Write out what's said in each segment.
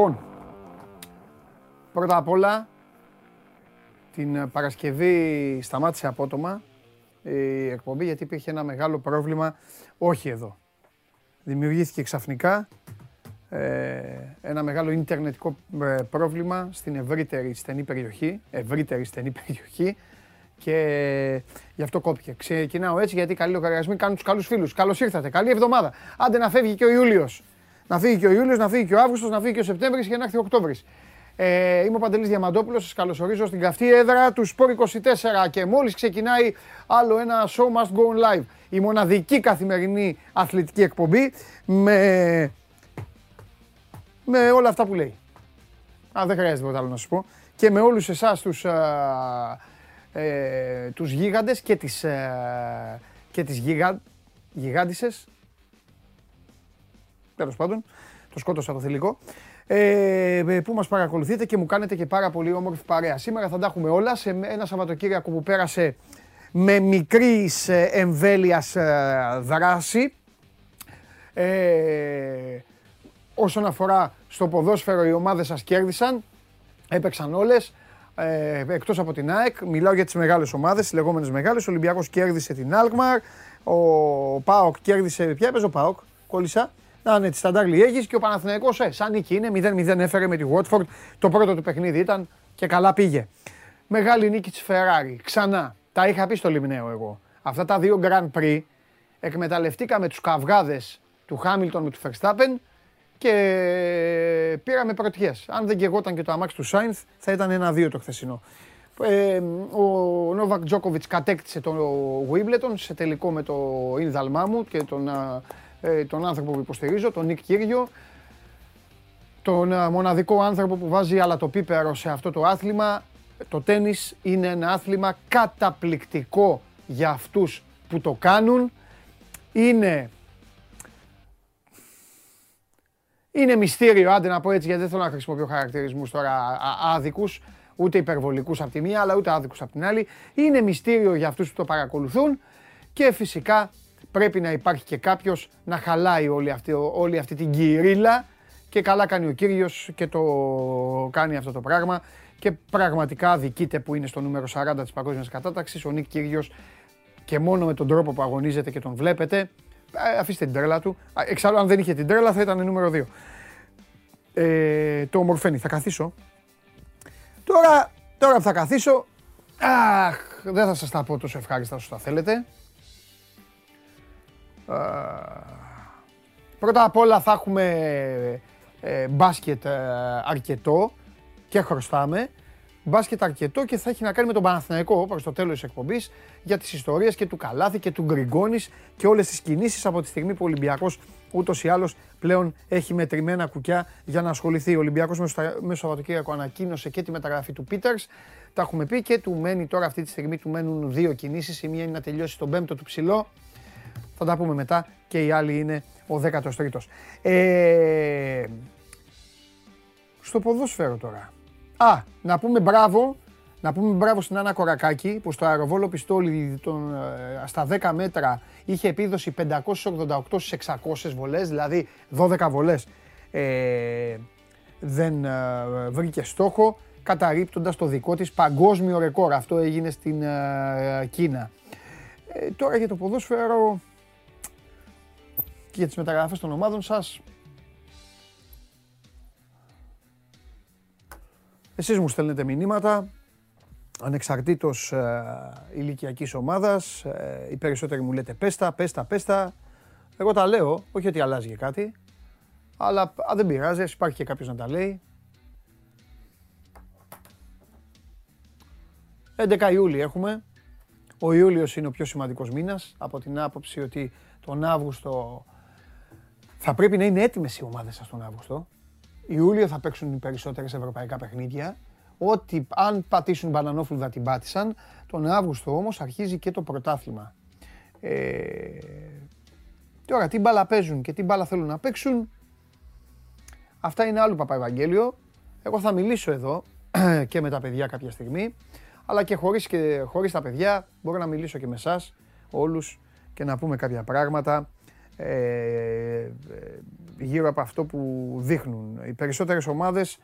Λοιπόν, πρώτα απ' όλα, την Παρασκευή σταμάτησε απότομα η εκπομπή γιατί υπήρχε ένα μεγάλο πρόβλημα, όχι εδώ. Δημιουργήθηκε ξαφνικά ε, ένα μεγάλο ιντερνετικό ε, πρόβλημα στην ευρύτερη στενή περιοχή, ευρύτερη στενή περιοχή και γι' αυτό κόπηκε. Ξεκινάω έτσι γιατί καλοί λογαριασμοί κάνουν τους καλούς φίλους. Καλώς ήρθατε. Καλή εβδομάδα. Άντε να φεύγει και ο Ιούλιος. Να φύγει και ο Ιούλιος, να φύγει και ο Αύγουστος, να φύγει και ο Σεπτέμβρης και να έρθει ο Οκτώβρης. Ε, είμαι ο Παντελής Διαμαντόπουλος, σας καλωσορίζω στην καυτή έδρα του Σπόρ 24 και μόλις ξεκινάει άλλο ένα show must go live. Η μοναδική καθημερινή αθλητική εκπομπή με, με όλα αυτά που λέει. Α, δεν χρειάζεται τίποτα άλλο να σου πω. Και με όλους εσάς τους, α, ε, τους γίγαντες και τις, ε, και τις γιγα, γιγάντισες. Τέλος πάντων, το σκότωσα το θηλυκό ε, που μας παρακολουθείτε και μου κάνετε και πάρα πολύ όμορφη παρέα. Σήμερα θα τα έχουμε όλα σε ένα Σαββατοκύριακο που πέρασε με μικρής ε, εμβέλειας ε, δράση. Ε, όσον αφορά στο ποδόσφαιρο οι ομάδες σας κέρδισαν, έπαιξαν όλες. Ε, εκτός από την ΑΕΚ, μιλάω για τις μεγάλες ομάδες, τις λεγόμενες μεγάλες. Ο Ολυμπιακός κέρδισε την Αλκμαρ, ο ΠΑΟΚ κέρδισε, ποια έπαιζε ο ΠΑΟΚ, κόλλησα. Να είναι τη Σταντάρ έχεις και ο Παναθηναϊκός ε, σαν νίκη είναι 0-0 έφερε με τη Watford. Το πρώτο του παιχνίδι ήταν και καλά πήγε. Μεγάλη νίκη της Ferrari. Ξανά. Τα είχα πει στο Λιμνέο εγώ. Αυτά τα δύο Grand Prix εκμεταλλευτήκαμε τους καυγάδες του Χάμιλτον με του Verstappen και πήραμε πρωτιές. Αν δεν γεγόταν και το αμάξι του Σάινθ θα ήταν ένα-δύο το χθεσινό. Ε, ο Νόβακ Τζόκοβιτς κατέκτησε το Wimbledon σε τελικό με το Ινδαλμά μου και τον ε, τον άνθρωπο που υποστηρίζω, τον Νίκ Κύριο, τον ε, μοναδικό άνθρωπο που βάζει αλατοπίπερο σε αυτό το άθλημα. Το τένις είναι ένα άθλημα καταπληκτικό για αυτούς που το κάνουν. Είναι Είναι μυστήριο, άντε να πω έτσι, γιατί δεν θέλω να χρησιμοποιώ χαρακτηρισμούς τώρα άδικους, ούτε υπερβολικούς από τη μία, αλλά ούτε άδικους από την άλλη. Είναι μυστήριο για αυτούς που το παρακολουθούν και φυσικά πρέπει να υπάρχει και κάποιος να χαλάει όλη αυτή, όλη αυτή την κυρίλα και καλά κάνει ο κύριος και το κάνει αυτό το πράγμα και πραγματικά δικείται που είναι στο νούμερο 40 της παγκόσμιας κατάταξης ο Νίκ Κύριος και μόνο με τον τρόπο που αγωνίζεται και τον βλέπετε ε, αφήστε την τρέλα του. Εξάλλου αν δεν είχε την τρέλα θα ήταν νούμερο 2. Ε, το ομορφαίνει. Θα καθίσω. Τώρα, τώρα που θα καθίσω, αχ, δεν θα σας τα πω τόσο ευχάριστα όσο θα θέλετε. Πρώτα απ' όλα θα έχουμε ε, μπάσκετ ε, αρκετό και χρωστάμε. Μπάσκετ αρκετό και θα έχει να κάνει με τον Παναθηναϊκό προς το τέλος της εκπομπής για τις ιστορίες και του Καλάθη και του Γκριγκόνης και όλες τις κινήσεις από τη στιγμή που ο Ολυμπιακός ούτως ή άλλως πλέον έχει μετρημένα κουκιά για να ασχοληθεί. Ο Ολυμπιακός μέσα στο Σαββατοκύριακο ανακοίνωσε και τη μεταγραφή του Πίτερς. Τα έχουμε πει και του μένει τώρα αυτή τη στιγμή του μένουν δύο κινήσεις. Η μία είναι να τελειώσει τον πέμπτο του ψηλό θα τα πούμε μετά και η άλλη είναι ο 13ος. Ε, στο ποδόσφαιρο τώρα. Α, να πούμε μπράβο, να πούμε μπράβο στην Άννα Κορακάκη που στο αεροβόλο πιστόλι των, ε, στα 10 μέτρα είχε επίδοση 588 στις 600 βολές, δηλαδή 12 βολές ε, δεν ε, βρήκε στόχο καταρρύπτοντας το δικό της παγκόσμιο ρεκόρ. Αυτό έγινε στην ε, Κίνα. τώρα για το ποδόσφαιρο και για τις μεταγραφές των ομάδων σας. Εσείς μου στέλνετε μηνύματα, ανεξαρτήτως ε, ηλικιακής ομάδας, ε, οι περισσότεροι μου λέτε πέστα, πέστα, πέστα. Εγώ τα λέω, όχι ότι αλλάζει και κάτι, αλλά α, δεν πειράζει, υπάρχει και κάποιος να τα λέει. 11 Ιούλη έχουμε. Ο Ιούλιος είναι ο πιο σημαντικός μήνας, από την άποψη ότι τον Αύγουστο θα πρέπει να είναι έτοιμες οι ομάδες σας τον Αύγουστο. Ιούλιο θα παίξουν οι περισσότερες ευρωπαϊκά παιχνίδια. Ότι αν πατήσουν μπανανόφλουδα την πάτησαν. Τον Αύγουστο όμως αρχίζει και το πρωτάθλημα. Ε, τώρα τι μπάλα παίζουν και τι μπάλα θέλουν να παίξουν. Αυτά είναι άλλο Παπαευαγγέλιο. Εγώ θα μιλήσω εδώ και με τα παιδιά κάποια στιγμή. Αλλά και χωρίς, και χωρίς τα παιδιά μπορώ να μιλήσω και με εσάς όλους και να πούμε κάποια πράγματα ε, γύρω από αυτό που δείχνουν. Οι περισσότερες ομάδες,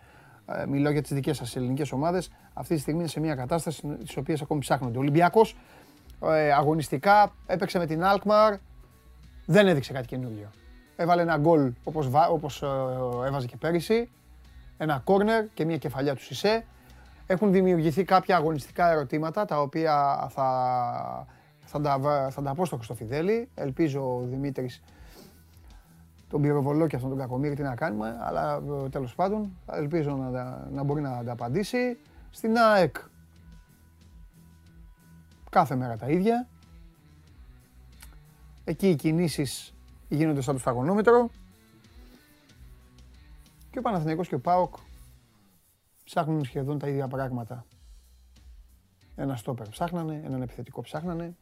ε, μιλάω για τις δικές σας ελληνικές ομάδες, αυτή τη στιγμή είναι σε μια κατάσταση τις οποίες ακόμη ψάχνονται. Ο Ολυμπιακός ε, αγωνιστικά έπαιξε με την Alkmaar, δεν έδειξε κάτι καινούργιο. Έβαλε ένα γκολ όπως, όπως ε, έβαζε και πέρυσι, ένα κόρνερ και μια κεφαλιά του Σισε. Έχουν δημιουργηθεί κάποια αγωνιστικά ερωτήματα τα οποία θα, θα, τα, θα τα πω στο Χρυστοφιδέλη. Ελπίζω ο Δημήτρης τον πυροβολό και αυτόν τον κακομίρι τι να κάνουμε, αλλά ε, τέλος πάντων ελπίζω να, να μπορεί να τα απαντήσει. Στην ΑΕΚ κάθε μέρα τα ίδια. Εκεί οι κινήσεις γίνονται σαν το σταγονόμετρο. Και ο Παναθηναϊκός και ο ΠΑΟΚ ψάχνουν σχεδόν τα ίδια πράγματα. Ένα στόπερ ψάχνανε, έναν επιθετικό ψάχνανε.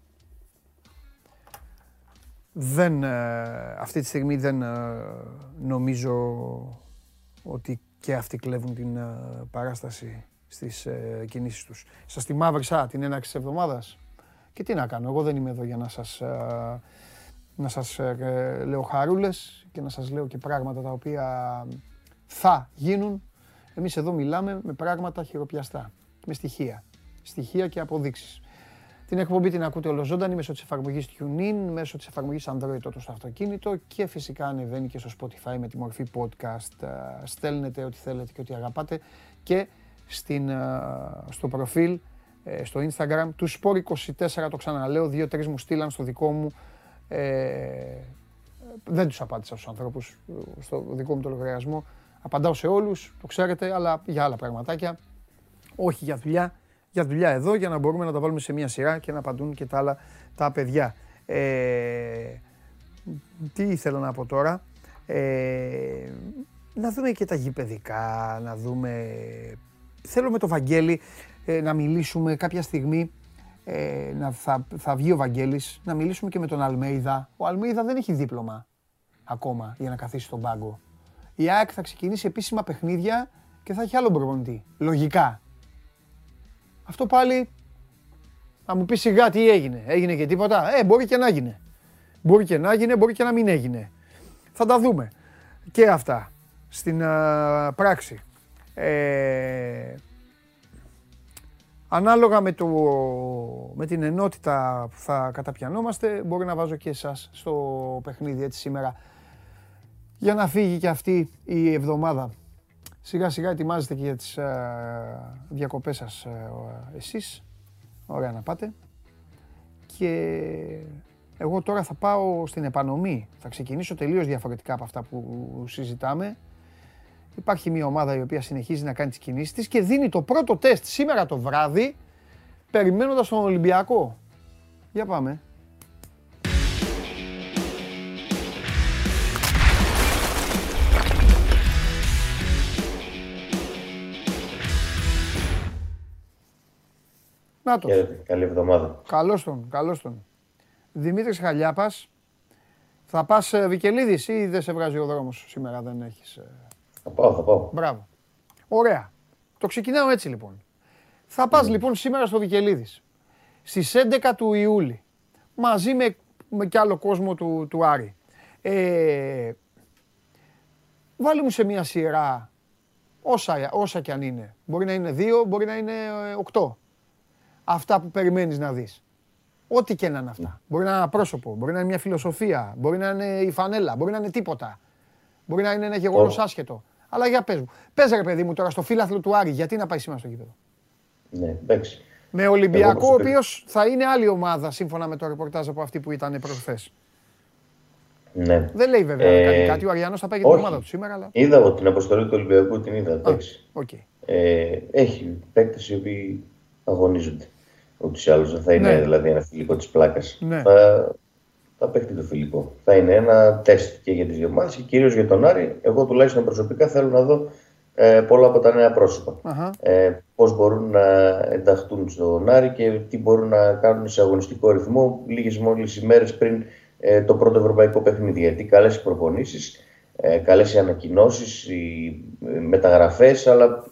Δεν, ε, αυτή τη στιγμή δεν ε, νομίζω ότι και αυτοί κλέβουν την ε, παράσταση στις κινήσεις τους. Σας τη μαύρησα την έναρξη της εβδομάδας; Και τι να κάνω, εγώ δεν είμαι εδώ για να σας, να σας λέω χαρούλες και να σας λέω και πράγματα τα οποία θα γίνουν. Εμείς εδώ μιλάμε με πράγματα χειροπιαστά, με στοιχεία. Στοιχεία και αποδείξεις. Την εκπομπή την ακούτε ολοζώντανη μέσω της εφαρμογής TuneIn, μέσω της εφαρμογής Android το στο αυτοκίνητο και φυσικά ανεβαίνει και στο Spotify με τη μορφή podcast. Στέλνετε ό,τι θέλετε και ό,τι αγαπάτε και στην, στο προφίλ ε, στο Instagram του Sport24 το ξαναλέω, δύο-τρεις μου στείλαν στο δικό μου ε, δεν τους απάντησα στους ανθρώπους στο δικό μου το λογαριασμό Απαντάω σε όλους, το ξέρετε, αλλά για άλλα πραγματάκια. Όχι για δουλειά, για δουλειά εδώ, για να μπορούμε να τα βάλουμε σε μια σειρά και να απαντούν και τα άλλα τα παιδιά. Ε, τι ήθελα να πω τώρα. Ε, να δούμε και τα γηπαιδικά, να δούμε... Θέλω με το Βαγγέλη ε, να μιλήσουμε κάποια στιγμή, ε, να θα, θα βγει ο Βαγγέλης, να μιλήσουμε και με τον Αλμέιδα. Ο Αλμέιδα δεν έχει δίπλωμα ακόμα για να καθίσει στον πάγκο η ΑΕΚ θα ξεκινήσει επίσημα παιχνίδια και θα έχει άλλο προπονητή. Λογικά. Αυτό πάλι θα μου πεις σιγά τι έγινε. Έγινε και τίποτα; Ε, μπορεί και να έγινε. Μπορεί και να έγινε, μπορεί και να μην έγινε. Θα τα δούμε. Και αυτά στην πράξη. Ε, ανάλογα με, το, με την ενότητα που θα καταπιανόμαστε, μπορεί να βάζω και εσάς στο παιχνίδι έτσι σήμερα για να φύγει και αυτή η εβδομάδα. Σιγά σιγά ετοιμάζετε και για τις ε, διακοπές σας ε, εσείς. Ωραία να πάτε. Και εγώ τώρα θα πάω στην επανομή. Θα ξεκινήσω τελείως διαφορετικά από αυτά που συζητάμε. Υπάρχει μια ομάδα η οποία συνεχίζει να κάνει τις κινήσεις της και δίνει το πρώτο τεστ σήμερα το βράδυ περιμένοντας τον Ολυμπιακό. Για πάμε. Να το. Καλή εβδομάδα. Καλώς τον, καλώς τον. Δημήτρης Χαλιάπας, θα πας ε, Βικελίδης ή δεν σε βγάζει ο δρόμος σήμερα, δεν έχεις... Ε; Θα πάω, θα πάω. Μπράβο. Ωραία. Το ξεκινάω έτσι λοιπόν. Θα πας ναι. λοιπόν σήμερα στο Βικελίδης. Στις 11 του Ιούλη. Μαζί με, με κι άλλο κόσμο του, του Άρη. Ε, βάλε μου σε μια σειρά όσα, όσα κι αν είναι. Μπορεί να είναι δύο, μπορεί να είναι ε, οκτώ αυτά που περιμένεις να δεις. Ό,τι και να είναι αυτά. Μπορεί να είναι ένα πρόσωπο, μπορεί να είναι μια φιλοσοφία, μπορεί να είναι η φανέλα, μπορεί να είναι τίποτα. Μπορεί να είναι ένα γεγονός άσχετο. Αλλά για πες μου. Πες ρε παιδί μου τώρα στο φίλαθλο του Άρη, γιατί να πάει σήμερα στο γήπεδο; Ναι, εντάξει. Με Ολυμπιακό, ο οποίος θα είναι άλλη ομάδα σύμφωνα με το ρεπορτάζ από αυτή που ήταν προχθές. Ναι. Δεν λέει βέβαια ε, κάτι. Ο Αριανός θα πάει για την ομάδα του σήμερα. Αλλά... Είδα εγώ την αποστολή του Ολυμπιακού, την είδα. okay. ε, έχει παίκτες οι οποίοι αγωνίζονται. Ούτως ή άλλως δεν θα είναι ναι. δηλαδή ένα φιλικό της πλάκας. Ναι. Θα, θα παίχτει το φιλικό. Θα είναι ένα τεστ και για τις δύο ομάδες και κυρίως για τον Άρη. Εγώ τουλάχιστον προσωπικά θέλω να δω ε, πολλά από τα νέα πρόσωπα. Uh-huh. Ε, Πώς μπορούν να ενταχθούν στον Άρη και τι μπορούν να κάνουν σε αγωνιστικό ρυθμό λίγες μόλις ημέρες πριν ε, το πρώτο ευρωπαϊκό παιχνίδι. Γιατί καλές οι προπονήσεις, ε, καλές οι ανακοινώσεις, οι μεταγραφές, αλλά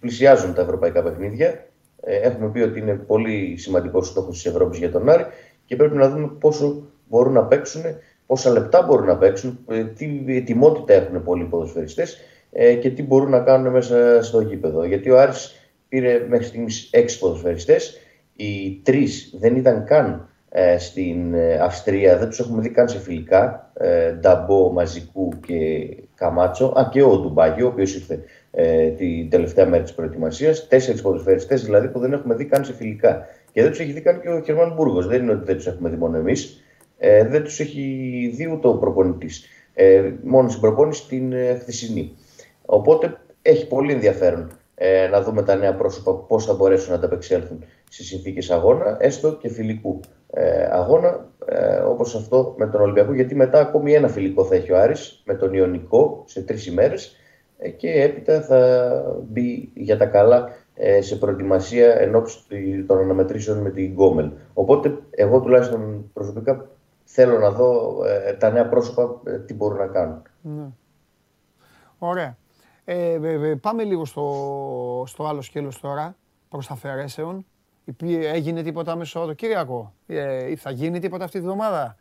πλησιάζουν τα ευρωπαϊκά παιχνίδια ε, έχουμε πει ότι είναι πολύ σημαντικό στόχος της Ευρώπης για τον Άρη και πρέπει να δούμε πόσο μπορούν να παίξουν πόσα λεπτά μπορούν να παίξουν, ε, τι ετοιμότητα έχουν πολλοί ποδοσφαιριστές ε, και τι μπορούν να κάνουν μέσα στο γήπεδο. Γιατί ο Άρης πήρε μέχρι στιγμής έξι ποδοσφαιριστές, οι τρεις δεν ήταν καν ε, στην Αυστρία, δεν τους έχουμε δει καν σε φιλικά, Νταμπό, Μαζικού και Καμάτσο, α και ο Ντουμπάγιο, ο οποίος ήρθε ε, την τελευταία μέρα της προετοιμασίας, τέσσερις ποδοσφαιριστές δηλαδή που δεν έχουμε δει καν σε φιλικά. Και δεν τους έχει δει καν και ο Χερμάν Μπούργος. Δεν είναι ότι δεν τους έχουμε δει μόνο εμείς. Ε, δεν τους έχει δει ούτε ο προπονητής. Ε, μόνος στην προπόνηση την ε, χθεσινή. Οπότε έχει πολύ ενδιαφέρον ε, να δούμε τα νέα πρόσωπα πώς θα μπορέσουν να ανταπεξέλθουν στις συνθήκες αγώνα, έστω και φιλικού ε, αγώνα, ε, όπως αυτό με τον Ολυμπιακό. Γιατί μετά ακόμη ένα φιλικό θα έχει ο Άρης με τον Ιωνικό σε τρεις ημέρες ε, και έπειτα θα μπει για τα καλά ε, σε προετοιμασία εν των αναμετρήσεων με την Γκόμελ. Οπότε εγώ τουλάχιστον προσωπικά θέλω να δω ε, τα νέα πρόσωπα τι μπορούν να κάνουν. Ναι. Ωραία. Ε, πάμε λίγο στο, στο άλλο σκέλος τώρα, προς τα Φερέσεων. Έγινε τίποτα μέσα στο Κυριακό. Ε, θα γίνει τίποτα αυτή τη βδομάδα;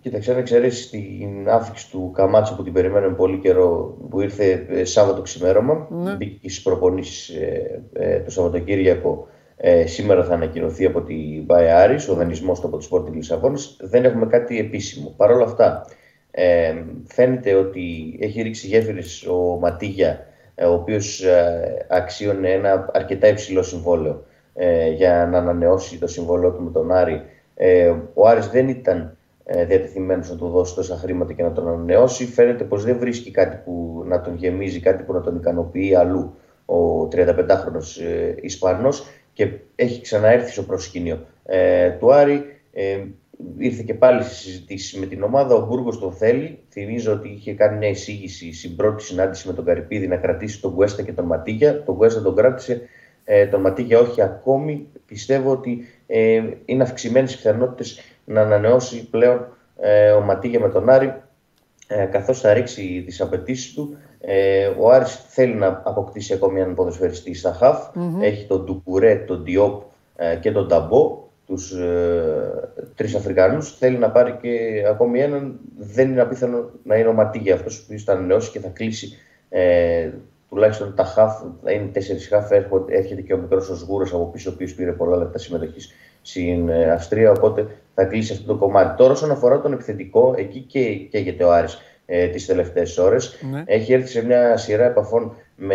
Κοίταξε, αν εξαιρέσεις την άφηξη του Καμάτσο που την περιμένουμε πολύ καιρό, που ήρθε ε, Σάββατο ξημέρωμα, ναι. μπήκε στις προπονήσεις ε, ε, το Σαββατοκύριακο. Ε, σήμερα θα ανακοινωθεί από την Μπάε ο δανεισμός του από τη Sporting Λισαβόνα. Δεν έχουμε κάτι επίσημο. Παρ' όλα αυτά, ε, φαίνεται ότι έχει ρίξει γέφυρες ο Ματίγια, ε, ο οποίος αξίωνε ένα αρκετά υψηλό συμβόλαιο για να ανανεώσει το συμβόλαιο του με τον Άρη. ο Άρης δεν ήταν ε, διατεθειμένος να του δώσει τόσα χρήματα και να τον ανανεώσει. Φαίνεται πως δεν βρίσκει κάτι που να τον γεμίζει, κάτι που να τον ικανοποιεί αλλού ο 35χρονο ε, Ισπανός και έχει ξαναέρθει στο προσκήνιο ε, του Άρη. Ε, ήρθε και πάλι σε συζητήσεις με την ομάδα. Ο Μπούργος τον θέλει. Θυμίζω ότι είχε κάνει μια εισήγηση στην πρώτη συνάντηση με τον Καρυπίδη να κρατήσει τον Γκουέστα και τον Ματίγια. Τον Γκουέστα τον κράτησε, ε, τον Ματίγια όχι ακόμη. Πιστεύω ότι ε, είναι αυξημένες οι πιθανότητες να ανανεώσει πλέον ε, ο Ματίγια με τον Άρη ε, καθώς θα ρίξει τις απαιτήσεις του. Ε, ο Άρης θέλει να αποκτήσει ακόμη έναν ποδοσφαιριστή στα χαφ. Έχει τον Ντουκουρέ, τον Διόπ ε, και τον Ταμπό, τους ε, τρεις Αφρικανούς. Θέλει να πάρει και ακόμη έναν. Δεν είναι απίθανο να είναι ο Ματίγια αυτός που θα ανανεώσει και θα κλείσει ε, τουλάχιστον τα χαφ, θα είναι τέσσερις χαφ, έρχεται και ο μικρός ο Σγούρος από πίσω, ο οποίος πήρε πολλά λεπτά συμμετοχής στην ε, Αυστρία. Οπότε θα κλείσει αυτό το κομμάτι. Τώρα, όσον αφορά τον επιθετικό, εκεί και καίγεται ο Άρης ε, τις τελευταίες ώρες. Ναι. Έχει έρθει σε μια σειρά επαφών με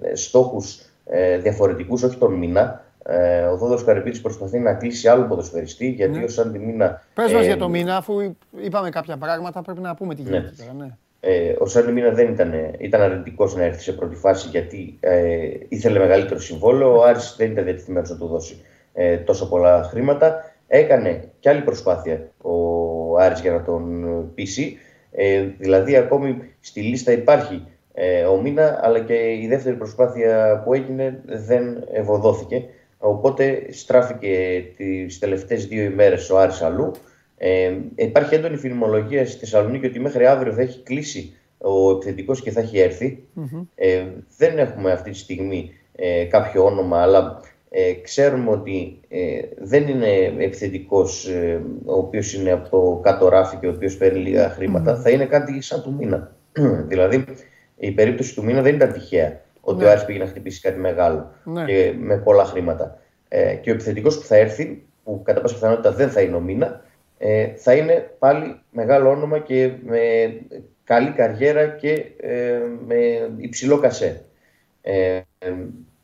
ε, στόχους ε, διαφορετικούς, όχι τον μήνα. Ε, ο Δόδο Καρυπίδης προσπαθεί να κλείσει άλλο ποδοσφαιριστή, γιατί ναι. ο Σάντι Μήνα. Πες μας για το μήνα, αφού είπαμε κάποια πράγματα, πρέπει να πούμε τι ναι. γίνεται ναι. τώρα. Ναι. Ε, ο Σάντι Μήνα δεν ήταν, ήταν αρνητικός να έρθει σε πρώτη φάση γιατί ε, ήθελε μεγαλύτερο συμβόλαιο. Ο Άρης δεν ήταν διατεθειμένος να του δώσει ε, τόσο πολλά χρήματα. Έκανε και άλλη προσπάθεια ο Άρης για να τον πείσει. Ε, δηλαδή ακόμη στη λίστα υπάρχει ε, ο Μίνα, αλλά και η δεύτερη προσπάθεια που έγινε δεν ευωδόθηκε. Οπότε στράφηκε τις τελευταίες δύο ημέρες ο Άρης αλλού. Ε, υπάρχει έντονη φημολογία στη Θεσσαλονίκη ότι μέχρι αύριο θα έχει κλείσει ο επιθετικός και θα έχει Ε, δεν έχουμε αυτή τη στιγμή ε, κάποιο όνομα, αλλά ε, ξέρουμε ότι ε, δεν είναι επιθετικός ε, ο οποίος είναι από το κάτω ράφι και ο οποίος παίρνει λίγα Θα είναι κάτι σαν του μήνα. δηλαδή η περίπτωση του μήνα δεν ήταν τυχαία ότι ναι. ο Άρης πήγε να χτυπήσει κάτι μεγάλο ναι. και με πολλά χρήματα. Ε, και ο επιθετικός που θα έρθει, που κατά πάσα πιθανότητα δεν θα είναι ο μήνα, ε, θα είναι πάλι μεγάλο όνομα και με καλή καριέρα και ε, με υψηλό κασέ. Ε,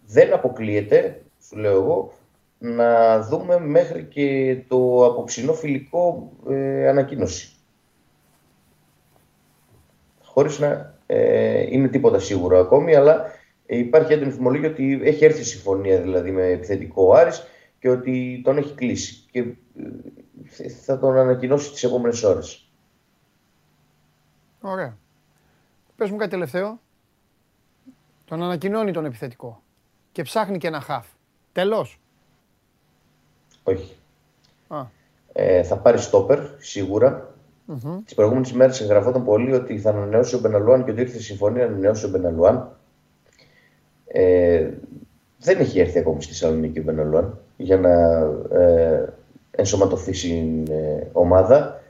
δεν αποκλείεται σου λέω εγώ, να δούμε μέχρι και το απόψινό φιλικό ε, ανακοίνωση. Χωρίς να ε, είναι τίποτα σίγουρο ακόμη, αλλά υπάρχει έντονη θυμολογία ότι έχει έρθει συμφωνία δηλαδή με επιθετικό Άρης και ότι τον έχει κλείσει και ε, θα τον ανακοινώσει τις επόμενες ώρες. Ωραία. Πες μου κάτι τελευταίο. Τον ανακοινώνει τον επιθετικό και ψάχνει και ένα χαφ. Τελώς. Όχι. Ε, θα πάρει στόπερ, σίγουρα. Mm-hmm. Τις προηγούμενες ημέρε εγγραφόταν πολύ ότι θα ανανεώσει ο Μπεναλουάν και ότι ήρθε η συμφωνία να ανανεώσει ο Μπεναλουάν. Ε, δεν έχει έρθει ακόμη στη Θεσσαλονίκη ο Μπεναλουάν για να ε, ενσωματωθεί στην ε, ομάδα.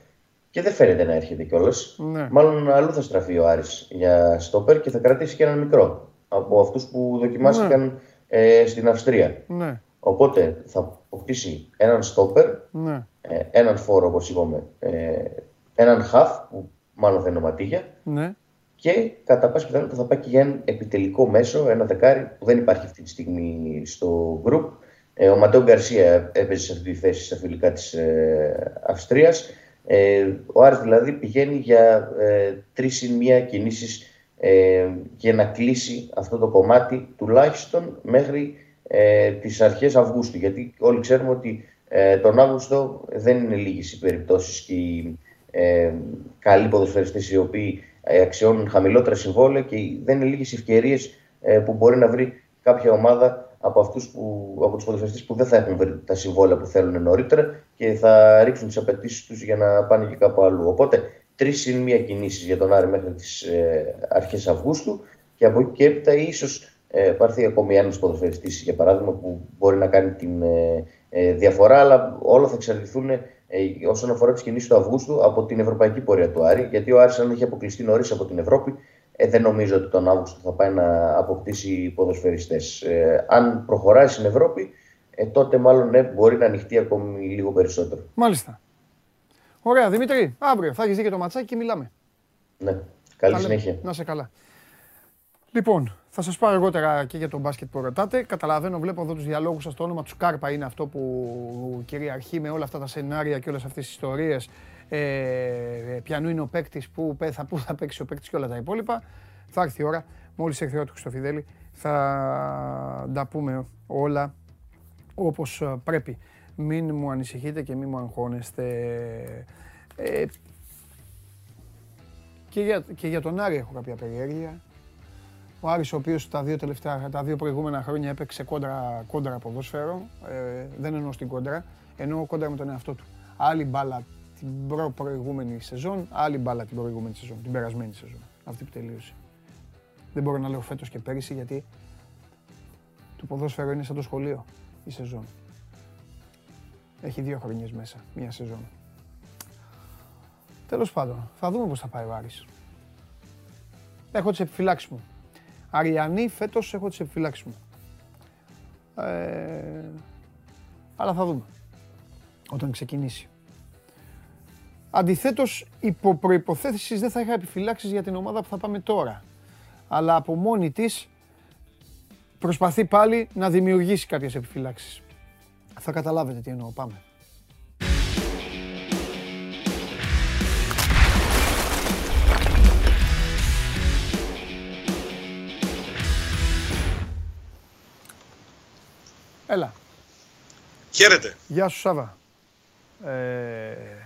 και δεν φαίνεται να έρχεται κιόλας. Ναι. Μάλλον αλλού θα στραφεί ο Άρης για στόπερ και θα κρατήσει και έναν μικρό από αυτούς που δοκιμάστηκαν ναι. Ε, στην Αυστρία. Ναι. Οπότε θα αποκτήσει έναν στόπερ, ναι. ε, έναν φόρο όπως είπαμε, ε, έναν χαφ που μάλλον θα είναι ο ναι. και κατά πάση πιθανότητα θα πάει και για ένα επιτελικό μέσο, ένα δεκάρι που δεν υπάρχει αυτή τη στιγμή στο group. Ε, ο Ματέο Γκαρσία έπαιζε σε αυτή τη θέση στα φιλικά της ε, Αυστρίας. Ε, ο Άρης δηλαδή πηγαίνει για ε, τρεις ή μία κινήσεις ε, για να κλείσει αυτό το κομμάτι τουλάχιστον μέχρι ε, τις αρχές Αυγούστου. Γιατί όλοι ξέρουμε ότι ε, τον Αύγουστο δεν είναι λίγες οι περιπτώσεις και οι ε, καλοί ποδοσφαιριστές οι οποίοι ε, αξιώνουν χαμηλότερα συμβόλαια και δεν είναι λίγες ευκαιρίες ε, που μπορεί να βρει κάποια ομάδα από, αυτούς που, από τους ποδοσφαιριστές που δεν θα έχουν βρει τα συμβόλαια που θέλουν νωρίτερα και θα ρίξουν τις απαιτήσεις τους για να πάνε και κάπου αλλού. Οπότε τρεις συν μία κινήσεις για τον Άρη μέχρι τις ε, αρχές Αυγούστου και από εκεί και έπειτα ίσως ε, πάρθει ακόμη ένας ποδοσφαιριστής για παράδειγμα που μπορεί να κάνει την ε, ε διαφορά αλλά όλα θα εξαρτηθούν ε, όσον αφορά τις κινήσεις του Αυγούστου από την ευρωπαϊκή πορεία του Άρη γιατί ο Άρης αν έχει αποκλειστεί νωρίς από την Ευρώπη ε, δεν νομίζω ότι τον Αύγουστο θα πάει να αποκτήσει ποδοσφαιριστές. Ε, αν προχωράει στην Ευρώπη, ε, τότε μάλλον ναι, μπορεί να ανοιχτεί ακόμη λίγο περισσότερο. Μάλιστα. Ωραία, Δημήτρη, αύριο θα έχεις δει και το ματσάκι και μιλάμε. Ναι, καλή συνέχεια. Να σε καλά. Λοιπόν, θα σας πω αργότερα και για τον μπάσκετ που ρωτάτε. Καταλαβαίνω, βλέπω εδώ τους διαλόγους σας. Το όνομα του Σκάρπα είναι αυτό που κυριαρχεί με όλα αυτά τα σενάρια και όλες αυτές τις ιστορίες ε, ποιανού είναι ο παίκτης, που θα, πού θα παίξει ο παίκτης και όλα τα υπόλοιπα. Θα έρθει η ώρα, μόλις έρθει η ώρα του Χρυστοφιδέλη, θα τα πούμε όλα όπως ε, πρέπει. Μην μου ανησυχείτε και μην μου αγχώνεστε. Ε, και, για, και για τον Άρη έχω κάποια περιέργεια. Ο Άρης ο οποίος τα δύο, τελευταία, τα δύο προηγούμενα χρόνια έπαιξε κόντρα, κόντρα ποδόσφαιρο, ε, δεν εννοώ στην κόντρα, εννοώ κόντρα με τον εαυτό του. Άλλη μπάλα την προ προηγούμενη σεζόν, άλλη μπάλα την προηγούμενη σεζόν, την περασμένη σεζόν. Αυτή που τελείωσε. Δεν μπορώ να λέω φέτος και πέρυσι γιατί το ποδόσφαιρο είναι σαν το σχολείο η σεζόν. Έχει δύο χρονιές μέσα, μία σεζόν. Τέλος πάντων, θα δούμε πώς θα πάει ο Άρης. Έχω τις επιφυλάξεις μου. Αριανή φέτος έχω τις επιφυλάξεις μου. Ε, αλλά θα δούμε. Όταν ξεκινήσει. Αντιθέτως, υπό προποθέσει δεν θα είχα επιφυλάξεις για την ομάδα που θα πάμε τώρα. Αλλά από μόνη της προσπαθεί πάλι να δημιουργήσει κάποιες επιφυλάξεις. Θα καταλάβετε τι εννοώ. Πάμε. Έλα. Χαίρετε. Γεια σου Σάβα. Ε,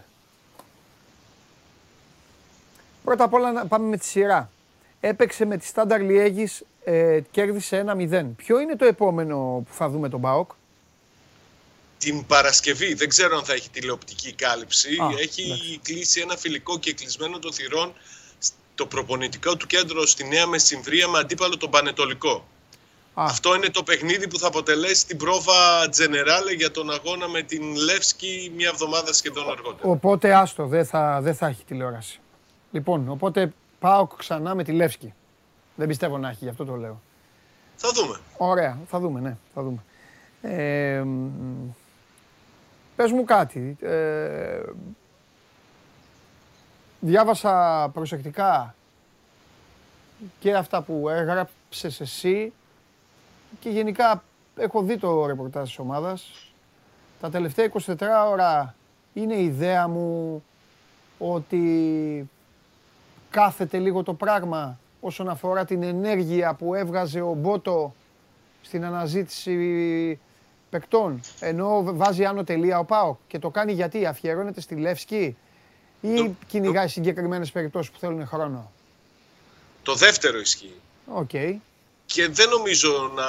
Πρώτα απ' όλα να πάμε με τη σειρά. Έπαιξε με τη Στάνταρ Λιέγης, ε, κέρδισε 1-0. Ποιο είναι το επόμενο που θα δούμε τον ΠΑΟΚ; Την Παρασκευή, δεν ξέρω αν θα έχει τηλεοπτική κάλυψη. έχει κλείσει ένα φιλικό και κλεισμένο το θυρών το προπονητικό του κέντρο στη Νέα Μεσημβρία με αντίπαλο τον Πανετολικό. Αυτό είναι το παιχνίδι που θα αποτελέσει την πρόβα Τζενεράλε για τον αγώνα με την Λεύσκη μια εβδομάδα σχεδόν αργότερα. Οπότε άστο, δεν θα, δεν θα έχει τηλεόραση. Λοιπόν, οπότε πάω ξανά με τη Λεύσκη. Δεν πιστεύω να έχει, γι' αυτό το λέω. Θα δούμε. Ωραία, θα δούμε, ναι, θα δούμε. Ε, πες μου κάτι. Ε, διάβασα προσεκτικά και αυτά που έγραψες εσύ και γενικά έχω δει το ρεπορτάζ της ομάδας. Τα τελευταία 24 ώρα είναι η ιδέα μου ότι κάθεται λίγο το πράγμα όσον αφορά την ενέργεια που έβγαζε ο Μπότο στην αναζήτηση παικτών. Ενώ βάζει άνω τελεία ο Πάο και το κάνει γιατί αφιερώνεται στη Λεύσκη ή το, κυνηγάει το... συγκεκριμένες περιπτώσεις που θέλουν χρόνο. Το δεύτερο ισχύει. OK. Okay. Και δεν νομίζω να,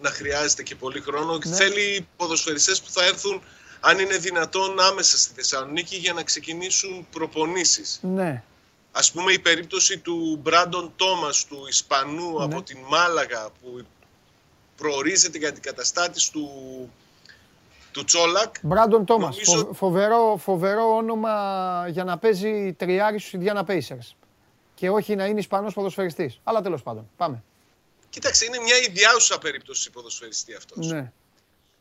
να χρειάζεται και πολύ χρόνο. Ναι. Θέλει ποδοσφαιριστές που θα έρθουν αν είναι δυνατόν άμεσα στη Θεσσαλονίκη για να ξεκινήσουν προπονήσεις. Ναι. Ας πούμε η περίπτωση του Μπράντον Τόμας, του Ισπανού ναι. από την Μάλαγα που προορίζεται για την καταστάτηση του του Τσόλακ. Μπράντον Τόμας. Φοβερό, φοβερό όνομα για να παίζει τριάρις στους Ιντιάνα Pacers. Και όχι να είναι Ισπανός ποδοσφαιριστής. Αλλά τέλος πάντων. Πάμε. Κοίταξε, είναι μια ιδιάζουσα περίπτωση ποδοσφαιριστή αυτός. Ναι.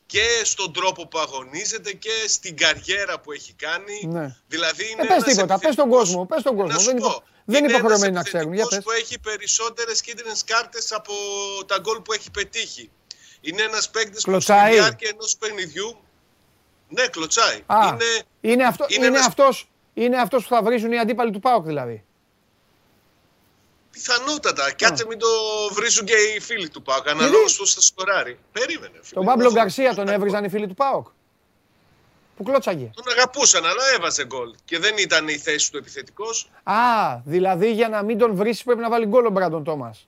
Και στον τρόπο που αγωνίζεται και στην καριέρα που έχει κάνει. Ναι. Δηλαδή είναι. Ε, πες τίποτα, πες τον κόσμο. Πες τον κόσμο. Δεν, υπο... δεν είναι υποχρεωμένοι να ξέρουν. Για πες. που έχει περισσότερες κίτρινες κάρτες από τα γκολ που έχει πετύχει. Είναι ένας παίκτης που στη διάρκεια ενός παιχνιδιού. Ναι, κλωτσάει. Α, είναι, είναι, αυτό, είναι, είναι, ένας... αυτός, είναι αυτός που θα βρίζουν οι αντίπαλοι του ΠΑΟΚ δηλαδή. Πιθανότατα. Κάτσε μην το βρίζουν και οι φίλοι του ΠΑΟΚ. Αναλόγω πώ θα σκοράρει. Περίμενε. Τον Παύλο Γκαρσία τον έβριζαν οι φίλοι του ΠΑΟΚ. Που κλώτσαγε. Τον αγαπούσαν, αλλά έβαζε γκολ. Και δεν ήταν η θέση του επιθετικός. Α, δηλαδή για να μην τον βρεις πρέπει να βάλει γκολ ο Μπράντον Τόμας.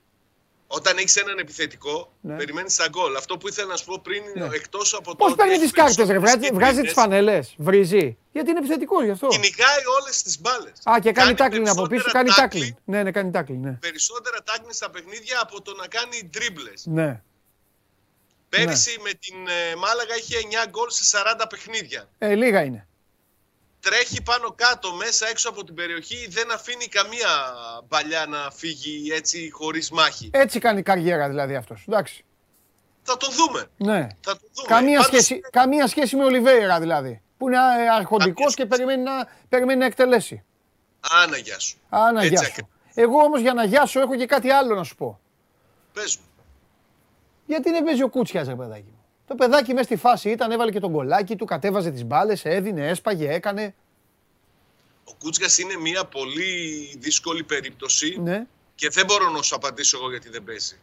Όταν έχεις έναν επιθετικό, ναι. περιμένεις τα γκολ. Αυτό που ήθελα να σου πω πριν είναι ναι. εκτός από το. Πώ παίρνει τις κάρτες, ρε, βγάζει, βγάζει τις φανελέ, βρίζει. Γιατί είναι επιθετικός γι' αυτό. Κυνηγάει όλες τις μπάλες. Α, και κάνει τάκλινγκ από πίσω, κάνει τάκλινγκ. Ναι, ναι, κάνει τάκλινγκ. Ναι. Περισσότερα τάκλινγκ στα παιχνίδια από το να κάνει τρίμπλε. Ναι. Πέρυσι ναι. με την ε, Μάλαγα είχε 9 γκολ σε 40 παιχνίδια. Ε, λίγα είναι τρέχει πάνω κάτω, μέσα έξω από την περιοχή, δεν αφήνει καμία παλιά να φύγει έτσι χωρίς μάχη. Έτσι κάνει καριέρα δηλαδή αυτός, εντάξει. Θα το δούμε. Ναι. Θα το δούμε. Καμία, σχέση, καμία σχέση με Ολιβέηρα δηλαδή, που είναι αρχοντικός και περιμένει να, περιμένει να εκτελέσει. Άνα γεια σου. Άνα γεια σου. Εγώ όμως για να γεια σου έχω και κάτι άλλο να σου πω. Πες μου. Γιατί δεν παίζει ο Κούτσιας, ρε παιδάκι μου. Το παιδάκι μέσα στη φάση ήταν, έβαλε και τον κολάκι του, κατέβαζε τις μπάλες, έδινε, έσπαγε, έκανε. Ο Κούτσκα είναι μια πολύ δύσκολη περίπτωση ναι. και δεν μπορώ να σου απαντήσω εγώ γιατί δεν παίζει.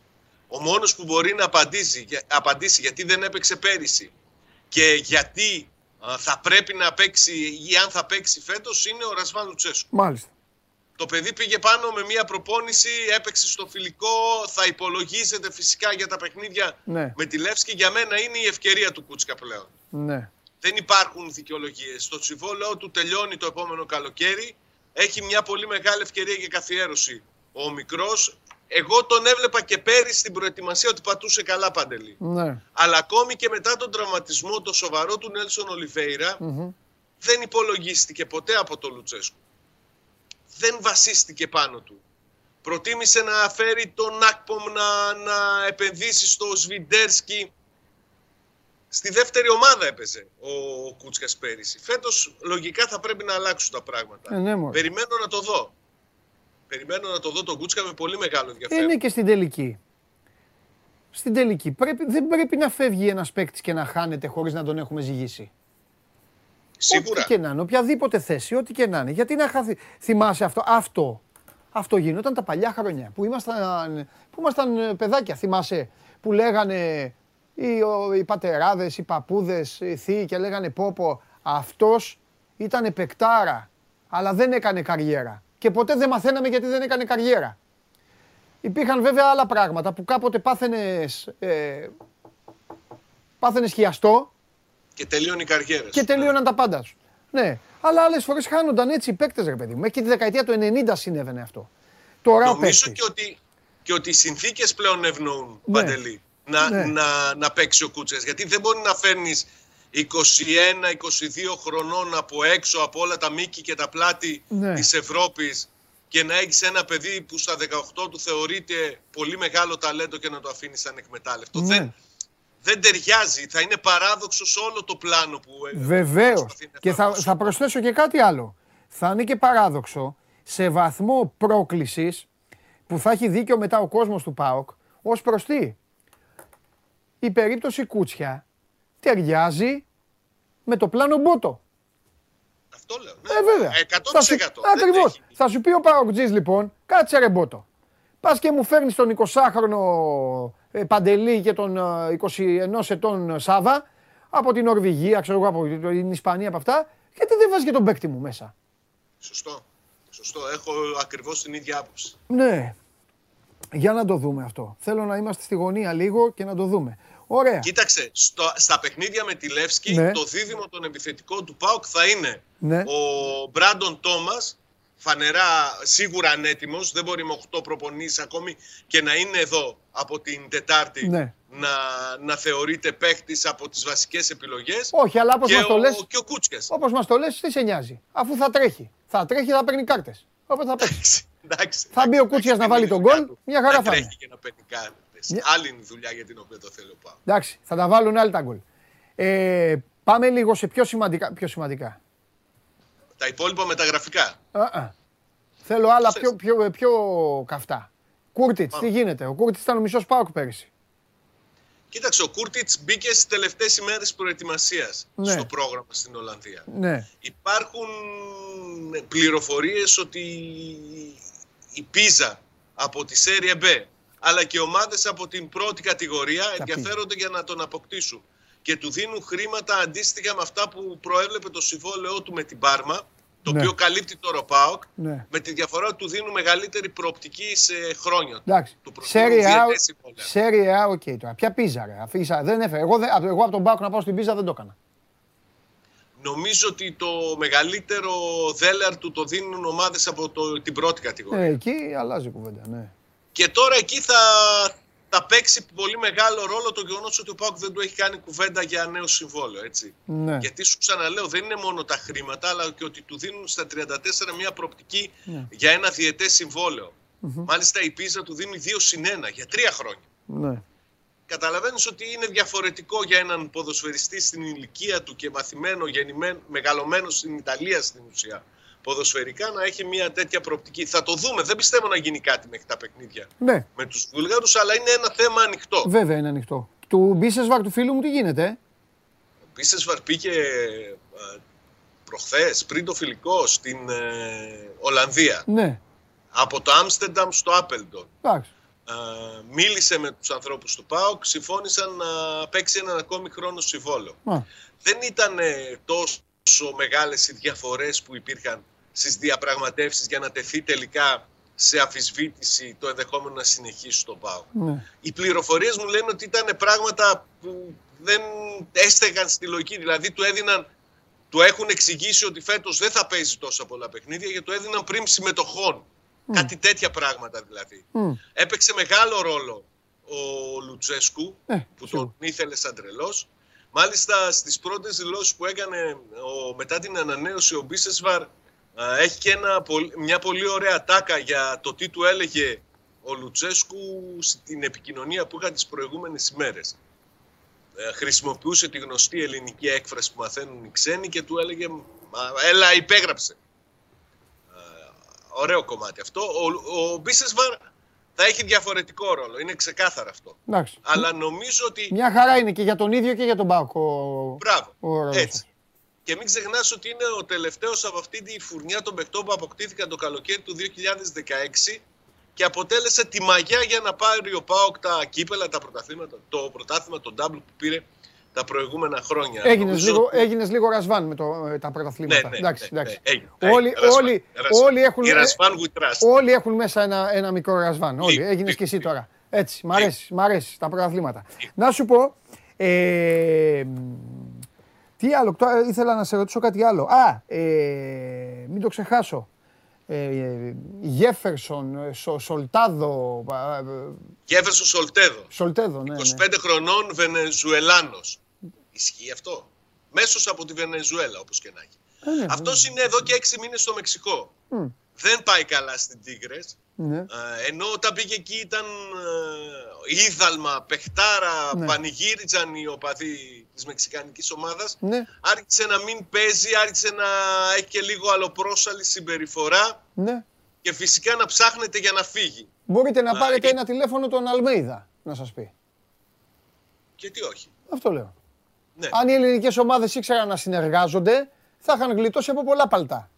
Ο μόνος που μπορεί να απαντήσει, απαντήσει γιατί δεν έπαιξε πέρυσι και γιατί θα πρέπει να παίξει ή αν θα παίξει φέτος είναι ο Ρασβάν Λουτσέσκου. Μάλιστα. Το παιδί πήγε πάνω με μια προπόνηση, έπαιξε στο φιλικό, θα υπολογίζεται φυσικά για τα παιχνίδια ναι. με τη Λεύσκη. Για μένα είναι η ευκαιρία του Κούτσκα πλέον. Ναι. Δεν υπάρχουν δικαιολογίες. Το συμβόλαιο του τελειώνει το επόμενο καλοκαίρι. Έχει μια πολύ μεγάλη ευκαιρία για καθιέρωση. Ο μικρός, εγώ τον έβλεπα και πέρυσι στην προετοιμασία ότι πατούσε καλά παντελή. Ναι. Αλλά ακόμη και μετά τον τραυματισμό, το σοβαρό του Νέλσον δεν υπολογίστηκε ποτέ από τον Λουτσέσκου δεν βασίστηκε πάνω του. Προτίμησε να φέρει τον Ακπομ να, να επενδύσει στο Σβιντέρσκι. Στη δεύτερη ομάδα έπαιζε ο Κούτσιας πέρυσι. Φέτος λογικά θα πρέπει να αλλάξουν τα πράγματα. Ε, ναι, Περιμένω να το δω. Περιμένω να το δω τον Κούτσκα με πολύ μεγάλο ενδιαφέρον. Είναι και στην τελική. Στην τελική. Πρέπει, δεν πρέπει να φεύγει ένας παίκτης και να χάνεται χωρίς να τον έχουμε ζυγίσει. Σίγουρα. Ό,τι και να είναι, οποιαδήποτε θέση, ό,τι και να είναι. Γιατί να χαθεί. Θυμάσαι αυτό. Αυτό, αυτό γινόταν τα παλιά χρόνια που ήμασταν, που ήμασταν ε, παιδάκια. Θυμάσαι που λέγανε οι, οι πατεράδες, οι παππούδες, οι θείοι και λέγανε πόπο αυτός ήταν παικτάρα, αλλά δεν έκανε καριέρα. Και ποτέ δεν μαθαίναμε γιατί δεν έκανε καριέρα. Υπήρχαν βέβαια άλλα πράγματα που κάποτε πάθαινες, ε, πάθαινες χιαστό και τελείωνε η καριέρα Και τελείωναν τα πάντα σου. Ναι. Αλλά άλλες φορές χάνονταν έτσι οι παίκτες, ρε παιδί μου. Μέχρι τη δεκαετία του 90 συνέβαινε αυτό. Τώρα Νομίζω και ότι, και ότι οι συνθήκες πλέον ευνοούν ναι. παντελή να, ναι. να, να παίξει ο Κούτσε. Γιατί δεν μπορεί να φέρνεις 21-22 χρονών από έξω από όλα τα μήκη και τα πλάτη ναι. της Ευρώπης και να έχεις ένα παιδί που στα 18 του θεωρείται πολύ μεγάλο ταλέντο και να το αφήνεις ανεκμετάλλευτο. Ναι. Δεν, δεν ταιριάζει. Θα είναι παράδοξος σε όλο το πλάνο που Βεβαίως. Και θα, θα προσθέσω και κάτι άλλο. Θα είναι και παράδοξο σε βαθμό πρόκλησης που θα έχει δίκιο μετά ο κόσμος του ΠΑΟΚ ως προς τι; Η περίπτωση Κούτσια ταιριάζει με το πλάνο Μπότο. Αυτό λέω. Ναι, ε, βέβαια. 100%. Ακριβώς. Θα σου πει ο Παοκτζής λοιπόν, κάτσε ρε Μπότο. Πας και μου φέρνεις τον 20χρονο ε, Παντελή και τον 21 ε, ετών Σάβα από την Νορβηγία, ξέρω εγώ, από την Ισπανία, από αυτά. Γιατί δεν βάζει και τον παίκτη μου μέσα; Σωστό. Σωστό. Έχω ακριβώς την ίδια άποψη. Ναι. Για να το δούμε αυτό. Θέλω να είμαστε στη γωνία λίγο και να το δούμε. Ωραία. Κοίταξε, στο, στα παιχνίδια με τη Λεύσκη, ναι. το δίδυμο των επιθετικών του ΠΑΟΚ θα είναι ναι. ο Μπράντον Τόμας φανερά σίγουρα ανέτοιμος, δεν μπορεί με 8 προπονήσεις ακόμη και να είναι εδώ από την Τετάρτη Ναι. να, να θεωρείται παίχτης από τις βασικές επιλογές. Όχι, αλλά όπως και, μας το ο, λες, και ο Κούτσιας. όπως μας το λες, τι σε νοιάζει. Αφού θα τρέχει. Θα τρέχει, θα παίρνει κάρτες. Όπως θα παίξει. Εντάξει, εντάξει, Θα μπει ο εντάξει, Κούτσιας να δεν βάλει είναι τον δουλειά γκολ, του. μια χαρά Να θα είναι. τρέχει και να παίρνει κάρτες. Μια- Άλλη είναι η δουλειά για την οποία το θέλω πάω. Εντάξει, θα τα βάλουν άλλοι τα γκολ. Ε, πάμε λίγο σε πιο σημαντικά. Πιο σημαντικά. Τα υπόλοιπα μεταγραφικά. Α, α. Θέλω άλλα Θες. πιο, πιο, πιο καυτά. Κούρτιτς, τι γίνεται; Ο Κούρτιτς ήταν ο μισός Πάοκ πέρυσι. Κοίταξε, ο Κούρτιτς μπήκε στις τελευταίες ημέρες προετοιμασίας Ναι. στο πρόγραμμα στην Ολλανδία. Ναι. Υπάρχουν πληροφορίες ότι η Πίζα από τη Σέρια B αλλά και ομάδες από την πρώτη κατηγορία ενδιαφέρονται για να τον αποκτήσουν και του δίνουν χρήματα αντίστοιχα με αυτά που προέβλεπε το συμβόλαιό του με την Πάρμα το Ναι. οποίο καλύπτει το Ροπάοκ Ναι. με τη διαφορά ότι του δίνουν μεγαλύτερη προοπτική σε χρόνια. Εντάξει. Του προτείνουν Σέρια διετές συμβόλαια. Σέρια, οκ τώρα. Ποια πίζα, ρε. Αφήσα, δεν έφερε. Εγώ, δεν- εγώ από τον Πάοκ να πάω στην πίζα δεν το έκανα. Νομίζω ότι το μεγαλύτερο δέλεαρ του το δίνουν ομάδες από το, την πρώτη κατηγορία. Ε, εκεί αλλάζει η κουβέντα, ναι. Και τώρα εκεί θα, θα παίξει πολύ μεγάλο ρόλο το γεγονός ότι ο Πάουκ δεν του έχει κάνει κουβέντα για νέο συμβόλαιο. Έτσι. ναι. Γιατί σου ξαναλέω, δεν είναι μόνο τα χρήματα, αλλά και ότι του δίνουν στα 34 μια προοπτική Ναι. για ένα διετέ Μάλιστα η Πίζα του δίνει 2 συν 1 για τρία χρόνια. ναι. Καταλαβαίνεις ότι είναι διαφορετικό για έναν ποδοσφαιριστή στην ηλικία του και μαθημένο, γεννημένο, μεγαλωμένο στην Ιταλία στην ουσία ποδοσφαιρικά να έχει μια τέτοια προοπτική. Θα το δούμε. Δεν πιστεύω να γίνει κάτι μέχρι τα παιχνίδια Ναι, με τους Βούλγαρους, αλλά είναι ένα θέμα ανοιχτό. βέβαια είναι ανοιχτό. Του Μπίσεσβαρ του φίλου μου τι γίνεται, ε; Ο Μπίσεσβαρ πήγε ε, προχθές, πριν το φιλικό, στην ε, Ολλανδία. Ναι, Από το Άμστερνταμ στο Άπελντον. εντάξει. Ε, μίλησε με τους ανθρώπους του ΠΑΟΚ, συμφώνησαν να παίξει έναν ακόμη χρόνο συμβόλαιο. Α, Δεν ήταν ε, τόσο μεγάλες οι διαφορές που υπήρχαν στις διαπραγματεύσεις για να τεθεί τελικά σε αφισβήτηση το ενδεχόμενο να συνεχίσει το ΠΑΟΚ. ναι. Οι πληροφορίες μου λένε ότι ήταν πράγματα που δεν έστεγαν στη λογική. Δηλαδή του έδιναν, του έχουν εξηγήσει ότι φέτος δεν θα παίζει τόσα πολλά παιχνίδια γιατί του έδιναν πριν συμμετοχών. Κάτι τέτοια πράγματα δηλαδή. Μμ. Έπαιξε μεγάλο ρόλο ο Λουτσέσκου Ε, που σίγουρα. τον ήθελε σαν τρελός. Μάλιστα στις πρώτες δηλώσεις που έκανε ο, μετά την ανανέωση ο Μπίσεσβαρ α, έχει και ένα, πολ- μια πολύ ωραία τάκα για το τι του έλεγε ο Λουτσέσκου στην επικοινωνία που είχαν τις προηγούμενες ημέρες. Ε, χρησιμοποιούσε τη γνωστή ελληνική έκφραση που μαθαίνουν οι ξένοι και του έλεγε «Μα, έλα υπέγραψε. Ε, ωραίο κομμάτι αυτό. Ο, ο Μπίσεσβαρ θα έχει διαφορετικό ρόλο. Είναι ξεκάθαρο αυτό. εντάξει. Αλλά νομίζω ότι. Μια χαρά είναι και για τον ίδιο και για τον Πάοκ. ο- Μπράβο. ο ρόλος Έτσι. Αυτός. Και μην ξεχνάς ότι είναι ο τελευταίος από αυτή τη φουρνιά των παιχτών που αποκτήθηκαν το καλοκαίρι του 2016 και αποτέλεσε τη μαγιά για να πάρει ο Πάοκ τα κύπελα, τα πρωταθλήματα, το πρωτάθλημα, τον double που πήρε τα προηγούμενα χρόνια. Έγινες Νομίζω λίγο, ότι- έγινες λίγο ρασβάν με το, ε, τα Ναι, πρωταθλήματα. ναι, εντάξει, ναι, εντάξει. ναι, έγινε. Όλοι, Ρασβάν, όλοι, Ρασβάν. όλοι έχουν, Η Ρασβάν we trust. όλοι έχουν μέσα ένα, ένα μικρό ρασβάν. Όλοι. Λίγο, Έγινες λίγο, και εσύ λίγο. τώρα. Έτσι, μ' αρέσει, μ' αρέσει τα πρωταθλήματα. Να σου πω, ε, τι άλλο, τώρα ήθελα να σε ρωτήσω κάτι άλλο. Α, ε, μην το ξεχάσω. Ε, Γέφερσον, ε, Σο- Σολτάδο, α, ε, Γέφερσον Σολτέδο. Σολτέδο, ναι, ναι. 25 χρονών Βενεζουελάνος. Ισχύει αυτό; Μέσος από τη Βενεζουέλα, όπως και να έχει. Ε, ναι, Αυτός είναι εδώ και 6 μήνες στο Μεξικό. Μμ. Δεν πάει καλά στην Τίγκρες. Ναι. Ε, ενώ όταν πήγε εκεί ήταν ε, ίδαλμα, παιχτάρα, Ναι. πανηγύριζαν οι οπαδοί της μεξικανικής ομάδας. Ναι, Άρχισε να μην παίζει, άρχισε να έχει και λίγο αλλοπρόσαλη συμπεριφορά ναι. και φυσικά να ψάχνεται για να φύγει. Μπορείτε να Α, πάρετε εκεί- ένα τηλέφωνο τον Αλμέιδα, να σας πει. Και τι όχι. Αυτό λέω. Ναι. Αν οι ελληνικές ομάδες ήξεραν να συνεργάζονται, θα είχαν γλιτώσει από πολλά παλτά.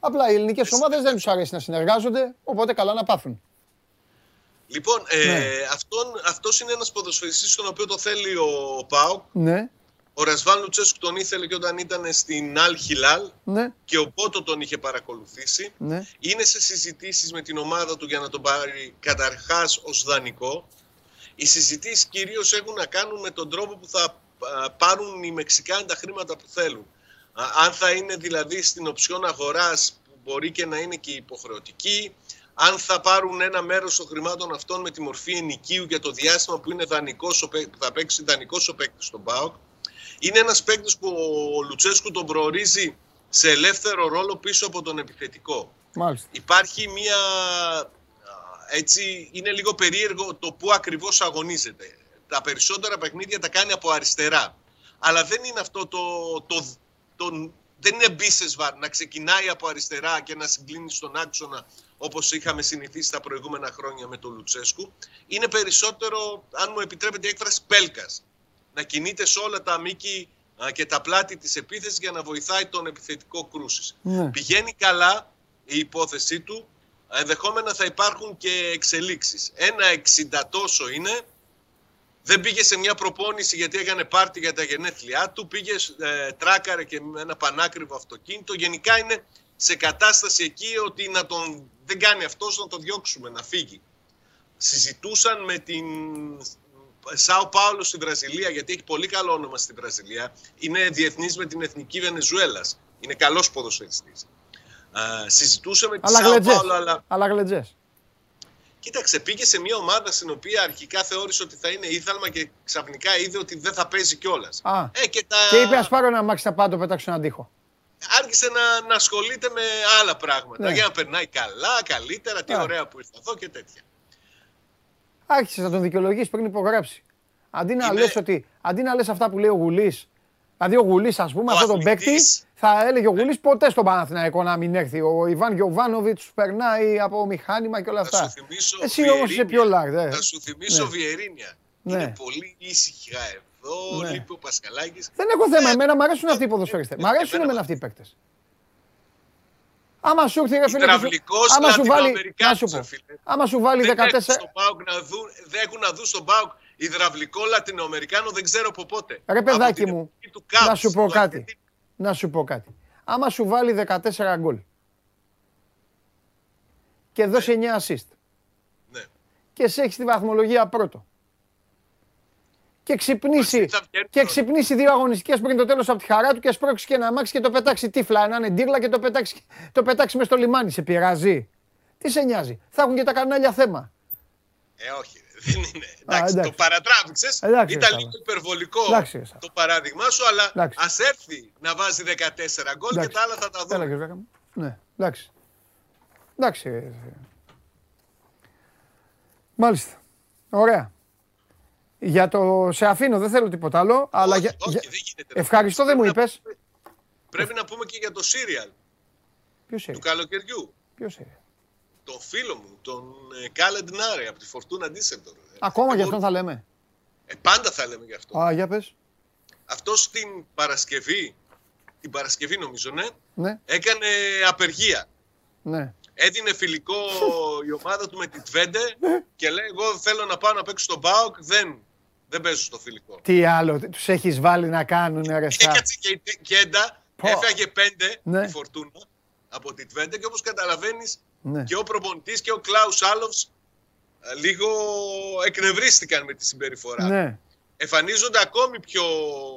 Απλά οι ελληνικές ομάδες δεν τους αρέσει να συνεργάζονται, οπότε καλά να πάθουν. Λοιπόν, ε, Ναι. αυτόν, αυτός είναι ένας ποδοσφαιριστής τον οποίο το θέλει ο ΠΑΟΚ. Ναι, Ο Ρασβάν Λουτσέσκου τον ήθελε και όταν ήταν στην Αλ Χιλάλ ναι, και ο Πότο τον είχε παρακολουθήσει. ναι. Είναι σε συζητήσεις με την ομάδα του για να τον πάρει καταρχάς ως δανεικό. Οι συζητήσεις κυρίως έχουν να κάνουν με τον τρόπο που θα α, πάρουν οι Μεξικάνοι τα χρήματα που θέλουν. Α, Αν θα είναι δηλαδή στην οψιόν αγοράς που μπορεί και να είναι και υποχρεωτική, αν θα πάρουν ένα μέρος των χρημάτων αυτών με τη μορφή ενοικίου για το διάστημα που είναι δανεικός, θα παίξει δανεικός ο παίκτης στον ΠΑΟΚ. Είναι ένας παίκτης που ο Λουτσέσκου τον προορίζει σε ελεύθερο ρόλο πίσω από τον επιθετικό. Μάλιστα. Υπάρχει μια... Έτσι, είναι λίγο περίεργο το πού ακριβώς αγωνίζεται. Τα περισσότερα παιχνίδια τα κάνει από αριστερά. Αλλά δεν είναι αυτό το, το, το, δεν είναι μπίσεσβαρ να ξεκινάει από αριστερά και να συγκλίνει στον άξονα όπως είχαμε συνηθίσει τα προηγούμενα χρόνια με τον Λουτσέσκου. Είναι περισσότερο, αν μου επιτρέπετε η έκφραση, πέλκας. Να κινείται σε όλα τα μήκη και τα πλάτη της επίθεσης για να βοηθάει τον επιθετικό Κρούσης. Ναι. Πηγαίνει καλά η υπόθεσή του, ενδεχόμενα θα υπάρχουν και εξελίξεις. Ένα εξιντατόσο είναι, δεν πήγε σε μια προπόνηση γιατί έκανε πάρτι για τα γενέθλιά του, πήγε ε, τράκαρε και με ένα πανάκριβο αυτοκίνητο. Γενικά είναι σε κατάσταση εκεί ότι να τον, δεν κάνει αυτός να τον διώξουμε, να φύγει. Συζητούσαν με την Σάο Πάολο στη Βραζιλία, γιατί έχει πολύ καλό όνομα στη Βραζιλία. Είναι διεθνής με την Εθνική Βενεζουέλας. Είναι καλός ποδοσφαιριστής. συζητούσε με τη Σάο Πάολο, αλλά... Αλλά γλετζές. Κοίταξε, πήγε σε μια ομάδα στην οποία αρχικά θεώρησε ότι θα είναι ήθαλμα και ξαφνικά είδε ότι δεν θα παίζει κιόλας. Ε, και, τα... και είπε: Α πάρω ένα μάξι θα πάω το πετάξω έναν τοίχο. Άρχισε να, να ασχολείται με άλλα πράγματα. Ναι. Για να περνάει καλά, καλύτερα, τι ωραία που ήρθα εδώ και τέτοια. Άρχισε να τον δικαιολογήσει πριν υπογράψει. Αντί να, λες ότι, αντί να λες αυτά που λέει ο Γουλής, δηλαδή ο Γουλής, ας πούμε, αυτό τον παίκτη, θα έλεγε ο Γουλής ποτέ στον Παναθηναϊκό να μην έρθει. Ο Ιβάν Γιοβάνοβιτ περνάει από μηχάνημα και όλα αυτά. Θα σου θυμίσω Εσύ όμως είσαι πιο λάγ. Θα σου θυμίσω ναι. Βιερίνια. Ναι. Είναι πολύ ήσυχα εδώ, ναι. λείπει ο Πασχαλάκης. Δεν έχω θέμα. Εμένα μου αρέσουν αυτοί οι ποδοσφαιριστές. Μ' αρέσουν εμένα αυτοί οι παίκτες. Άμα σου έρθει ρε φίλε. Άμα σου βάλει. Να σου πω. Άμα σου βάλει 14. Δεν έχουν να δουν στον Πάουκ υδραυλικό Λατινοαμερικάνο, δεν ξέρω από πότε. Ρε παιδάκι μου, να σου πω κάτι. Να σου πω κάτι. Άμα σου βάλει 14 γκολ και δώσει 9 assist ναι. και σε έχει τη βαθμολογία πρώτο και ξυπνήσει, και ξυπνήσει δύο αγωνιστικές πριν το τέλος από τη χαρά του και σπρώξεις και ένα μάξι και το πετάξεις τύφλα. Να είναι ντύρλα και το πετάξεις, το πετάξεις μες στο λιμάνι. Σε πειράζει. Τι σε νοιάζει. Θα έχουν και τα κανάλια θέμα. Ε, όχι. Δεν είναι. Εντάξει, το παρατράβηξες. Ήταν λίγο υπερβολικό το παράδειγμά σου, αλλά ας έρθει να βάζει 14 γκολ και τα άλλα θα τα δούμε. Ναι, εντάξει. Εντάξει. Μάλιστα. Ωραία. Για το... Σε αφήνω, δεν θέλω τίποτα άλλο. αλλά για... δεν Ευχαριστώ, δεν μου είπες. Πρέπει να πούμε και για το σύριαλ. Ποιος σύριαλ. Του καλοκαιριού. Ποιος σύριαλ. Το φίλο μου, τον Κάλεντ Νάρε από τη Φορτούνα Ντίσσελντορ. Ακόμα γι' αυτό θα λέμε. Ε, πάντα θα λέμε γι' αυτό. Α, για πες. Αυτός την Παρασκευή, την Παρασκευή νομίζω, ναι, ναι. έκανε απεργία. Ναι. Έδινε φιλικό η ομάδα του με την Τβέντε ναι. και λέει: Εγώ θέλω να πάω να παίξω στον Μπάουκ. Δεν, δεν παίζω στο φιλικό. Τι άλλο, τους έχεις βάλει να κάνουν ρε Έκατσε και η Κέντα, έφαγε πέντε ναι. η Φορτούνα από την Τβέντε και όπως καταλαβαίνεις, ναι. και ο προπονητής και ο Κλάους Άλοφς ε, λίγο εκνευρίστηκαν με τη συμπεριφορά. Ναι. Εμφανίζονται ακόμη πιο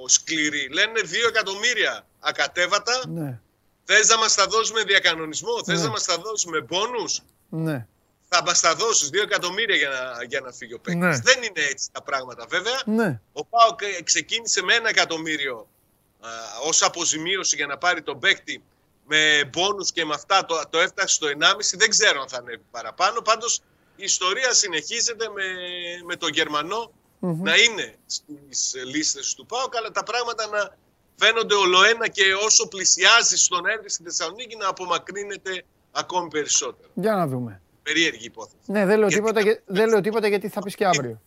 σκληροί. Λένε δύο εκατομμύρια ακατέβατα. Ναι. Θες να μας τα δώσουμε διακανονισμό, ναι. θε να μας τα δώσουμε πόνου. Ναι. Θα μας τα δώσεις δύο εκατομμύρια για να, για να φύγει ο παίκτης. Ναι. Δεν είναι έτσι τα πράγματα βέβαια. Ναι. Ο Πάοκ ξεκίνησε με ένα εκατομμύριο ως αποζημίωση για να πάρει τον παίκτη με μπόνους και με αυτά το, το έφτασε στο 1,5. Δεν ξέρω αν θα ανέβει παραπάνω. Πάντως η ιστορία συνεχίζεται με, με τον γερμανο να είναι στις λίστες του ΠΑΟΚ, αλλά τα πράγματα να φαίνονται ολοένα και όσο πλησιάζει στον έρθει στη Θεσσαλονίκη να απομακρύνεται ακόμη περισσότερο. Για να δούμε. Περίεργη υπόθεση. Ναι, δεν λέω, τίποτα, δεν λέω τίποτα γιατί θα πεις και αύριο.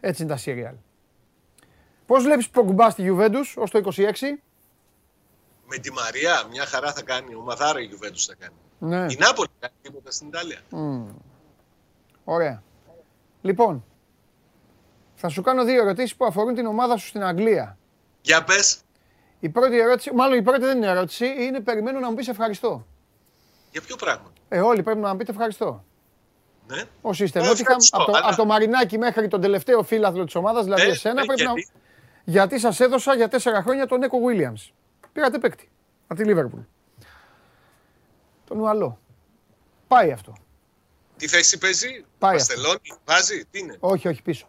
Έτσι είναι τα σύριαλ. Πώς βλέπεις Πογκμπά στη Juventus ως το 26? Με τη Μαρία μια χαρά θα κάνει. Ο Μαδάρα η Juventus θα κάνει. Ναι. Η Νάπολη κάνει τίποτα στην Ιταλία. Ωραία. Λοιπόν, θα σου κάνω δύο ερωτήσεις που αφορούν την ομάδα σου στην Αγγλία. Για πες. Η πρώτη ερώτηση, μάλλον η πρώτη δεν είναι ερώτηση, είναι περιμένω να μου πεις ευχαριστώ. Για ποιο πράγμα; Ε, όλοι πρέπει να μου πείτε ευχαριστώ. Ναι. Όσοι είστε Νότιχαμ, από, το, αλλά... το Μαρινάκι μέχρι τον τελευταίο φίλαθλο της ομάδας, δηλαδή ναι, εσένα, ναι, πρέπει γιατί. να... Γιατί; σας έδωσα για τέσσερα χρόνια τον Νέκο Williams. Πήρατε παίκτη από τη Λίβερπουλ. Τον Ουαλό. Πάει αυτό. Τι θέση παίζει, Πάει Βαστελόνη, βάζει, τι είναι; Όχι, όχι, πίσω.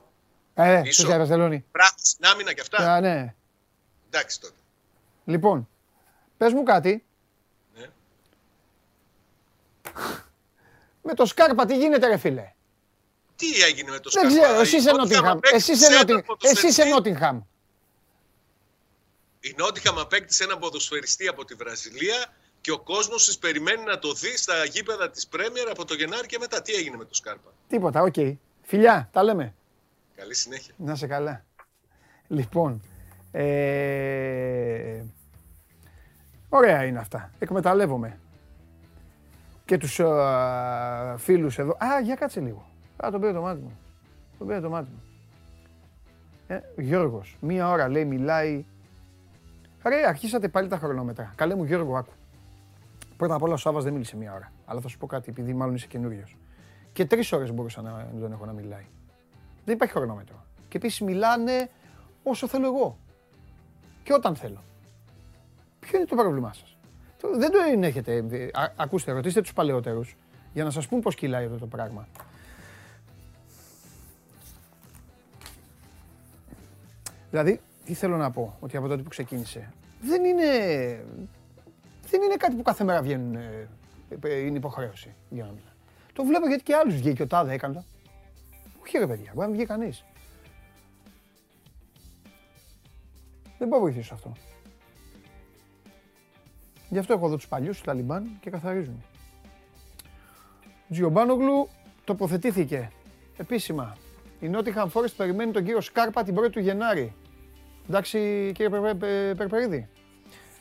Ε, Πίσω. πίσω. Βαστελόνη. Πράγμα στην άμυνα και αυτά; Α, ναι. Εντάξει τότε. Λοιπόν, πες μου κάτι. Ναι. Με το Σκάρπα τι γίνεται ρε φίλε; Τι έγινε με το Δεν Σκάρπα. ξέρω, εσύ Η είσαι Νότιγχαμ Νότιγχαμ. Εσύ είσαι απέκτησε Νότιγχαμ. έναν Εσύ είσαι ποδοσφαιριστή. Νότιγχαμ. Η Νότιγχαμ απέκτησε έναν ποδοσφαιριστή από τη Βραζιλία και ο κόσμος της περιμένει να το δει στα γήπεδα της Πρέμιερ από το Γενάρη και μετά. Τι έγινε με το Σκάρπα; Τίποτα, οκ. Φιλιά, τα λέμε. Καλή συνέχεια. Να σε καλά. Λοιπόν, ε... ωραία είναι αυτά. Εκμεταλλεύομαι. Και τους α, φίλους εδώ. Α, για κάτσε λίγο. Α, τον πήρε το μάτι μου. Τον πήρε το μάτι μου. Ε, Γιώργος, μία ώρα λέει μιλάει. Ρε, αρχίσατε πάλι τα χρονόμετρα. Καλέ μου Γιώργο, άκου. Πρώτα απ' όλα ο Σάββας δεν μίλησε μία ώρα. Αλλά θα σου πω κάτι, επειδή μάλλον είσαι καινούριος. Και τρεις ώρες μπορούσα να να τον έχω να μιλάει. Δεν υπάρχει χρονόμετρο. Και επίσης μιλάνε όσο θέλω εγώ. Και όταν θέλω. Ποιο είναι το πρόβλημά σας; Δεν το έχετε. ε, α- ακούστε, ρωτήστε τους παλαιότερους για να σας πούν πώς κυλάει αυτό το πράγμα. Δηλαδή, τι θέλω να πω, ότι από τότε που ξεκίνησε, δεν είναι, δεν είναι κάτι που κάθε μέρα βγαίνουν, ε, ε, είναι υποχρέωση για να μιλάνε. Το βλέπω γιατί και άλλους βγήκε ο Τάδε έκανε. το. Όχι ρε παιδιά, μπορεί να μην βγει κανείς. Δεν μπορώ να βοηθήσω αυτό. Γι' αυτό έχω εδώ τους παλιούς, τους Ταλιμπάν και καθαρίζουν. Τζιομπάνογλου τοποθετήθηκε επίσημα. Η Nottingham Forest περιμένει τον κύριο Σκάρπα την 1η του Γενάρη. Εντάξει κύριε Περ- Περ- Περπερίδη.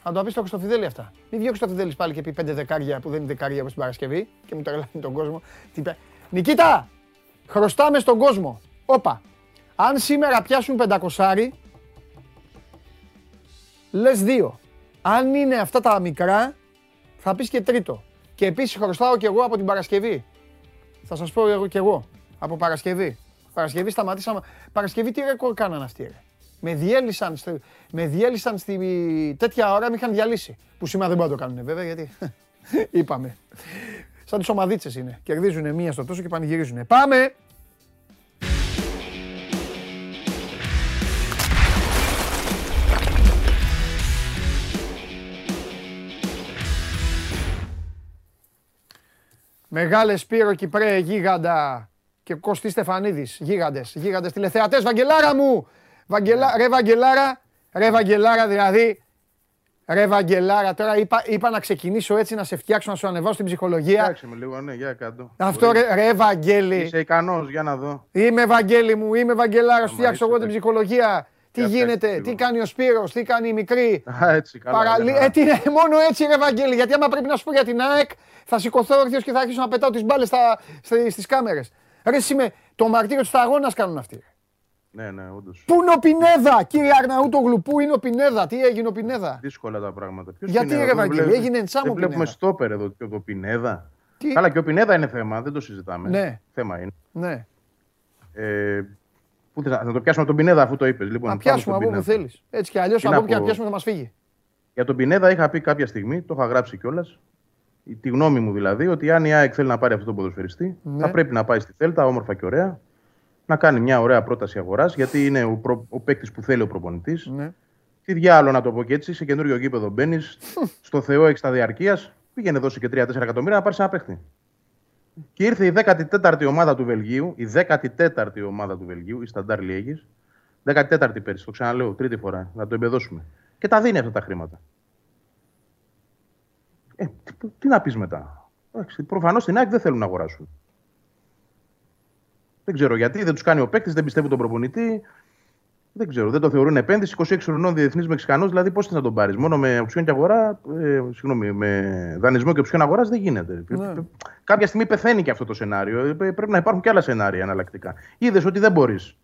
Να το πει στο Χρυστοφιδέλη αυτά. Μην βγει ο Χρυστοφιδέλης πάλι και πει πέντε δεκάρια που δεν είναι δεκάρια όπως την Παρασκευή και μου τρελαίνει τον κόσμο. Τι είπε. Νικήτα! Χρωστάμε στον κόσμο. Όπα. Αν σήμερα πιάσουν πεντακοσάρι, λες δύο. Αν είναι αυτά τα μικρά, θα πεις και τρίτο. Και επίσης χρωστάω και εγώ από την Παρασκευή. Θα σας πω εγώ και εγώ. Από Παρασκευή. Παρασκευή σταματήσαμε. Παρασκευή τι ρεκόρ κάνανε αυτοί ρε; Με διέλυσαν, στη, με διέλυσαν στη τέτοια ώρα με είχαν διαλύσει. Που σήμερα δεν μπορούν να το κάνουν βέβαια γιατί είπαμε. Σαν τις ομαδίτσες είναι. Κερδίζουν μία στο τόσο και πανηγυρίζουν. Πάμε! Μεγάλες Σπύρο Κυπρέ, γίγαντα και Κωστή Στεφανίδης, γίγαντες, γίγαντες τηλεθεατές, Βαγγελάρα μου! Βαγγελά, ρε Βαγγελάρα, ρε Βαγγελάρα δηλαδή, ρε Βαγγελάρα, τώρα είπα, είπα να ξεκινήσω έτσι να σε φτιάξω, να σου ανεβάσω την ψυχολογία. Φτιάξε με λίγο, ναι, για κάτω. Αυτό Μπορεί. ρε, ρε Βαγγέλη, Είσαι ικανός, για να δω. είμαι Βαγγέλη μου, είμαι Βαγγελάρα, σου φτιάξω είσαι, εγώ την εντάξει. ψυχολογία. Τι Για γίνεται, φτιάξτε τι λίγο. κάνει ο Σπύρος, τι κάνει η μικρή. Α, έτσι, καλά. Παραλύ... μια χαρά. Ε, τι είναι, μόνο έτσι ρε Βαγγέλη, γιατί άμα πρέπει να σου πω για την ΑΕΚ, θα σηκωθώ όρθιος και θα αρχίσω να πετάω τις μπάλες στα, στα, στις κάμερες. Ρε είμαι, το μαρτύριο της σταγόνας κάνουν αυτοί. Ρε. Ναι, ναι, όντως. Πού είναι ο Πινέδα, κύριε Αρναούτογλου, πού είναι ο Πινέδα, τι έγινε ο Πινέδα; Δύσκολα τα πράγματα. Ποιος Γιατί, Πινέδα, ρε, δεν Βαγγέλη, βλέπουμε- έγινε εντσάμο Δεν βλέπουμε Πινέδα. στόπερ εδώ και το Πινέδα. Τι; Καλά, και ο Πινέδα είναι θέμα, δεν το συζητάμε. Ναι. Θέμα είναι. Ναι, Ε, πού θες να- να το πιάσουμε από τον Πινέδα αφού το είπες. Λοιπόν, να πάμε πιάσουμε στον από όπου Πινέδα. θέλεις. Έτσι κι αλλιώς Τι από να όπου και να πω. πιάσουμε θα μας φύγει. Για τον Πινέδα είχα πει κάποια στιγμή, το είχα γράψει κιόλας. Τη γνώμη μου δηλαδή, ότι αν η ΑΕΚ θέλει να πάρει αυτό τον ποδοσφαιριστή, Ναι. θα πρέπει να πάει στη Θέλτα, όμορφα και ωραία, να κάνει μια ωραία πρόταση αγοράς, γιατί είναι ο, προ... ο παίκτης που θέλει ο προπονητής. Ναι. Τι διάλογο να το πω και έτσι, σε καινούριο γήπεδο μπαίνεις, στο Θεό έχεις τα διαρκείας, πήγαινε δώσει και 3-4 εκατομμύρια να πάρεις ένα παίκτη. Και ήρθε η 14η ομάδα του Βελγίου, η 14η ομάδα του Βελγίου, η Σταντάρ Liège, 14η πέρσι, το ξαναλέω, τρίτη φορά, να το εμπεδώσουμε. Και τα δίνει αυτά τα χρήματα. Ε, τι, τι να πεις μετά. Προφανώς στην ΑΕΚ δεν θέλουν να αγοράσουν. Δεν ξέρω γιατί, δεν τους κάνει ο παίκτης, δεν πιστεύουν τον προπονητή. Δεν ξέρω, δεν το θεωρούν επένδυση. 26 χρονών διεθνής Μεξικανό, δηλαδή πώς να τον πάρεις. Μόνο με οψιόν και αγορά, ε, συγγνώμη, με δανεισμό και οψιόν αγοράς δεν γίνεται. Ναι. Κάποια στιγμή πεθαίνει και αυτό το σενάριο. Ε, Πρέπει να υπάρχουν και άλλα σενάρια εναλλακτικά. Είδες ότι δεν μπορείς.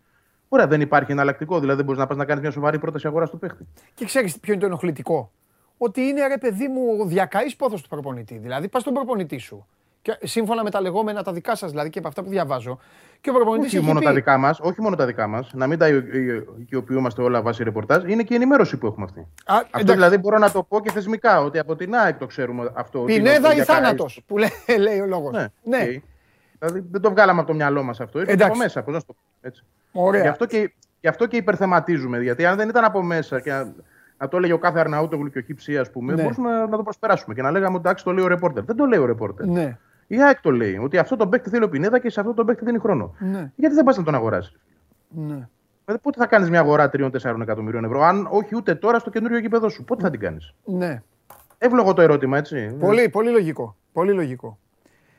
Ωραία, δεν υπάρχει εναλλακτικό. Δηλαδή δεν μπορείς να πας να κάνεις μια σοβαρή πρόταση αγοράς του παίχτη. Και ξέρεις ποιο είναι το ενοχλητικό; Ότι είναι ρε παιδί μου ο διακαής πόθος του προπονητή. Δηλαδή πας στον προπονητή σου Και σύμφωνα με τα λεγόμενα τα δικά σας, δηλαδή και από αυτά που διαβάζω. Και ο προπονητής. Όχι μόνο πει... τα δικά μας, όχι μόνο τα δικά μας, να μην τα οικειοποιούμαστε όλα βάσει ρεπορτάζ, είναι και η ενημέρωση που έχουμε αυτή. Α, αυτό εντάξει. δηλαδή μπορώ να το πω και θεσμικά, ότι από την ΑΕΚ το ξέρουμε αυτό. Πινέδα ή θάνατος, που λέει, λέει ο λόγος. Ναι. ναι. Okay. Δηλαδή δεν το βγάλαμε από το μυαλό μας αυτό. Ήρθε από μέσα. Πώς να το έτσι. Ωραία. Γι αυτό, και, γι' αυτό και υπερθεματίζουμε. Γιατί αν δεν ήταν από μέσα και να, να το έλεγε ο κάθε Αρναούτογλου και ο Χίψη, ας πούμε, ναι. μπορούσαμε να, να, το προσπεράσουμε και να λέγαμε ότι εντάξει το λέει ο ρεπόρτερ. Δεν το λέει ο ρεπόρτερ. Ναι. Η ΑΕΚ το λέει. Ότι αυτό το παίκτη θέλει ο Πινέδα και σε αυτό το παίκτη δίνει χρόνο. Ναι. Γιατί δεν πας να τον αγοράσεις. Ναι. Δηλαδή, πότε θα κάνεις μια αγορά 3-4 εκατομμυρίων ευρώ, αν όχι ούτε τώρα στο καινούριο γήπεδο σου. Πότε θα την κάνεις; Ναι. Εύλογο το ερώτημα, έτσι. Πολύ, πολύ λογικό. Πολύ λογικό.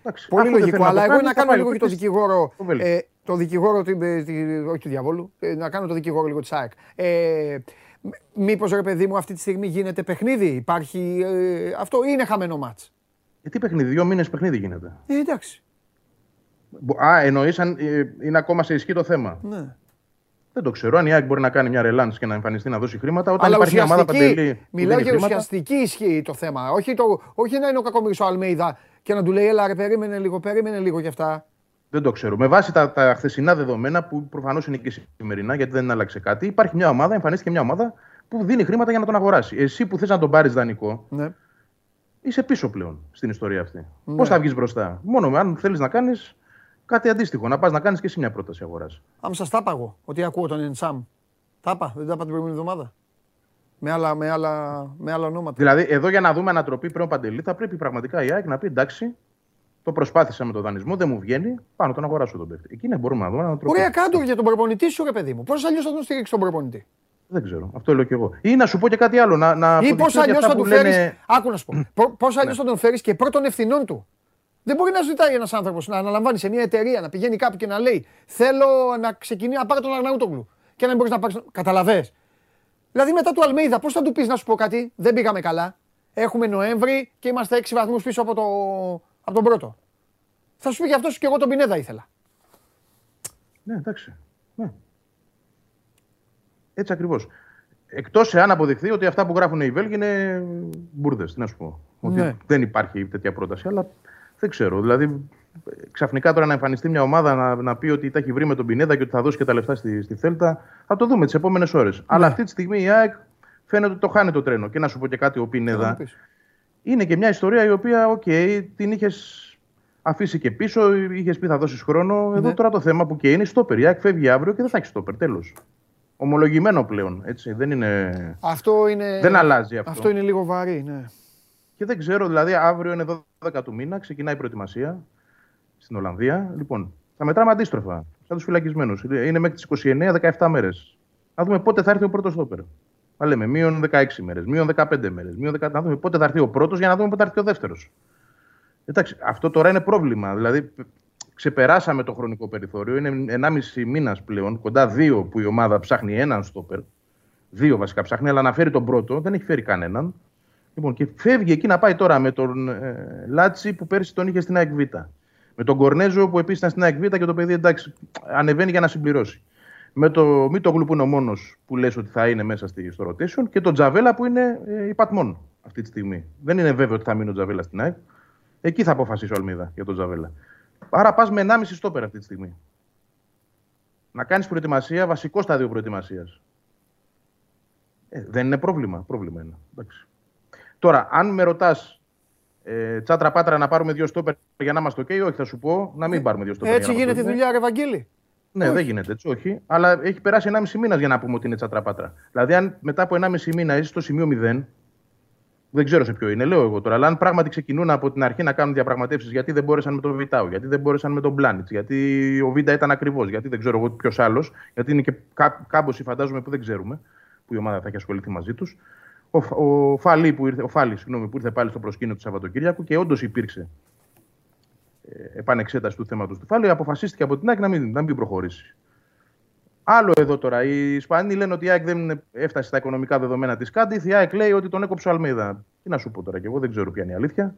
Εντάξει, πολύ λογικό. Αλλά εγώ να κάνω λίγο και το δικηγόρο. Ε, το δικηγόρο, όχι του διαβόλου, ε, να κάνω το δικηγόρο λίγο της ΑΕΚ. Ε, Μήπως ρε παιδί μου αυτή τη στιγμή γίνεται παιχνίδι, υπάρχει ε, αυτό ή είναι χαμένο μάτς. Γιατί παιχνίδι, δύο μήνες παιχνίδι γίνεται. Ε, εντάξει. Α, εννοείς αν ε, είναι ακόμα σε ισχύ το θέμα. Ναι. Δεν το ξέρω. Αν η ΑΕΚ μπορεί να κάνει μια ρελάντ και να εμφανιστεί να δώσει χρήματα, όταν Αλλά υπάρχει μια ομάδα παντελή. Μιλάω για ουσιαστική ισχύ το θέμα. Όχι, το, όχι να είναι ο κακομίρι ο Αλμέιδα και να του λέει, Ελά, ρε, περίμενε λίγο, περίμενε λίγο κι αυτά. Δεν το ξέρω. Με βάση τα, τα χθεσινά δεδομένα, που προφανώς είναι και σημερινά, γιατί δεν άλλαξε κάτι, υπάρχει μια ομάδα, εμφανίστηκε μια ομάδα που δίνει χρήματα για να τον αγοράσει. Εσύ που θες να τον πάρεις δανεικό, ναι. Είσαι πίσω πλέον στην ιστορία αυτή. Ναι. Πώς θα βγεις μπροστά, Μόνο αν θέλεις να κάνεις κάτι αντίστοιχο, να πας να κάνεις και εσύ μια πρόταση αγοράς. Αν σας τα πάγω, ότι ακούω τον Ενσάμ. Τα είπα, δεν τα είπα την προηγούμενη εβδομάδα. Με άλλα, με, άλλα, με άλλα ονόματα. Δηλαδή, εδώ για να δούμε ανατροπή πριν παντελή, θα πρέπει πραγματικά η ΑΕΚ να πει εντάξει, το προσπάθησα με τον δανεισμό, δεν μου βγαίνει. Πάνω τον αγοράσω τον παίκτη. Εκεί ναι, μπορούμε να δούμε. Να Ωραία, κάτω για τον προπονητή σου, ρε παιδί μου. Πώς αλλιώς θα τον στηρίξει τον προπονητή; Δεν ξέρω. Αυτό λέω κι εγώ. Ή να σου πω και κάτι άλλο. Να, να ή πώ αλλιώ θα τον φέρει. Λένε... Άκου να σου πω. Πώ αλλιώ ναι. θα τον φέρεις και πρώτων ευθυνών του. Δεν μπορεί να ζητάει ένας άνθρωπος να αναλαμβάνει σε μια εταιρεία, να πηγαίνει κάπου και να λέει Θέλω να ξεκινήσει να πάρει τον Αρναούτογλου. Και να μην μπορείς να πάρει. Καταλαβέ. Δηλαδή μετά του Αλμέιδα, πώς θα του πεις να σου πω κάτι, δεν πήγαμε καλά. Έχουμε Νοέμβρη και είμαστε 6 βαθμούς πίσω από, το... από τον πρώτο. Θα σου πει γι' αυτό και εγώ τον Πινέδα ήθελα. Ναι, εντάξει. Ναι. Έτσι ακριβώς. Εκτός εάν αποδειχθεί ότι αυτά που γράφουν οι Βέλγοι είναι μπουρδες. Τι να σου πω. Ναι. Ότι δεν υπάρχει τέτοια πρόταση. Αλλά δεν ξέρω. Δηλαδή, ξαφνικά τώρα να εμφανιστεί μια ομάδα να, να πει ότι τα έχει βρει με τον Πινέδα και ότι θα δώσει και τα λεφτά στη, στη Θέλτα. Θα το δούμε τις επόμενες ώρες. Ναι. Αλλά αυτή τη στιγμή η ΑΕΚ φαίνεται ότι το χάνει το τρένο. Και να σου πω και κάτι, ο Πινέδα είναι και μια ιστορία η οποία, ok, okay, την είχες αφήσει και πίσω, είχες πει θα δώσεις χρόνο. Ναι. Εδώ τώρα το θέμα που και είναι στόπερ. Η ΑΕΚ φεύγει αύριο και δεν θα έχει στόπερ. Τέλος. Ομολογημένο πλέον. Έτσι. Δεν, είναι... Αυτό είναι... δεν αλλάζει αυτό. Αυτό είναι λίγο βαρύ, ναι. Και δεν ξέρω, δηλαδή αύριο είναι 12 του μήνα, ξεκινάει η προετοιμασία στην Ολλανδία. Λοιπόν, θα μετράμε αντίστροφα, σαν τους φυλακισμένους. Είναι μέχρι τις 29-17 μέρες. Να δούμε πότε θα έρθει ο πρώτος στόπερ. Θα λέμε μείον 16 μέρες, μείον 15 μέρες. Να δούμε πότε θα έρθει ο πρώτος για να δούμε πότε θα έρθει ο δεύτερος. Εντάξει, αυτό τώρα είναι πρόβλημα. Δηλαδή, ξεπεράσαμε το χρονικό περιθώριο. Είναι 1,5 μήνας πλέον, κοντά δύο που η ομάδα ψάχνει έναν στόπερ. Δύο βασικά ψάχνει, αλλά να φέρει τον πρώτο, δεν έχει φέρει κανέναν. Λοιπόν, και φεύγει εκεί να πάει τώρα με τον ε, Λάτσι που πέρσι τον είχε στην ΑΕΚ Με τον Κορνέζο που επίσης ήταν στην ΑΕΚ και το παιδί εντάξει, ανεβαίνει για να συμπληρώσει. Με το Μίτογλου που είναι ο μόνος που λες ότι θα είναι μέσα στη, στο rotation και τον Τζαβέλα που είναι ε, υπατμόν αυτή τη στιγμή. Δεν είναι βέβαιο ότι θα μείνει ο Τζαβέλα στην ΑΕΚ. Εκεί θα αποφασίσει ο Αλμίδα για τον Τζαβέλα. Άρα πας με 1,5 στόπερ αυτή τη στιγμή. Να κάνεις προετοιμασία, βασικό στάδιο προετοιμασίας. Ε, δεν είναι πρόβλημα. Πρόβλημα είναι. Εντάξει. Τώρα, αν με ρωτάς ε, τσάτρα πάτρα να πάρουμε δύο στόπερ για να είμαστε OK, όχι, θα σου πω να μην ε, πάρουμε δύο στόπερ. Έτσι γίνεται η δουλειά, ρε Βαγγέλη. Ναι, όχι. δεν γίνεται έτσι, όχι. Αλλά έχει περάσει 1,5 μήνας για να πούμε ότι είναι τσάτρα πάτρα. Δηλαδή, αν μετά από 1,5 μήνα είσαι στο σημείο 0, δεν ξέρω σε ποιο είναι, λέω εγώ τώρα. Αλλά αν πράγματι ξεκινούν από την αρχή να κάνουν διαπραγματεύσεις, γιατί δεν μπόρεσαν με τον Βιτάου, γιατί δεν μπόρεσαν με τον Πλάνιτ, γιατί ο Βίντα ήταν ακριβώς, γιατί δεν ξέρω εγώ ποιος άλλος, γιατί είναι και κάμποσοι φαντάζομαι που δεν ξέρουμε, που η ομάδα θα έχει ασχοληθεί μαζί τους. Ο, ο, Φαλή που ήρθε, ο Φάλη, συγγνώμη, που ήρθε πάλι στο προσκήνιο του Σαββατοκύριακου και όντως υπήρξε ε, επανεξέταση του θέματος του Φάλη, αποφασίστηκε από την ΑΕΚ να μην, να μην προχωρήσει. Άλλο εδώ τώρα. Οι Ισπανοί λένε ότι η ΑΕΚ δεν έφτασε στα οικονομικά δεδομένα της Κάντιθ. Η ΑΕΚ λέει ότι τον έκοψε ο Αλμίδα. Τι να σου πω τώρα, και εγώ δεν ξέρω ποια είναι η αλήθεια.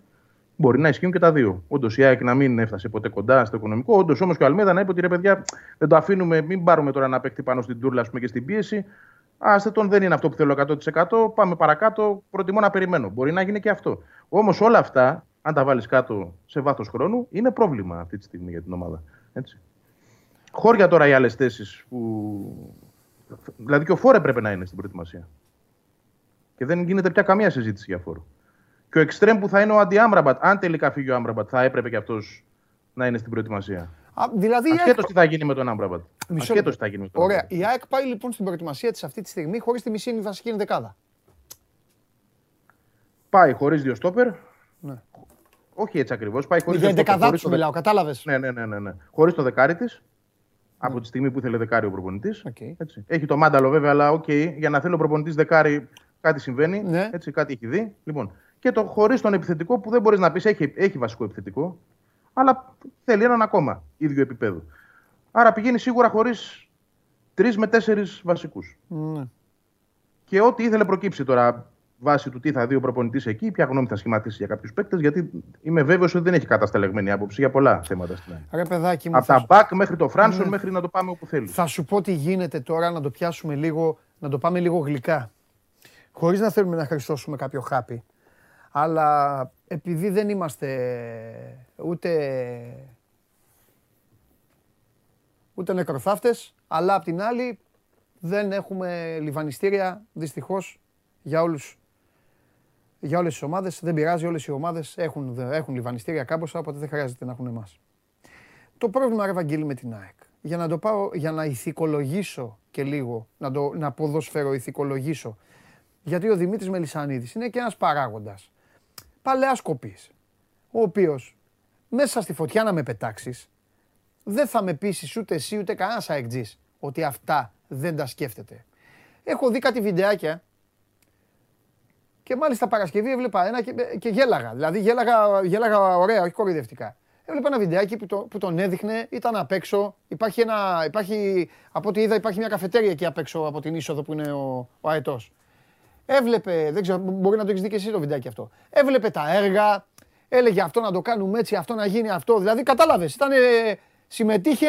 Μπορεί να ισχύουν και τα δύο. Όντως η ΑΕΚ να μην έφτασε ποτέ κοντά στο οικονομικό. Όντως όμως και ο Αλμίδα να είπε ότι ρε παιδιά, δεν το αφήνουμε, μην πάρουμε τώρα να παίξει πάνω στην τούρλα πούμε, και στην πίεση. Άστε τον, δεν είναι αυτό που θέλω 100%. Πάμε παρακάτω. Προτιμώ να περιμένω. Μπορεί να γίνει και αυτό. Όμως όλα αυτά αν τα βάλεις κάτω σε βάθος χρόνου, είναι πρόβλημα αυτή τη στιγμή για την ομάδα. Έτσι. Χώρια τώρα οι άλλες θέσεις που. Δηλαδή και ο Φόρ έπρεπε να είναι στην προετοιμασία. Και δεν γίνεται πια καμία συζήτηση για φόρο. Και ο εξτρέμ που θα είναι ο Αντιάμραμπατ, αν τελικά φύγει ο Άμραμπατ, θα έπρεπε και αυτός να είναι στην προετοιμασία. Α, δηλαδή Ασχέτως τι θα γίνει με τον Άμραμπατ. Ασχέτως τι θα γίνει με τον Ωραία. Η ΑΕΚ πάει λοιπόν στην προετοιμασία της αυτή τη στιγμή χωρίς τη μισή βασική δεκάδα. Πάει χωρίς δύο στόπερ. Ναι. Όχι έτσι ακριβώς. Πάει χωρίς. Για δεκαδά σου μιλάω, κατάλαβες. Ναι, ναι, ναι. ναι, ναι. Χωρίς το δεκάρι της. Από τη στιγμή που ήθελε δεκάρι ο προπονητής. Okay. Έχει το μάνταλο βέβαια, αλλά ok, okay, για να θέλει ο προπονητής δεκάρι κάτι συμβαίνει. Ναι. Έτσι, κάτι έχει δει. Λοιπόν, και το χωρίς τον επιθετικό που δεν μπορείς να πεις έχει, έχει βασικό επιθετικό, αλλά θέλει έναν ακόμα ίδιο επίπεδο. Άρα πηγαίνει σίγουρα χωρίς τρεις με τέσσερις βασικούς. Ναι. Και ό,τι ήθελε προκύψει τώρα βάσει του τι θα δει ο προπονητής εκεί, ποια γνώμη θα σχηματίσει για κάποιους παίκτες, γιατί είμαι βέβαιος ότι δεν έχει κατασταλεγμένη άποψη για πολλά θέματα στην Ελλάδα. Από τα back μέχρι το Φράνσον, ναι. μέχρι να το πάμε όπου θέλει. Θα σου πω τι γίνεται τώρα, να το πιάσουμε λίγο, να το πάμε λίγο γλυκά. Χωρίς να θέλουμε να χρυσώσουμε κάποιο χάπι. Αλλά επειδή δεν είμαστε ούτε, ούτε νεκροθάφτες, αλλά απ' την άλλη δεν έχουμε λιβανιστήρια, δυστυχώς, για όλους για όλες τις ομάδες. Δεν πειράζει, όλες οι ομάδες έχουν, έχουν λιβανιστήρια κάμποσα, οπότε δεν χρειάζεται να έχουν εμάς. Το πρόβλημα, ρε Βαγγέλη, με την ΑΕΚ, για να το πάω, για να ηθικολογήσω και λίγο, να, το, να ποδοσφαιρο ηθικολογήσω, γιατί ο Δημήτρης Μελισανίδης είναι και ένας παράγοντας παλαιά κοπή. Ο οποίος μέσα στη φωτιά να με πετάξεις, δεν θα με πείσει ούτε εσύ ούτε κανένας αεκτζή ότι αυτά δεν τα σκέφτεται. Έχω δει κάτι βιντεάκια και μάλιστα Παρασκευή έβλεπα ένα και, και γέλαγα. Δηλαδή γέλαγα, γέλαγα ωραία, όχι κοροϊδευτικά. Έβλεπα ένα βιντεάκι που, το, που τον έδειχνε, ήταν απ' έξω. Υπάρχει ένα, υπάρχει, από ό,τι είδα υπάρχει μια καφετέρια εκεί απ' έξω από την είσοδο που είναι ο, ο αετός. Έβλεπε, δεν ξέρω, μπορεί να το έχεις δει και εσύ το βιντεάκι αυτό. Έβλεπε τα έργα, έλεγε αυτό να το κάνουμε έτσι, αυτό να γίνει αυτό. Δηλαδή κατάλαβες, ήταν, συμμετείχε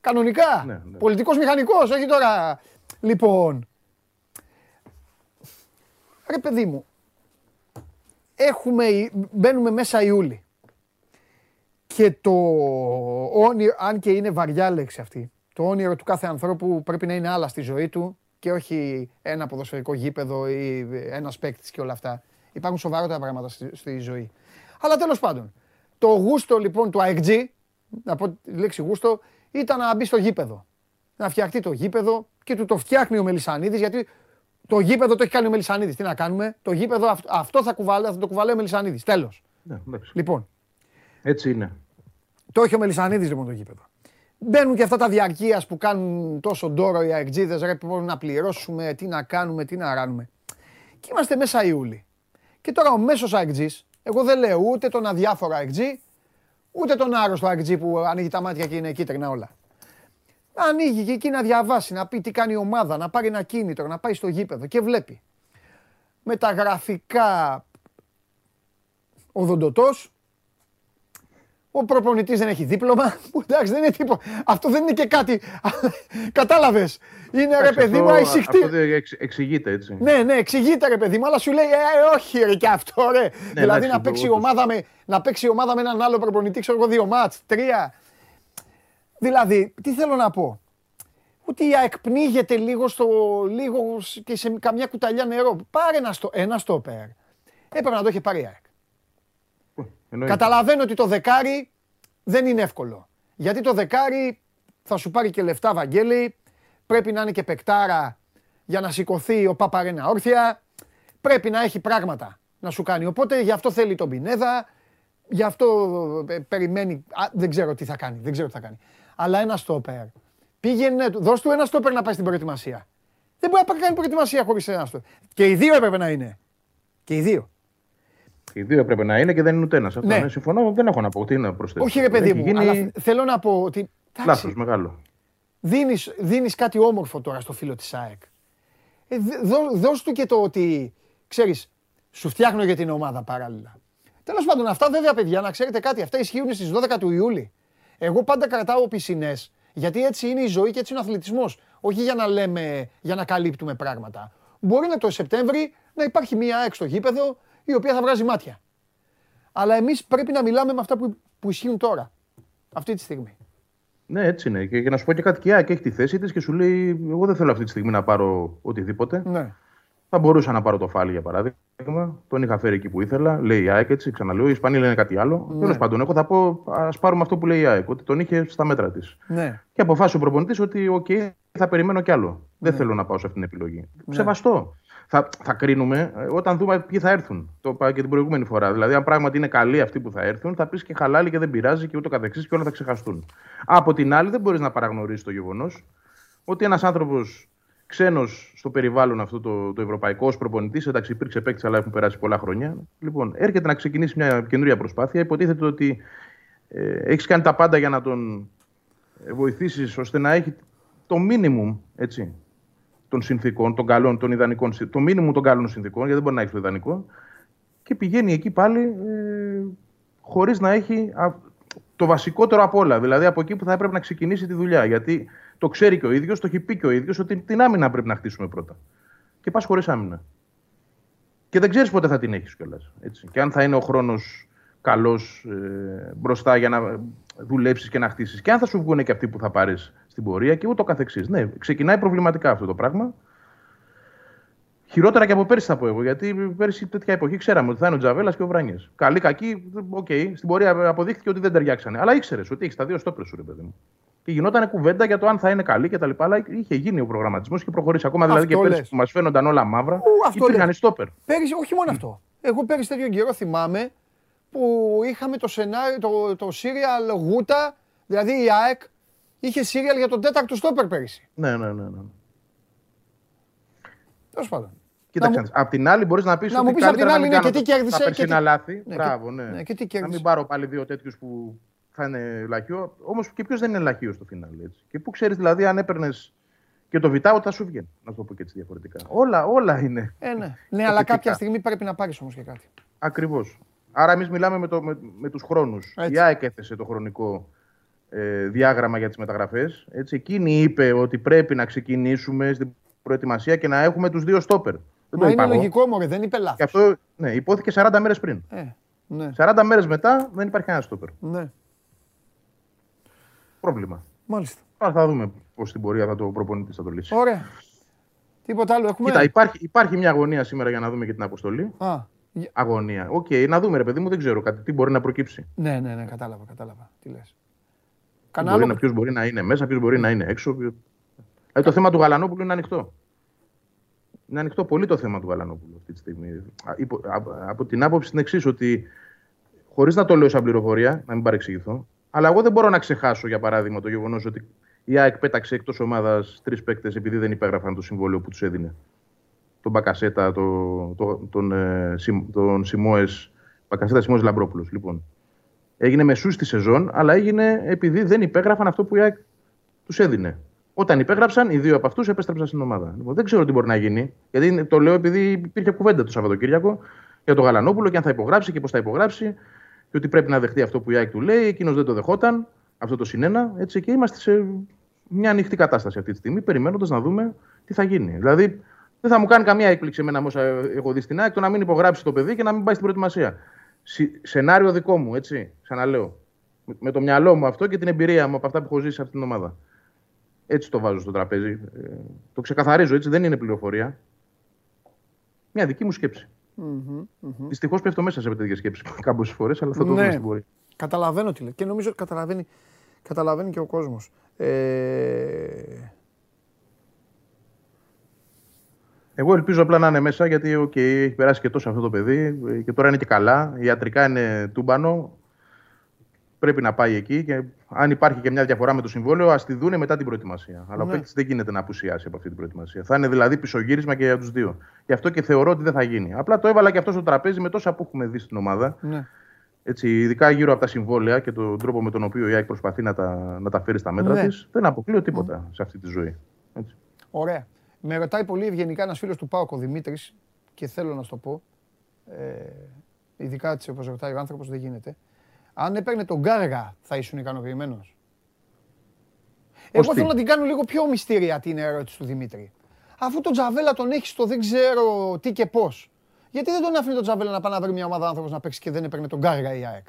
κανονικά. Ναι, ναι. Πολιτικός μηχανικός, όχι τώρα. Λοιπόν. Ρε παιδί μου, έχουμε, μπαίνουμε μέσα Ιούλη. Και το όνειρο, αν και είναι βαριά λέξη αυτή, το όνειρο του κάθε ανθρώπου πρέπει να είναι άλλα στη ζωή του και όχι ένα ποδοσφαιρικό γήπεδο ή ένας παίκτης και όλα αυτά. Υπάρχουν σοβαρότερα πράγματα στη, ζωή. Αλλά τέλος πάντων, το γούστο λοιπόν του AEG, να πω τη λέξη γούστο, ήταν να μπει στο γήπεδο. Να φτιαχτεί το γήπεδο και του το φτιάχνει ο Μελισανίδης, γιατί το γήπεδο το έχει κάνει ο Μελισανίδης. Τι να κάνουμε, το γήπεδο αυτό θα, κουβαλέ, θα το κουβαλάει ο Μελισανίδης. Τέλος. Ναι, λοιπόν. Έτσι είναι. Το έχει ο Μελισανίδης λοιπόν το γήπεδο. Μπαίνουν και αυτά τα διαρκείας που κάνουν τόσο ντόρο οι αεκτζίδες, ρε που να πληρώσουμε, τι να κάνουμε, τι να ράνουμε. Και είμαστε μέσα Ιούλη. Και τώρα ο μέσος αεκτζής, εγώ δεν λέω ούτε τον αδιάφορο αεκτζή, ούτε τον άρρωστο αεκτζή που ανοίγει τα μάτια και είναι κίτρινα όλα. Ανοίγει και εκεί να διαβάσει, να πει τι κάνει η ομάδα, να πάρει ένα κίνητρο, να πάει στο γήπεδο και βλέπει. Με τα γραφικά οδοντοτός, ο προπονητής δεν έχει δίπλωμα. Που εντάξει δεν είναι τίποτα. Αυτό δεν είναι και κάτι. Κατάλαβες. Είναι ρε παιδί μου αισιχτή. Αυτό εξηγείται έτσι. Ναι, ναι, εξηγείται ρε παιδί μου, αλλά σου λέει ε, όχι ρε και αυτό ρε. Ναι, δηλαδή να παίξει, η ομάδα με, να παίξει ομάδα με έναν άλλο προπονητή, ξέρω εγώ δύο μάτς, τρία. Δηλαδή, τι θέλω να πω; Ότι η ΑΕΚ πνίγεται λίγο, στο, λίγο και σε καμιά κουταλιά νερό. Πάρε ένα, στο, ένα στόπερ. Έπρεπε να το έχει πάρει η ΑΕΚ. Καταλαβαίνω ότι το δεκάρι δεν είναι εύκολο. Γιατί το δεκάρι θα σου πάρει και λεφτά, Βαγγέλη. Πρέπει να είναι και πεκτάρα για να σηκωθεί ο Παπαρένα όρθια. Πρέπει να έχει πράγματα να σου κάνει. Οπότε γι' αυτό θέλει τον Πινέδα. Γι' αυτό ε, περιμένει. δεν ξέρω τι θα κάνει. Δεν ξέρω τι θα κάνει. Αλλά ένα στόπερ. Πήγαινε, δώσ' του ένα στόπερ να πάει στην προετοιμασία. Δεν μπορεί να κάνει προετοιμασία χωρίς ένα στόπερ. Και οι δύο έπρεπε να είναι. Και οι δύο. Οι δύο έπρεπε να είναι και δεν είναι ούτε ένας. Ναι. ναι. συμφωνώ, δεν έχω να πω. Τι να προσθέσω. Όχι, ρε παιδί μου, γίνει... αλλά θέλω να πω ότι. Λάθος μεγάλο. Δίνεις, δίνεις κάτι όμορφο τώρα στο φίλο της ΑΕΚ. Ε, δώ, δώσ' του και το ότι, ξέρεις, σου φτιάχνω για την ομάδα παράλληλα. Τέλος πάντων, αυτά βέβαια, παιδιά, να ξέρετε κάτι, αυτά ισχύουν στις 12 του Ιούλη. Εγώ πάντα κρατάω πισινές, γιατί έτσι είναι η ζωή και έτσι είναι ο αθλητισμός. Όχι για να λέμε, για να καλύπτουμε πράγματα. Μπορεί να το Σεπτέμβρη να υπάρχει μία ΑΕΚ στο γήπεδο, η οποία θα βγάζει μάτια. Αλλά εμείς πρέπει να μιλάμε με αυτά που, που ισχύουν τώρα. Αυτή τη στιγμή. Ναι, έτσι είναι. Και, για να σου πω και κάτι, και έχει τη θέση της και σου λέει: Εγώ δεν θέλω αυτή τη στιγμή να πάρω οτιδήποτε. Ναι. Θα μπορούσα να πάρω το Φαλί για παράδειγμα. Τον είχα φέρει εκεί που ήθελα. Λέει η ΑΕΚ έτσι. Ξαναλέω: Οι Ισπανοί λένε κάτι άλλο. Ναι. Τέλος πάντων, εγώ θα πω: Α πάρουμε αυτό που λέει η ΑΕΚ. Ότι τον είχε στα μέτρα της. Ναι. Και αποφάσισε ο προπονητής ότι: Οκ, θα περιμένω κι άλλο. Δεν ναι. θέλω να πάω σε αυτήν την επιλογή. Ναι. Σεβαστό θα, θα κρίνουμε ε, όταν δούμε ποιοι θα έρθουν. Το είπα και την προηγούμενη φορά. Δηλαδή, αν πράγματι είναι καλοί αυτοί που θα έρθουν, θα πεις και χαλάλι και δεν πειράζει και ούτω καθεξής και όλα θα ξεχαστούν. Από την άλλη, δεν μπορείς να παραγνωρίσεις το γεγονός ότι ένας άνθρωπος ξένος στο περιβάλλον αυτό το, το ευρωπαϊκό ως προπονητής, εντάξει, υπήρξε παίκτης, αλλά έχουν περάσει πολλά χρόνια. Λοιπόν, έρχεται να ξεκινήσει μια καινούρια προσπάθεια. Υποτίθεται ότι ε, έχεις κάνει τα πάντα για να τον ε, βοηθήσεις ώστε να έχει το μίνιμουμ έτσι, των συνθήκων, των καλών, των ιδανικών, το μήνυμο των καλών συνθήκων, γιατί δεν μπορεί να έχεις το ιδανικό, και πηγαίνει εκεί πάλι ε, χωρίς να έχει το βασικότερο από όλα. Δηλαδή από εκεί που θα έπρεπε να ξεκινήσει τη δουλειά. Γιατί το ξέρει και ο ίδιος, το έχει πει και ο ίδιος ότι την άμυνα πρέπει να χτίσουμε πρώτα. Και πας χωρίς άμυνα. Και δεν ξέρεις πότε θα την έχεις κιόλας. Και αν θα είναι ο χρόνος καλός ε, μπροστά για να δουλέψεις και να χτίσεις. Και αν θα σου βγουν και αυτοί που θα πάρεις στην πορεία και ούτω καθεξής. Ναι, ξεκινάει προβληματικά αυτό το πράγμα. Χειρότερα και από πέρσι θα πω εγώ, γιατί πέρσι τέτοια εποχή ξέραμε ότι θα είναι ο Τζαβέλας και ο Βράνιε. Καλή, κακή, ok. Okay. Στην πορεία αποδείχθηκε ότι δεν ταιριάξανε. Αλλά ήξερες ότι έχεις τα δύο στόπερ σου, ρε παιδί μου. Και γινόταν κουβέντα για το αν θα είναι καλή κτλ. Αλλά είχε γίνει ο προγραμματισμός και προχωρήσει. Ακόμα δηλαδή και πέρσι που μας φαίνονταν όλα μαύρα, Ου, υπήρχαν στόπερ. Πέρυσι, όχι μόνο αυτό. Εγώ πέρυσι τέτοιο καιρό θυμάμαι που είχαμε το σενάριο, το, το serial Γούτα, δηλαδή η ΑΕΚ Είχε σύριαλ για τον τέταρτο στόπερ πέρυσι. Ναι, ναι, ναι. ναι. Τέλος πάντων. Κοίταξε, μου... απ' την άλλη μπορείς να πεις ότι μου πεις απ' την άλλη, ναι, και τι κέρδισε. Τα περσινά τι... λάθη. Ναι, Μπράβο, ναι. ναι. και τι κέρδισε. Να μην πάρω πάλι δύο τέτοιους που θα είναι λαχείο. Όμως και ποιος δεν είναι λαχείο στο φινάλε. Έτσι. Και πού ξέρεις δηλαδή αν έπαιρνες και το βιτάω θα σου βγαίνει. Να το πω και έτσι διαφορετικά. Όλα, όλα είναι. Ε, ναι, ναι αλλά κάποια στιγμή πρέπει να πάρεις όμως και κάτι. Ακριβώς. Άρα εμείς μιλάμε με, το, με, με τους χρόνους. Η ΑΕΚ έθεσε το χρονικό ε, διάγραμμα για τις μεταγραφές. Έτσι, εκείνη είπε ότι πρέπει να ξεκινήσουμε στην προετοιμασία και να έχουμε τους δύο στόπερ. Δεν Μα είναι λογικό μωρέ, δεν είπε λάθος. Και αυτό ναι, υπόθηκε 40 μέρες πριν. Ε, ναι. 40 μέρες μετά δεν υπάρχει κανένα στόπερ. Ναι. Πρόβλημα. Μάλιστα. Άρα θα δούμε πώς στην πορεία θα το προπονητής θα το λύσει. Ωραία. Τίποτα άλλο έχουμε; Κοίτα, υπάρχει, υπάρχει μια αγωνία σήμερα για να δούμε και την αποστολή. Α. Αγωνία. Ok, okay, να δούμε ρε παιδί μου, δεν ξέρω κάτι. Τι μπορεί να προκύψει. Ναι, ναι, ναι, κατάλαβα, κατάλαβα. Τι λες. Κανένα... Ποιος μπορεί να είναι μέσα, ποιος μπορεί να είναι έξω. Ε, το θέμα του Γαλανόπουλου είναι ανοιχτό. Είναι ανοιχτό πολύ το θέμα του Γαλανόπουλου αυτή τη στιγμή. Από την άποψη την εξής, ότι χωρίς να το λέω σαν πληροφορία, να μην παρεξηγηθώ, αλλά εγώ δεν μπορώ να ξεχάσω για παράδειγμα το γεγονός ότι η ΑΕΚ πέταξε εκτός ομάδας τρεις παίκτες επειδή δεν υπέγραφαν το συμβόλαιο που τους έδινε. Τον Μπακασέτα, το, το, τον, ε, τον Σιμόε. Μπακασέτα Σιμόε Λαμπρόπουλος. Λοιπόν, Έγινε μεσούς στη σεζόν, αλλά έγινε επειδή δεν υπέγραφαν αυτό που η ΑΕΚ τους έδινε. Όταν υπέγραψαν, οι δύο από αυτούς επέστρεψαν στην ομάδα. Λοιπόν, δεν ξέρω τι μπορεί να γίνει. Γιατί το λέω επειδή υπήρχε κουβέντα το Σαββατοκύριακο για τον Γαλανόπουλο και αν θα υπογράψει και πώς θα υπογράψει. Και ότι πρέπει να δεχτεί αυτό που η ΑΕΚ του λέει. Εκείνος δεν το δεχόταν. Αυτό το συνένα. Έτσι, και είμαστε σε μια ανοιχτή κατάσταση αυτή τη στιγμή, περιμένοντας να δούμε τι θα γίνει. Δηλαδή, δεν θα μου κάνει καμία έκπληξη εμένα όσα έχω δει στην ΑΕΚ το να μην υπογράψει το παιδί και να μην πάει στην προετοιμασία σενάριο δικό μου, έτσι, ξαναλέω. Με το μυαλό μου αυτό και την εμπειρία μου από αυτά που έχω ζήσει σε αυτήν την ομάδα. Έτσι το βάζω στο τραπέζι. Ε, το ξεκαθαρίζω, έτσι, δεν είναι πληροφορία. Μια δική μου σκέψη. Mm-hmm, mm-hmm. Δυστυχώς πέφτω μέσα σε τέτοια σκέψη κάποιες φορές, αλλά θα το ναι. δούμε στην πορεία. Καταλαβαίνω τι λέει. Και νομίζω ότι καταλαβαίνει, καταλαβαίνει και ο κόσμος. Ε... Εγώ ελπίζω απλά να είναι μέσα γιατί okay, έχει περάσει και τόσο αυτό το παιδί και τώρα είναι και καλά. Ιατρικά είναι τούμπανο. Πρέπει να πάει εκεί και αν υπάρχει και μια διαφορά με το συμβόλαιο, ας τη δούνε μετά την προετοιμασία. Αλλά ναι. ο παίκτης δεν γίνεται να απουσιάσει από αυτή την προετοιμασία. Θα είναι δηλαδή πισωγύρισμα και για τους δύο. Γι' αυτό και θεωρώ ότι δεν θα γίνει. Απλά το έβαλα και αυτό στο τραπέζι με τόσα που έχουμε δει στην ομάδα. Ναι. Έτσι, ειδικά γύρω από τα συμβόλαια και τον τρόπο με τον οποίο η ΑΕΚ προσπαθεί να τα, να τα φέρει στα μέτρα ναι. της, δεν αποκλείω τίποτα ναι. σε αυτή τη ζωή. Έτσι. Ωραία. Με ρωτάει πολύ ευγενικά ένας φίλος του Πάοκ, ο Δημήτρης, και θέλω να σου το πω. Ε, ειδικά έτσι όπως ρωτάει ο άνθρωπος, δεν γίνεται. Αν έπαιρνε τον Γκάργα, θα ήσουν ικανοποιημένος. Εγώ θέλω να την κάνω λίγο πιο μυστήρια την ερώτηση του Δημήτρη. Αφού τον Τζαβέλα τον έχεις στο δεν ξέρω τι και πώς. Γιατί δεν τον άφηνε τον Τζαβέλα να πάει να βρει μια ομάδα άνθρωπος να παίξει και δεν έπαιρνε τον Γκάργα η ΑΕΚ;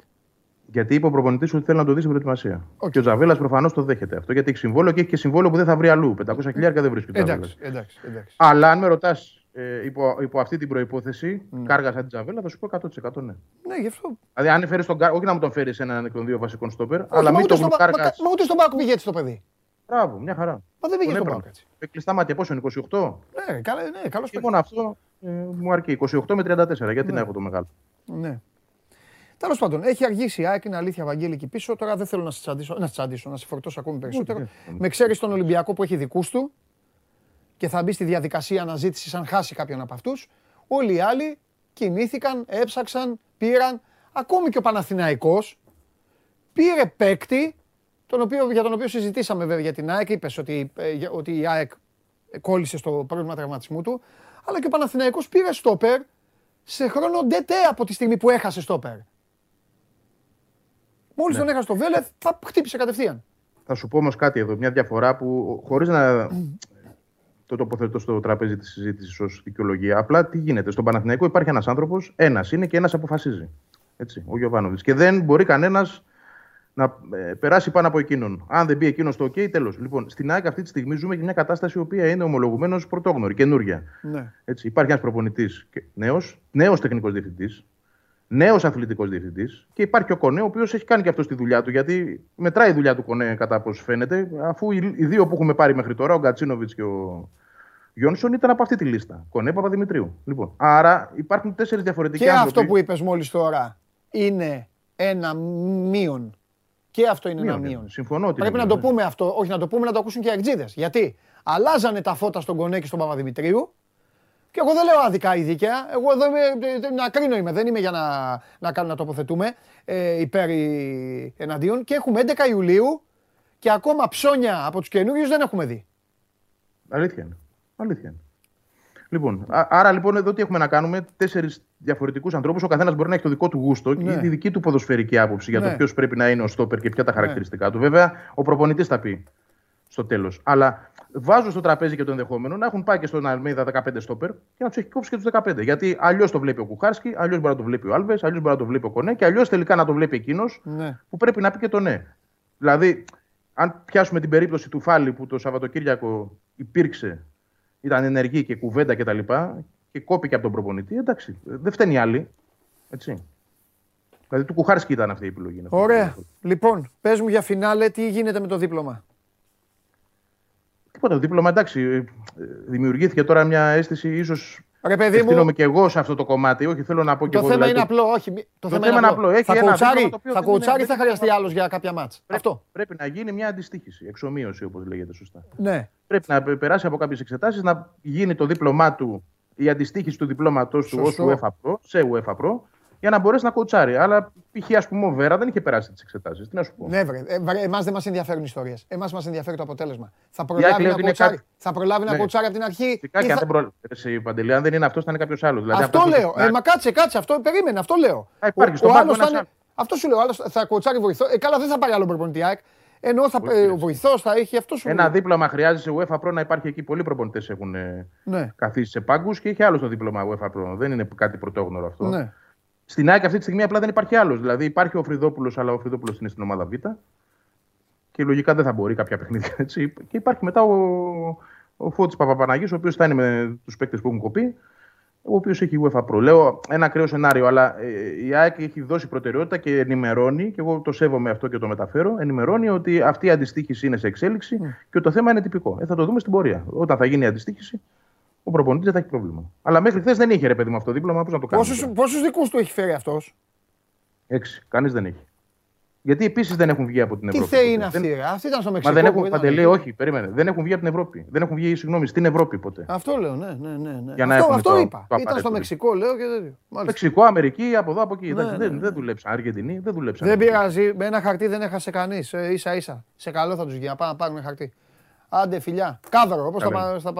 Γιατί είπε ο προπονητής ότι θέλει να το δει στην προετοιμασία. Okay. Και ο Τζαβέλας προφανώς το δέχεται αυτό. Γιατί έχει συμβόλαιο και έχει και συμβόλαιο που δεν θα βρει αλλού. 500 χιλιάρια δεν βρίσκει. Εντάξει, εντάξει, εντάξει. Αλλά αν με ρωτάς ε, υπό, υπό αυτή την προπόθεση, mm. κάργα σαν την Τζαβέλα, θα σου πω 100% ναι. Ναι, γι' αυτό. Δηλαδή, αν φέρεις τον Κάργα, όχι να μου τον φέρεις έναν εκ των δύο βασικών στόπερ, αλλά μην τον Κάργας. Μα ούτε στον Πάκο πήγε έτσι το παιδί. Μπράβο, μια χαρά. Μα δεν πήγε στον Πάκο έτσι. Με κλειστά μάτια πόσο είναι, 28. Ναι, καλά, ναι, καλός παιδί. μόνο αυτό ε, μου αρκεί. 28 με 34, γιατί ναι. να έχω το μεγάλο. Ναι. Τέλος πάντων, έχει αργήσει η ΑΕΚ, είναι αλήθεια, Βαγγέλη εκεί πίσω. Τώρα δεν θέλω να σε τσαντήσω, να, τσαντήσω, να σε φορτώσω ακόμη περισσότερο. Ναι, ναι. Με ξέρεις τον Ολυμπιακό που έχει δικούς του και θα μπει στη διαδικασία αναζήτησης αν χάσει κάποιον από αυτούς. Όλοι οι άλλοι κινήθηκαν, έψαξαν, πήραν. Ακόμη και ο Παναθηναϊκός πήρε παίκτη, τον οποίο, για τον οποίο συζητήσαμε βέβαια για την ΑΕΚ. Είπες ότι, ε, ότι η ΑΕΚ κόλλησε στο πρόβλημα τραυματισμού του. Αλλά και ο Παναθηναϊκός πήρε στόπερ σε χρόνο ντετέ από τη στιγμή που έχασε στόπερ. Μόλις ναι. τον έχασε το Βέλεθ, θα χτύπησε κατευθείαν. Θα σου πω όμως κάτι εδώ, μια διαφορά που χωρίς να το τοποθετώ στο τραπέζι της συζήτησης ως δικαιολογία. Απλά τι γίνεται. Στον Παναθηναϊκό υπάρχει ένας άνθρωπος, ένας είναι και ένας αποφασίζει. Έτσι, ο Γιωβάνοβιτς. Και δεν μπορεί κανένας να ε, περάσει πάνω από εκείνον. Αν δεν μπει εκείνος στο OK, τέλος. Λοιπόν, στην ΑΕΚ αυτή τη στιγμή ζούμε και μια κατάσταση η οποία είναι ομολογουμένως πρωτόγνωρη, καινούρια. Ναι. Έτσι, υπάρχει ένας προπονητής νέος, νέος τεχνικός διευθυντής, νέος αθλητικός διευθυντής και υπάρχει ο Κονέ, ο οποίος έχει κάνει και αυτό τη δουλειά του. Γιατί μετράει η δουλειά του Κονέ, κατά πώς φαίνεται, αφού οι δύο που έχουμε πάρει μέχρι τώρα, ο Γκατσίνοβιτς και ο Γιόνσον, ήταν από αυτή τη λίστα. Κονέ Παπαδημητρίου. Λοιπόν, άρα υπάρχουν τέσσερις διαφορετικοί Και άνθρωποι. αυτό που είπες μόλις τώρα είναι ένα μείον. Και αυτό είναι μείον, ένα μείον. Συμφωνώ. Πρέπει να το πούμε αυτό, όχι να το πούμε, να το ακούσουν και οι εκτζίδε. Γιατί αλλάζανε τα φώτα στον Κονέ και στον Παπαδημητρίου και εγώ δεν λέω άδικα ή δίκαια. Εγώ εδώ είμαι, να κρίνω είμαι. Δεν είμαι για να, να, κάνω, να τοποθετούμε ε, υπέρ ή εναντίον. Και έχουμε 11 Ιουλίου και ακόμα ψώνια από τους καινούριους δεν έχουμε δει. Αλήθεια είναι. Αλήθεια είναι. Λοιπόν, άρα λοιπόν εδώ τι έχουμε να κάνουμε; Τέσσερις διαφορετικούς ανθρώπους. Ο καθένας μπορεί να έχει το δικό του γούστο ναι. και τη δική του ποδοσφαιρική άποψη για το ναι. ποιος πρέπει να είναι ο στόπερ και ποια τα ναι. χαρακτηριστικά του. Βέβαια, ο προπονητής θα πει στο τέλος. Αλλά βάζω στο τραπέζι και το ενδεχόμενο να έχουν πάει και στον Αλμίδα 15 στόπερ και να τους έχει κόψει και τους 15. Γιατί αλλιώς το βλέπει ο Κουχάρσκι, αλλιώς μπορεί να το βλέπει ο Άλβες, αλλιώς μπορεί να το βλέπει ο Κονέ και αλλιώς τελικά να το βλέπει εκείνος ναι. που πρέπει να πει και το ναι. Δηλαδή, αν πιάσουμε την περίπτωση του Φάλι που το Σαββατοκύριακο υπήρξε, ήταν ενεργή και κουβέντα κτλ. Και, και κόπηκε από τον προπονητή, εντάξει, δεν φταίνει άλλοι. Έτσι. Δηλαδή του Κουχάρσκι ήταν αυτή η επιλογή. Ωραία. Λοιπόν, πες μου για φινάλε τι γίνεται με το δίπλωμα; Τίποτα. Το δίπλωμα εντάξει. Ε, δημιουργήθηκε τώρα μια αίσθηση, ίσως. Ρε παιδί μου. και εγώ σε αυτό το κομμάτι. Όχι, θέλω να πω και το εγώ. Θέμα δηλαδή, είναι απλό, όχι. Το, το θέμα, είναι απλό. Έχει θα κοουτσάρει, θα, κοουτσάρει, θα χρειαστεί άλλος για κάποια μάτσα. αυτό. Πρέπει να γίνει μια αντιστοίχηση, εξομοίωση όπως λέγεται σωστά. Ναι. Πρέπει να περάσει από κάποιες εξετάσεις, να γίνει το δίπλωμά του, η αντιστοίχηση του διπλώματός του ως UEFA Pro, σε UEFA Pro για να μπορέσει να κοουτσάρει. Αλλά π.χ. ας πούμε ο Βέρα δεν είχε περάσει τις εξετάσεις. Τι να σου πω. Ναι, βρε. Ε, Εμάς δεν μας ενδιαφέρουν οι ιστορίες. Εμάς μας ενδιαφέρει το αποτέλεσμα. Θα προλάβει, να, κοουτσάρει, κάτι... θα προλάβει ναι. να κοουτσάρει από την αρχή. Φυσικά και αν δεν προλάβει. Παντελή, αν δεν είναι αυτός, θα είναι κάποιος άλλος. Δηλαδή, αυτό λέω. Ε, μα κάτσε, κάτσε. Αυτό περίμενε. Αυτό λέω. υπάρχει στο άλλος θα Αυτό σου λέω. Θα κοουτσάρει βοηθό. Ε, καλά, δεν θα πάρει άλλο προπονητή. Ενώ θα, ε, ο βοηθός θα έχει αυτό σου. Ένα δίπλωμα χρειάζεται σε UEFA Pro να υπάρχει εκεί. Πολλοί προπονητές έχουν ναι. καθίσει σε πάγκους και έχει άλλο το δίπλωμα UEFA Pro. Δεν είναι κάτι πρωτόγνωρο αυτό. Ναι. Στην ΑΕΚ αυτή τη στιγμή απλά δεν υπάρχει άλλος. Δηλαδή υπάρχει ο Φρυδόπουλος, αλλά ο Φρυδόπουλος είναι στην ομάδα Β. Και λογικά δεν θα μπορεί κάποια παιχνίδια έτσι. Και υπάρχει μετά ο, ο Φώτης Παπαπαναγής, ο οποίος θα είναι με τους παίκτες που έχουν κοπεί, ο οποίος έχει UEFA Pro. Λέω ένα ακραίο σενάριο, αλλά ε, η ΑΕΚ έχει δώσει προτεραιότητα και ενημερώνει, και εγώ το σέβομαι αυτό και το μεταφέρω, ενημερώνει ότι αυτή η αντιστοίχηση είναι σε εξέλιξη mm. και το θέμα είναι τυπικό. Ε, θα το δούμε στην πορεία. Όταν θα γίνει η αντιστοίχηση, ο προπονητής δεν θα έχει πρόβλημα. Αλλά μέχρι χθες δεν είχε ρε παιδί με αυτό το δίπλωμα, πώς να το κάνει. Πόσου δικούς του έχει φέρει αυτός, Έξι. Κανείς δεν έχει. Γιατί επίσης δεν έχουν βγει από την Ευρώπη. Τι θέη είναι αυτή, δεν... αυτή ήταν στο Μεξικό. Μα δεν έχουν, παντελή, όχι, περίμενε. Δεν έχουν βγει από την Ευρώπη. Δεν έχουν βγει, συγγνώμη, στην Ευρώπη ποτέ. Αυτό λέω, ναι, ναι, ναι. ναι. Για να αυτό, αυτό το, είπα. Το ήταν στο Μεξικό, λέω και τέτοιο. Μεξικό, Αμερική, από εδώ, από εκεί. Ναι, δεν, ναι, ναι. δεν δουλέψαν. Αργεντινή, δεν δουλέψαν. Δεν πειράζει. Με ένα χαρτί δεν έχασε κανείς. Ε, σα ίσα. Σε καλό θα τους βγει να πάνε να πάρουν χαρτί. Άντε, φιλιά. Κάδρο, όπως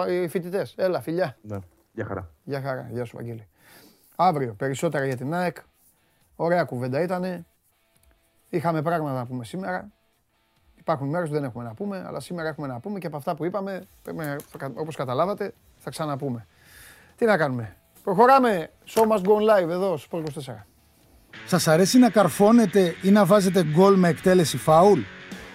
οι φοιτητές. Έλα, φιλιά. Ναι. Γεια χαρά. Γεια χαρά. Γεια σου, Βαγγέλη. Αύριο περισσότερα για την ΑΕΚ. Ωραία κουβέντα ήταν. Είχαμε πράγματα να πούμε σήμερα. Υπάρχουν μέρες που δεν έχουμε να πούμε, αλλά σήμερα έχουμε να πούμε και από αυτά που είπαμε, όπως καταλάβατε, θα ξαναπούμε. Τι να κάνουμε; Προχωράμε. Show must go live εδώ στο 24. Σας αρέσει να καρφώνετε ή να βάζετε γκολ με εκτέλεση φάουλ;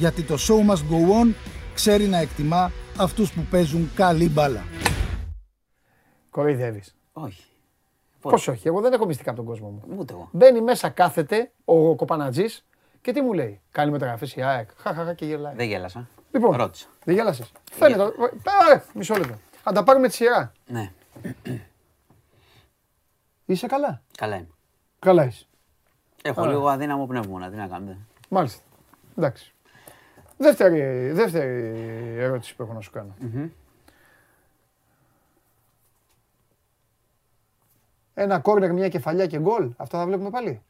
Γιατί το show must go on ξέρει να εκτιμά αυτούς που παίζουν καλή μπάλα. Κοροϊδεύεις. Όχι. Πώς όχι, εγώ δεν έχω μυστικά από τον κόσμο μου. Ούτε εγώ. Μπαίνει μέσα, κάθεται ο κοπανατζής και τι μου λέει. Κάνει μεταγραφή η ΑΕΚ. Χαχαχα και γελάει. Δεν γέλασα. Λοιπόν, Ρώτησα. δεν γέλασες. Φαίνεται. Πάρε, μισό λεπτό. Θα τα πάρουμε τη σειρά. Ναι, Είσαι καλά; καλά είμαι. Καλά είσαι. Έχω λίγο αδύναμο πνεύμονα, τι να κάνετε. Μάλιστα. Εντάξει. Δεύτερη, δεύτερη ερώτηση που έχω να σου κάνω. Ένα κόρνερ, μια κεφαλιά και γκολ. Αυτά θα βλέπουμε πάλι.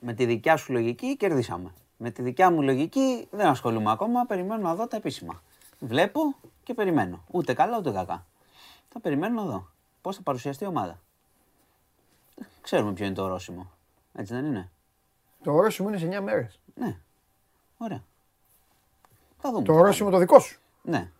Με τη δικιά σου λογική κερδίσαμε. Με τη δικιά μου λογική δεν ασχολούμαι ακόμα, περιμένω να δω τα επίσημα. Βλέπω και περιμένω. Ούτε καλά ούτε κακά. Θα περιμένω να δω πώς θα παρουσιαστεί η ομάδα. Ξέρουμε ποιο είναι το ορόσημο. Έτσι δεν είναι; Το ορόσημο είναι σε 9 μέρες. Ναι. Ωραία. Θα δούμε. Το ορόσημο το δικό σου. Ναι.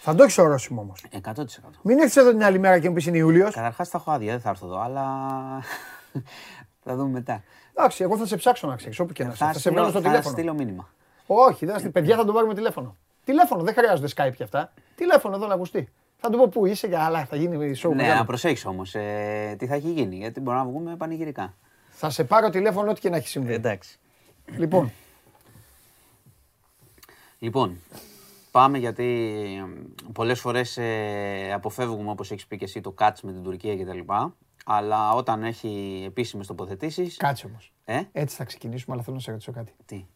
Θα το έχεις ορόσημο όμως. 100%. Μην έρθεις εδώ την άλλη μέρα και μου πεις είναι Ιούλιος. Καταρχάς θα έχω άδεια, δεν θα έρθω εδώ, αλλά θα δούμε μετά. Εντάξει, εγώ θα σε ψάξω να ξέρεις όπου και να είσαι. Θα σε στείλω- βγάλω στο θα τηλέφωνο. στείλω μήνυμα. Όχι, δεν θα στείλω. Παιδιά θα τον πάρουμε τηλέφωνο. Τηλέφωνο, δεν χρειάζονται Skype και αυτά. Τηλέφωνο εδώ να ακουστεί. Θα του πω πού είσαι και αλλά θα γίνει show. Ναι, μεγάλο. να προσέχει όμως ε, τι θα έχει γίνει, γιατί μπορούμε να βγούμε πανηγυρικά. Θα σε πάρω τηλέφωνο ό,τι και να έχει συμβεί. Εντάξει. Λοιπόν, Λοιπόν, πάμε γιατί πολλές φορές ε, αποφεύγουμε, όπως έχεις πει και εσύ, το κάτς με την Τουρκία κτλ. Αλλά όταν έχει επίσημες τοποθετήσεις... κάτσε όμως. Ε, Έτσι θα ξεκινήσουμε, αλλά θέλω να σε ρωτήσω κάτι. τι,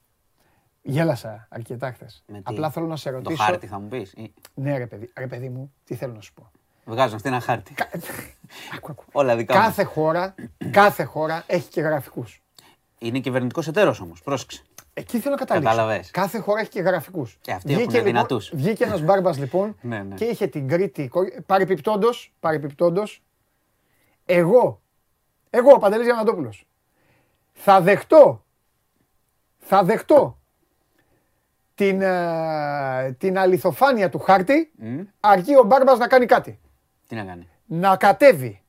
Γέλασα αρκετά χθες. με τι, Απλά θέλω να σε το ρωτήσω. χάρτη θα μου πεις. ή- Ναι, ρε παιδί, ρε παιδί μου, τι θέλω να σου πω. Βγάζω αυτή ένα χάρτη. Άκου, άκου. Όλα δικά μου. Κάθε χώρα, κάθε χώρα έχει και γραφικούς. Είναι κυβερνητικός εταίρος όμως, πρόσεξε. Εκεί θέλω να καταλήξω. Κατάλαβες. Κάθε χώρα έχει και γραφικούς. Και αυτοί έχουν δυνατούς. Βγήκε ένας μπάρμπας λοιπόν Ναι, ναι. και είχε την Κρήτη. Παρεπιπτόντως, παρεπιπτόντως, εγώ, εγώ ο Παντελής Γιανναντόπουλος, θα δεχτώ, θα δεχτώ την, ε, την αληθοφάνεια του χάρτη, αρκεί ο Μπάρμπας να κάνει κάτι. Τι να κάνει; Να κατέβει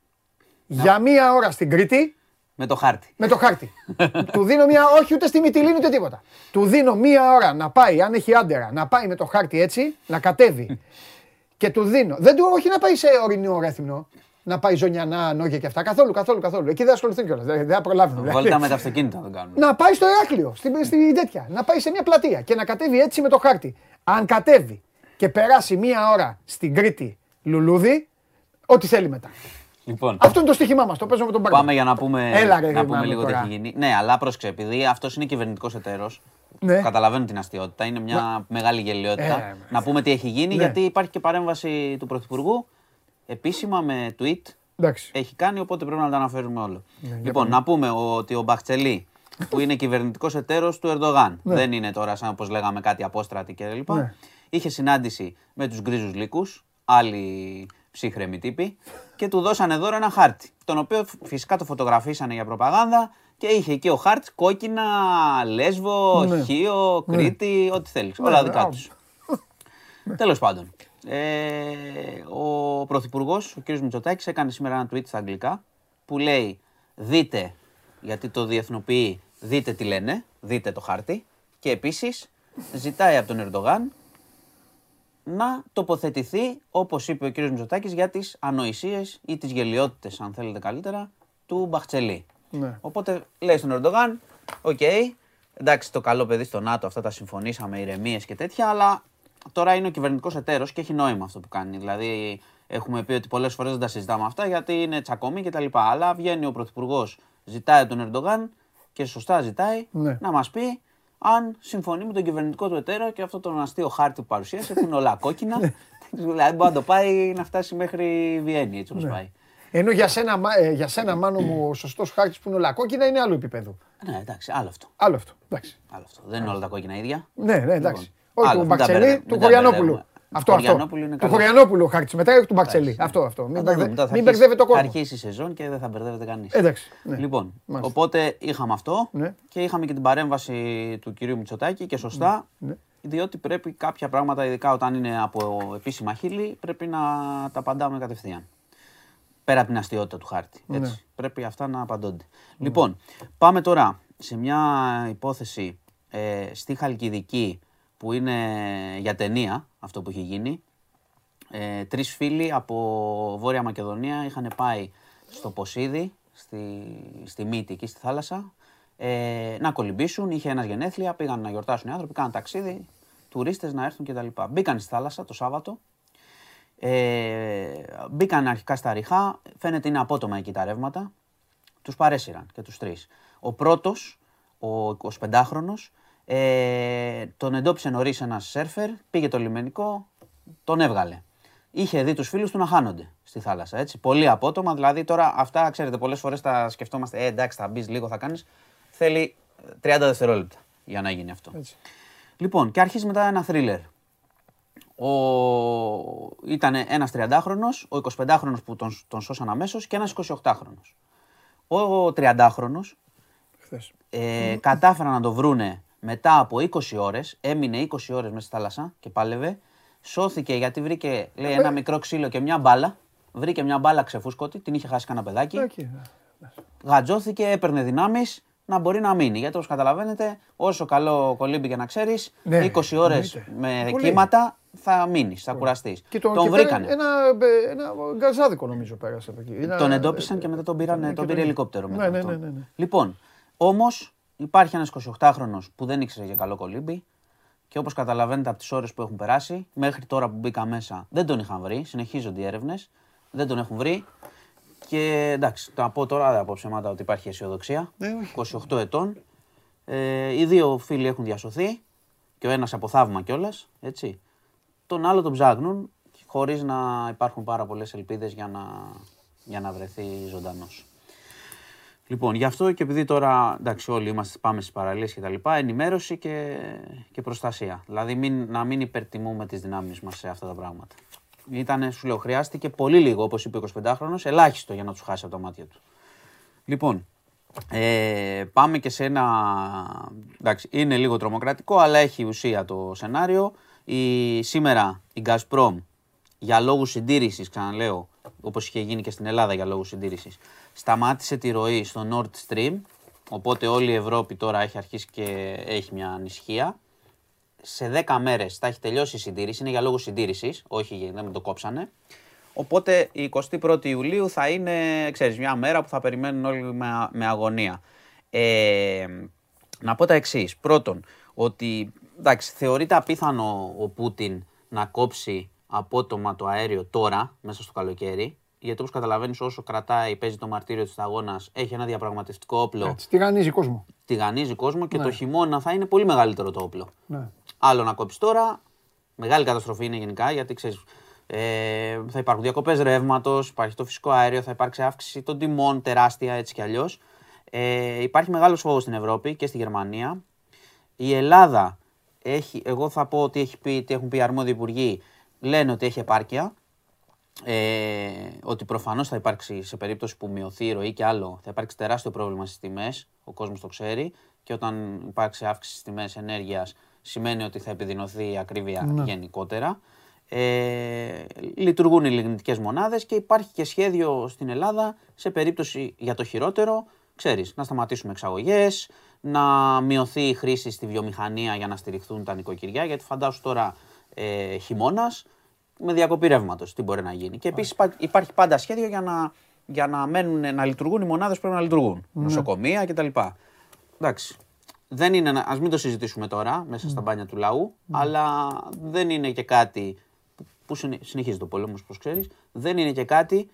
για μία ώρα στην Κρήτη Με το χάρτη. με το χάρτη. του δίνω μία, όχι ούτε στη Μυτιλίνη ούτε τίποτα. Του δίνω μία ώρα να πάει, αν έχει άντερα, να πάει με το χάρτη έτσι, να κατέβει. και του δίνω. Δεν του, όχι να πάει σε ορεινό ρέθυμνο, να πάει ζωνιανά, νόγια και αυτά. Καθόλου, καθόλου, καθόλου. Εκεί δεν ασχοληθούν κιόλας. Δεν, δεν θα προλάβουν. δηλαδή. Βόλτα με τα αυτοκίνητα δεν κάνουν. Να πάει στο Εράκλειο, στην, στην τέτοια. Να πάει σε μια πλατεία και να κατέβει έτσι με το χάρτη. Αν κατέβει και περάσει μία ώρα στην Κρήτη λουλούδι, ό,τι θέλει μετά. Λοιπόν, Αυτό είναι το στοίχημά μας. Το παίζω με τον Μπάρμπα. πάμε για να πούμε, Έλα, ρε, να ρε, πούμε μάλλον λίγο τι τώρα. έχει γίνει. Ναι, αλλά πρόσεξε, επειδή αυτός είναι κυβερνητικός εταίρος. Ναι. Καταλαβαίνω την αστείωτητα. Είναι μια μεγάλη γελιότητα. Ε, να πούμε τι έχει γίνει, Ναι. γιατί υπάρχει και παρέμβαση του Πρωθυπουργού επίσημα με tweet. Εντάξει. Έχει κάνει, οπότε πρέπει να τα αναφέρουμε όλο. λοιπόν, να πούμε ότι ο Μπαχτσελή, που είναι κυβερνητικός εταίρος του Ερντογάν, δεν είναι τώρα σαν όπως λέγαμε κάτι απόστρατη κλπ. Ναι. Είχε συνάντηση με τους γκρίζους λύκους, άλλοι ψύχρεμοι τύποι, και του δώσανε δώρο ένα χάρτη. Τον οποίο φυσικά το φωτογραφίσανε για προπαγάνδα και είχε εκεί ο χάρτη κόκκινα, Λέσβο, Ναι. Χίο, Κρήτη, ό,τι θέλεις. Ναι, Όλα δικά α, τους. Τέλος πάντων. Ε, ο Πρωθυπουργός, ο κ. Μητσοτάκης, έκανε σήμερα ένα tweet στα αγγλικά που λέει: Δείτε, γιατί το διεθνοποιεί, δείτε τι λένε, δείτε το χάρτη. Και επίσης ζητάει από τον Ερντογάν να τοποθετηθεί, όπως είπε ο κ. Μητσοτάκης, για τις ανοησίες ή τις γελοιότητες, αν θέλετε καλύτερα, του Μπαχτσελή. Ναι. Οπότε λέει στον Ερντογάν, οκ, εντάξει το καλό παιδί στο ΝΑΤΟ, αυτά τα συμφωνήσαμε, ηρεμίες και τέτοια, αλλά τώρα είναι ο κυβερνητικός εταίρος και έχει νόημα αυτό που κάνει. Δηλαδή έχουμε πει ότι πολλές φορές δεν τα συζητάμε αυτά γιατί είναι τσακωμοί κτλ. Αλλά βγαίνει ο Πρωθυπουργός, ζητάει από τον Ερντογάν και σωστά ζητάει Ναι. να μας πει αν συμφωνεί με τον κυβερνητικό του εταίρο και αυτό τον αστείο χάρτη που παρουσίασε που είναι όλα κόκκινα. δηλαδή μπορεί να το πάει να φτάσει μέχρι Βιέννη έτσι όπως πάει. Ενώ για σένα, ε, για σένα μάνο μου, ο σωστός χάρτης που είναι όλα κόκκινα είναι άλλο επίπεδο. Ναι, εντάξει, άλλο αυτό. Άλλο αυτό. Εντάξει. Άλλο αυτό. Δεν είναι όλα τα κόκκινα ίδια. Ναι, ναι, εντάξει. Λοιπόν, Όχι άλλο, του μην τα Μπαξελή, μπερδε- του μην τα Χωριανόπουλου. μπερδεύουμε. Αυτό, Του αυτό. Χωριανόπουλου είναι Του καλός. Χωριανόπουλου ο χάρτη. Μετά έχει του Μπαξελή. Εντάξει, ναι. Αυτό, αυτό. Μην, Θα μπερδε... δούμε, τώρα θα μην αρχίσει- μπερδεύεται ο Θα κόσμος. αρχίσει η σεζόν και δεν θα μπερδεύεται κανείς. Εντάξει. ναι. Λοιπόν, Μάλιστα. οπότε είχαμε αυτό Ναι. και είχαμε και την παρέμβαση του κυρίου Μητσοτάκη και σωστά, Ναι. διότι πρέπει κάποια πράγματα, ειδικά όταν είναι από επίσημα χείλη, πρέπει να τα απαντάμε κατευθείαν. Πέρα από την αστείωτητα του χάρτη. Ναι. Έτσι. Πρέπει αυτά να απαντώνται. Λοιπόν, πάμε τώρα σε μια υπόθεση ε, στη Χαλκιδική που είναι για ταινία αυτό που έχει γίνει. Ε, τρεις φίλοι από Βόρεια Μακεδονία είχαν πάει στο Ποσίδι, στη, στη Μύτη, εκεί στη θάλασσα, ε, να κολυμπήσουν. Είχε ένας γενέθλια, πήγαν να γιορτάσουν οι άνθρωποι, κάναν ταξίδι, τουρίστες να έρθουν κτλ. Μπήκαν στη θάλασσα το Σάββατο, ε, μπήκαν αρχικά στα ριχά, φαίνεται είναι απότομα εκεί τα ρεύματα, τους παρέσυραν και τους τρεις. Ο πρώτος, ο 25χρονος, ε, τον εντόπισε νωρί ένα σερφερ, πήγε το λιμενικό, τον έβγαλε. Είχε δει τους φίλους του να χάνονται στη θάλασσα. Έτσι. Πολύ απότομα, δηλαδή τώρα αυτά ξέρετε πολλές φορές τα σκεφτόμαστε, ε, εντάξει θα μπεις λίγο θα κάνεις. Θέλει 30 δευτερόλεπτα για να γίνει αυτό. Έτσι. Λοιπόν, και αρχίζει μετά ένα θρίλερ. Ο... Ήταν ένας 30χρονος, ο 25χρονος που τον, τον σώσαν αμέσως και ένας 28χρονος. Ο 30χρονος Χθες. ε, κατάφεραν να το βρούνε μετά από 20 ώρες, έμεινε 20 ώρες μέσα στη θάλασσα και πάλευε. Σώθηκε γιατί βρήκε λέει, ένα μικρό ξύλο και μια μπάλα. Βρήκε μια μπάλα ξεφούσκωτη, την είχε χάσει κανένα παιδάκι. Εκεί, ναι. Γατζώθηκε, έπαιρνε δυνάμεις να μπορεί να μείνει. Γιατί όπως καταλαβαίνετε, όσο καλό κολύμπι και να ξέρεις, Ναι, 20 ώρες εννοείται. με Πολύ. κύματα θα μείνεις, θα κουραστείς. Και τον, τον και πέρα βρήκανε. Ένα, ε, ένα γκαζάδικο νομίζω πέρασε από εκεί. Ένα- Τον εντόπισαν και μετά τον, πήραν, Ναι, τον και πήρε τον- ελικόπτερο. μετά Ναι, ναι, αυτό. ναι, ναι, ναι. Λοιπόν, όμως υπάρχει ένας 28χρονο που δεν ήξερε για καλό κολύμπι και όπως καταλαβαίνετε από τις ώρες που έχουν περάσει, μέχρι τώρα που μπήκα μέσα δεν τον είχαν βρει. Συνεχίζονται οι έρευνες, δεν τον έχουν βρει. Και εντάξει, το να πω τώρα δεν θα πω ψέματα ότι υπάρχει αισιοδοξία. Ναι, όχι. 28 ετών. Ε, οι δύο φίλοι έχουν διασωθεί και ο ένας από θαύμα κιόλας. Έτσι. Τον άλλο τον ψάχνουν χωρίς να υπάρχουν πάρα πολλές ελπίδες για να, για να βρεθεί ζωντανός. Λοιπόν, γι' αυτό και επειδή τώρα εντάξει, όλοι είμαστε, πάμε στις παραλίες και τα λοιπά, ενημέρωση και, και προστασία. Δηλαδή, μην, να μην υπερτιμούμε τις δυνάμεις μας σε αυτά τα πράγματα. Ήτανε, σου λέω, χρειάστηκε πολύ λίγο, όπως είπε ο 25χρονο, ελάχιστο για να τους χάσει από τα μάτια του. Λοιπόν, ε, πάμε και σε ένα. Εντάξει, είναι λίγο τρομοκρατικό, αλλά έχει ουσία το σενάριο. Η, σήμερα η Gazprom για λόγους συντήρησης, ξαναλέω, όπως είχε γίνει και στην Ελλάδα για λόγους συντήρησης, σταμάτησε τη ροή στο Nord Stream, οπότε όλη η Ευρώπη τώρα έχει αρχίσει και έχει μια ανησυχία. Σε 10 μέρες θα έχει τελειώσει η συντήρηση, είναι για λόγους συντήρησης, όχι γιατί δεν με το κόψανε. Οπότε η 21η Ιουλίου θα είναι, ξέρεις, μια μέρα που θα περιμένουν όλοι με, με αγωνία. Ε, να πω τα εξής. Πρώτον, ότι εντάξει, θεωρείται απίθανο ο Πούτιν να κόψει απότομα το αέριο τώρα, μέσα στο καλοκαίρι. Γιατί όπως καταλαβαίνεις, όσο κρατάει, παίζει το μαρτύριο της αγώνας, έχει ένα διαπραγματευτικό όπλο, Έτσι, τηγανίζει κόσμο. τηγανίζει κόσμο και το χειμώνα θα είναι πολύ μεγαλύτερο το όπλο. Ναι. Άλλο να κόψεις τώρα. Μεγάλη καταστροφή είναι γενικά γιατί ξέρεις. Ε, θα υπάρχουν διακοπές ρεύματος, υπάρχει το φυσικό αέριο, θα υπάρξει αύξηση των τιμών τεράστια έτσι κι αλλιώς. Ε, υπάρχει μεγάλος φόβος στην Ευρώπη και στη Γερμανία. Η Ελλάδα έχει, εγώ θα πω ότι έχει πει, τι έχουν πει οι αρμόδιοι υπουργοί, λένε ότι έχει επάρκεια. Ε, ότι προφανώς θα υπάρξει σε περίπτωση που μειωθεί η ροή και άλλο, θα υπάρξει τεράστιο πρόβλημα στις τιμές. Ο κόσμος το ξέρει. Και όταν υπάρξει αύξηση στις τιμές ενέργειας, σημαίνει ότι θα επιδεινωθεί η ακρίβεια γενικότερα. Ε, λειτουργούν οι λιγνητικές μονάδες και υπάρχει και σχέδιο στην Ελλάδα σε περίπτωση για το χειρότερο, ξέρεις, να σταματήσουμε εξαγωγές, να μειωθεί η χρήση στη βιομηχανία για να στηριχθούν τα νοικοκυριά, γιατί φαντάσου τώρα ε, χειμώνας, με διακοπή ρεύματος. Τι μπορεί να γίνει. Και επίσης υπάρχει πάντα σχέδιο για να, για να, μένουν, να λειτουργούν οι μονάδες που πρέπει να λειτουργούν. Νοσοκομεία κτλ. Εντάξει. Δεν είναι, να- ας μην το συζητήσουμε τώρα μέσα στα μπάνια του λαού, αλλά δεν είναι και κάτι που- που συνε- συνεχίζει το πόλεμος, όπως ξέρεις, δεν είναι και κάτι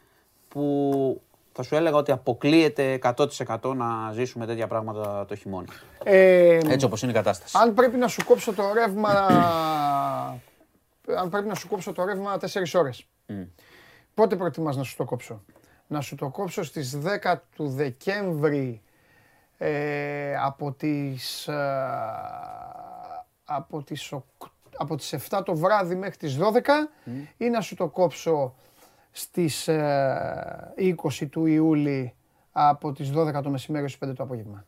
που θα σου έλεγα ότι αποκλείεται 100% να ζήσουμε τέτοια πράγματα το χειμώνα. Ε, Έτσι όπως είναι η κατάσταση. αν πρέπει να σου κόψω το ρεύμα. αν πρέπει να σου κόψω το ρεύμα 4 ώρες. Πότε προτιμάς να σου το κόψω; να σου το κόψω στις 10 του Δεκέμβρη ε, από τις, ε, από τις, από τις 7 το βράδυ μέχρι τις 12 ή να σου το κόψω στις 20 ε, του Ιούλη από τις 12 το μεσημέρι στις 5 το απόγευμα;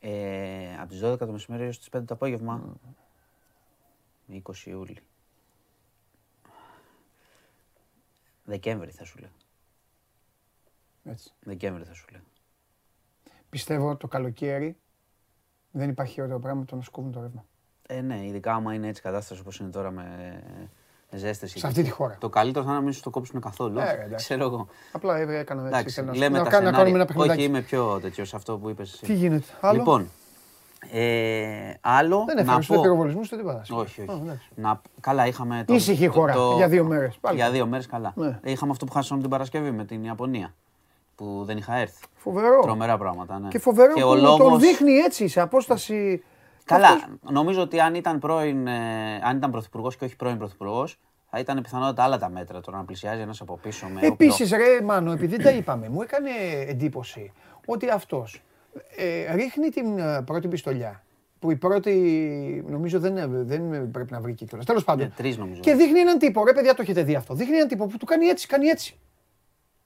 Ε, από τις 12 το μεσημέρι στις 5 το απόγευμα. 20 Ιούλη. Δεκέμβρη θα σου λέω. Έτσι. Δεκέμβρη θα σου λέω. Πιστεύω το καλοκαίρι δεν υπάρχει ωραίο πράγμα το να σκόβουν το ρεύμα. Ε, ναι, ειδικά άμα είναι έτσι κατάσταση όπως είναι τώρα με, με ζέσταση. Σε αυτή τη χώρα. Το καλύτερο θα είναι να μην σου το κόψουν καθόλου. Ε, εντάξει. Ξέρω εγώ. Απλά έκανα έτσι. Εντάξει, έκανα- λέμε να, τα κα- να σενάρια. κάνουμε ένα παιχνιδάκι. Όχι, είμαι πιο τέτοιος σε αυτό που είπες εσύ. Τι γίνεται, άλλο; Λοιπόν, ε, άλλο δεν να έφερε πω... ούτε πυροβολισμού ούτε τίποτα. Όχι, Α, όχι. εντάξει. Να... Καλά, είχαμε. Το... Ήσυχη η χώρα, για δύο μέρες, πάλι. Για δύο μέρες, καλά. Ναι. Είχαμε αυτό που χάσαμε την Παρασκευή με την Ιαπωνία. Που δεν είχα έρθει. Φοβερό. Τρομερά πράγματα. Ναι. Και φοβερό Και που ο τον λόγος- δείχνει έτσι σε απόσταση. Καλά, Αυτός- νομίζω ότι αν ήταν πρώην, ε, αν ήταν πρωθυπουργός και όχι πρώην πρωθυπουργός, θα ήταν πιθανότατα άλλα τα μέτρα. Τώρα να πλησιάζει ένας από πίσω με. όπλο. Επίσης, ρε Μάνο, επειδή τα είπαμε, μου έκανε εντύπωση ότι αυτός ε, ρίχνει την ε, πρώτη πιστολιά. Που η πρώτη νομίζω δεν, ε, δεν πρέπει να βρει κιόλα. Τέλος πάντων. Ναι, τρεις νομίζω. Και δείχνει έναν τύπο, ρε παιδιά, το έχετε δει αυτό. Δείχνει έναν τύπο που του κάνει έτσι, κάνει έτσι.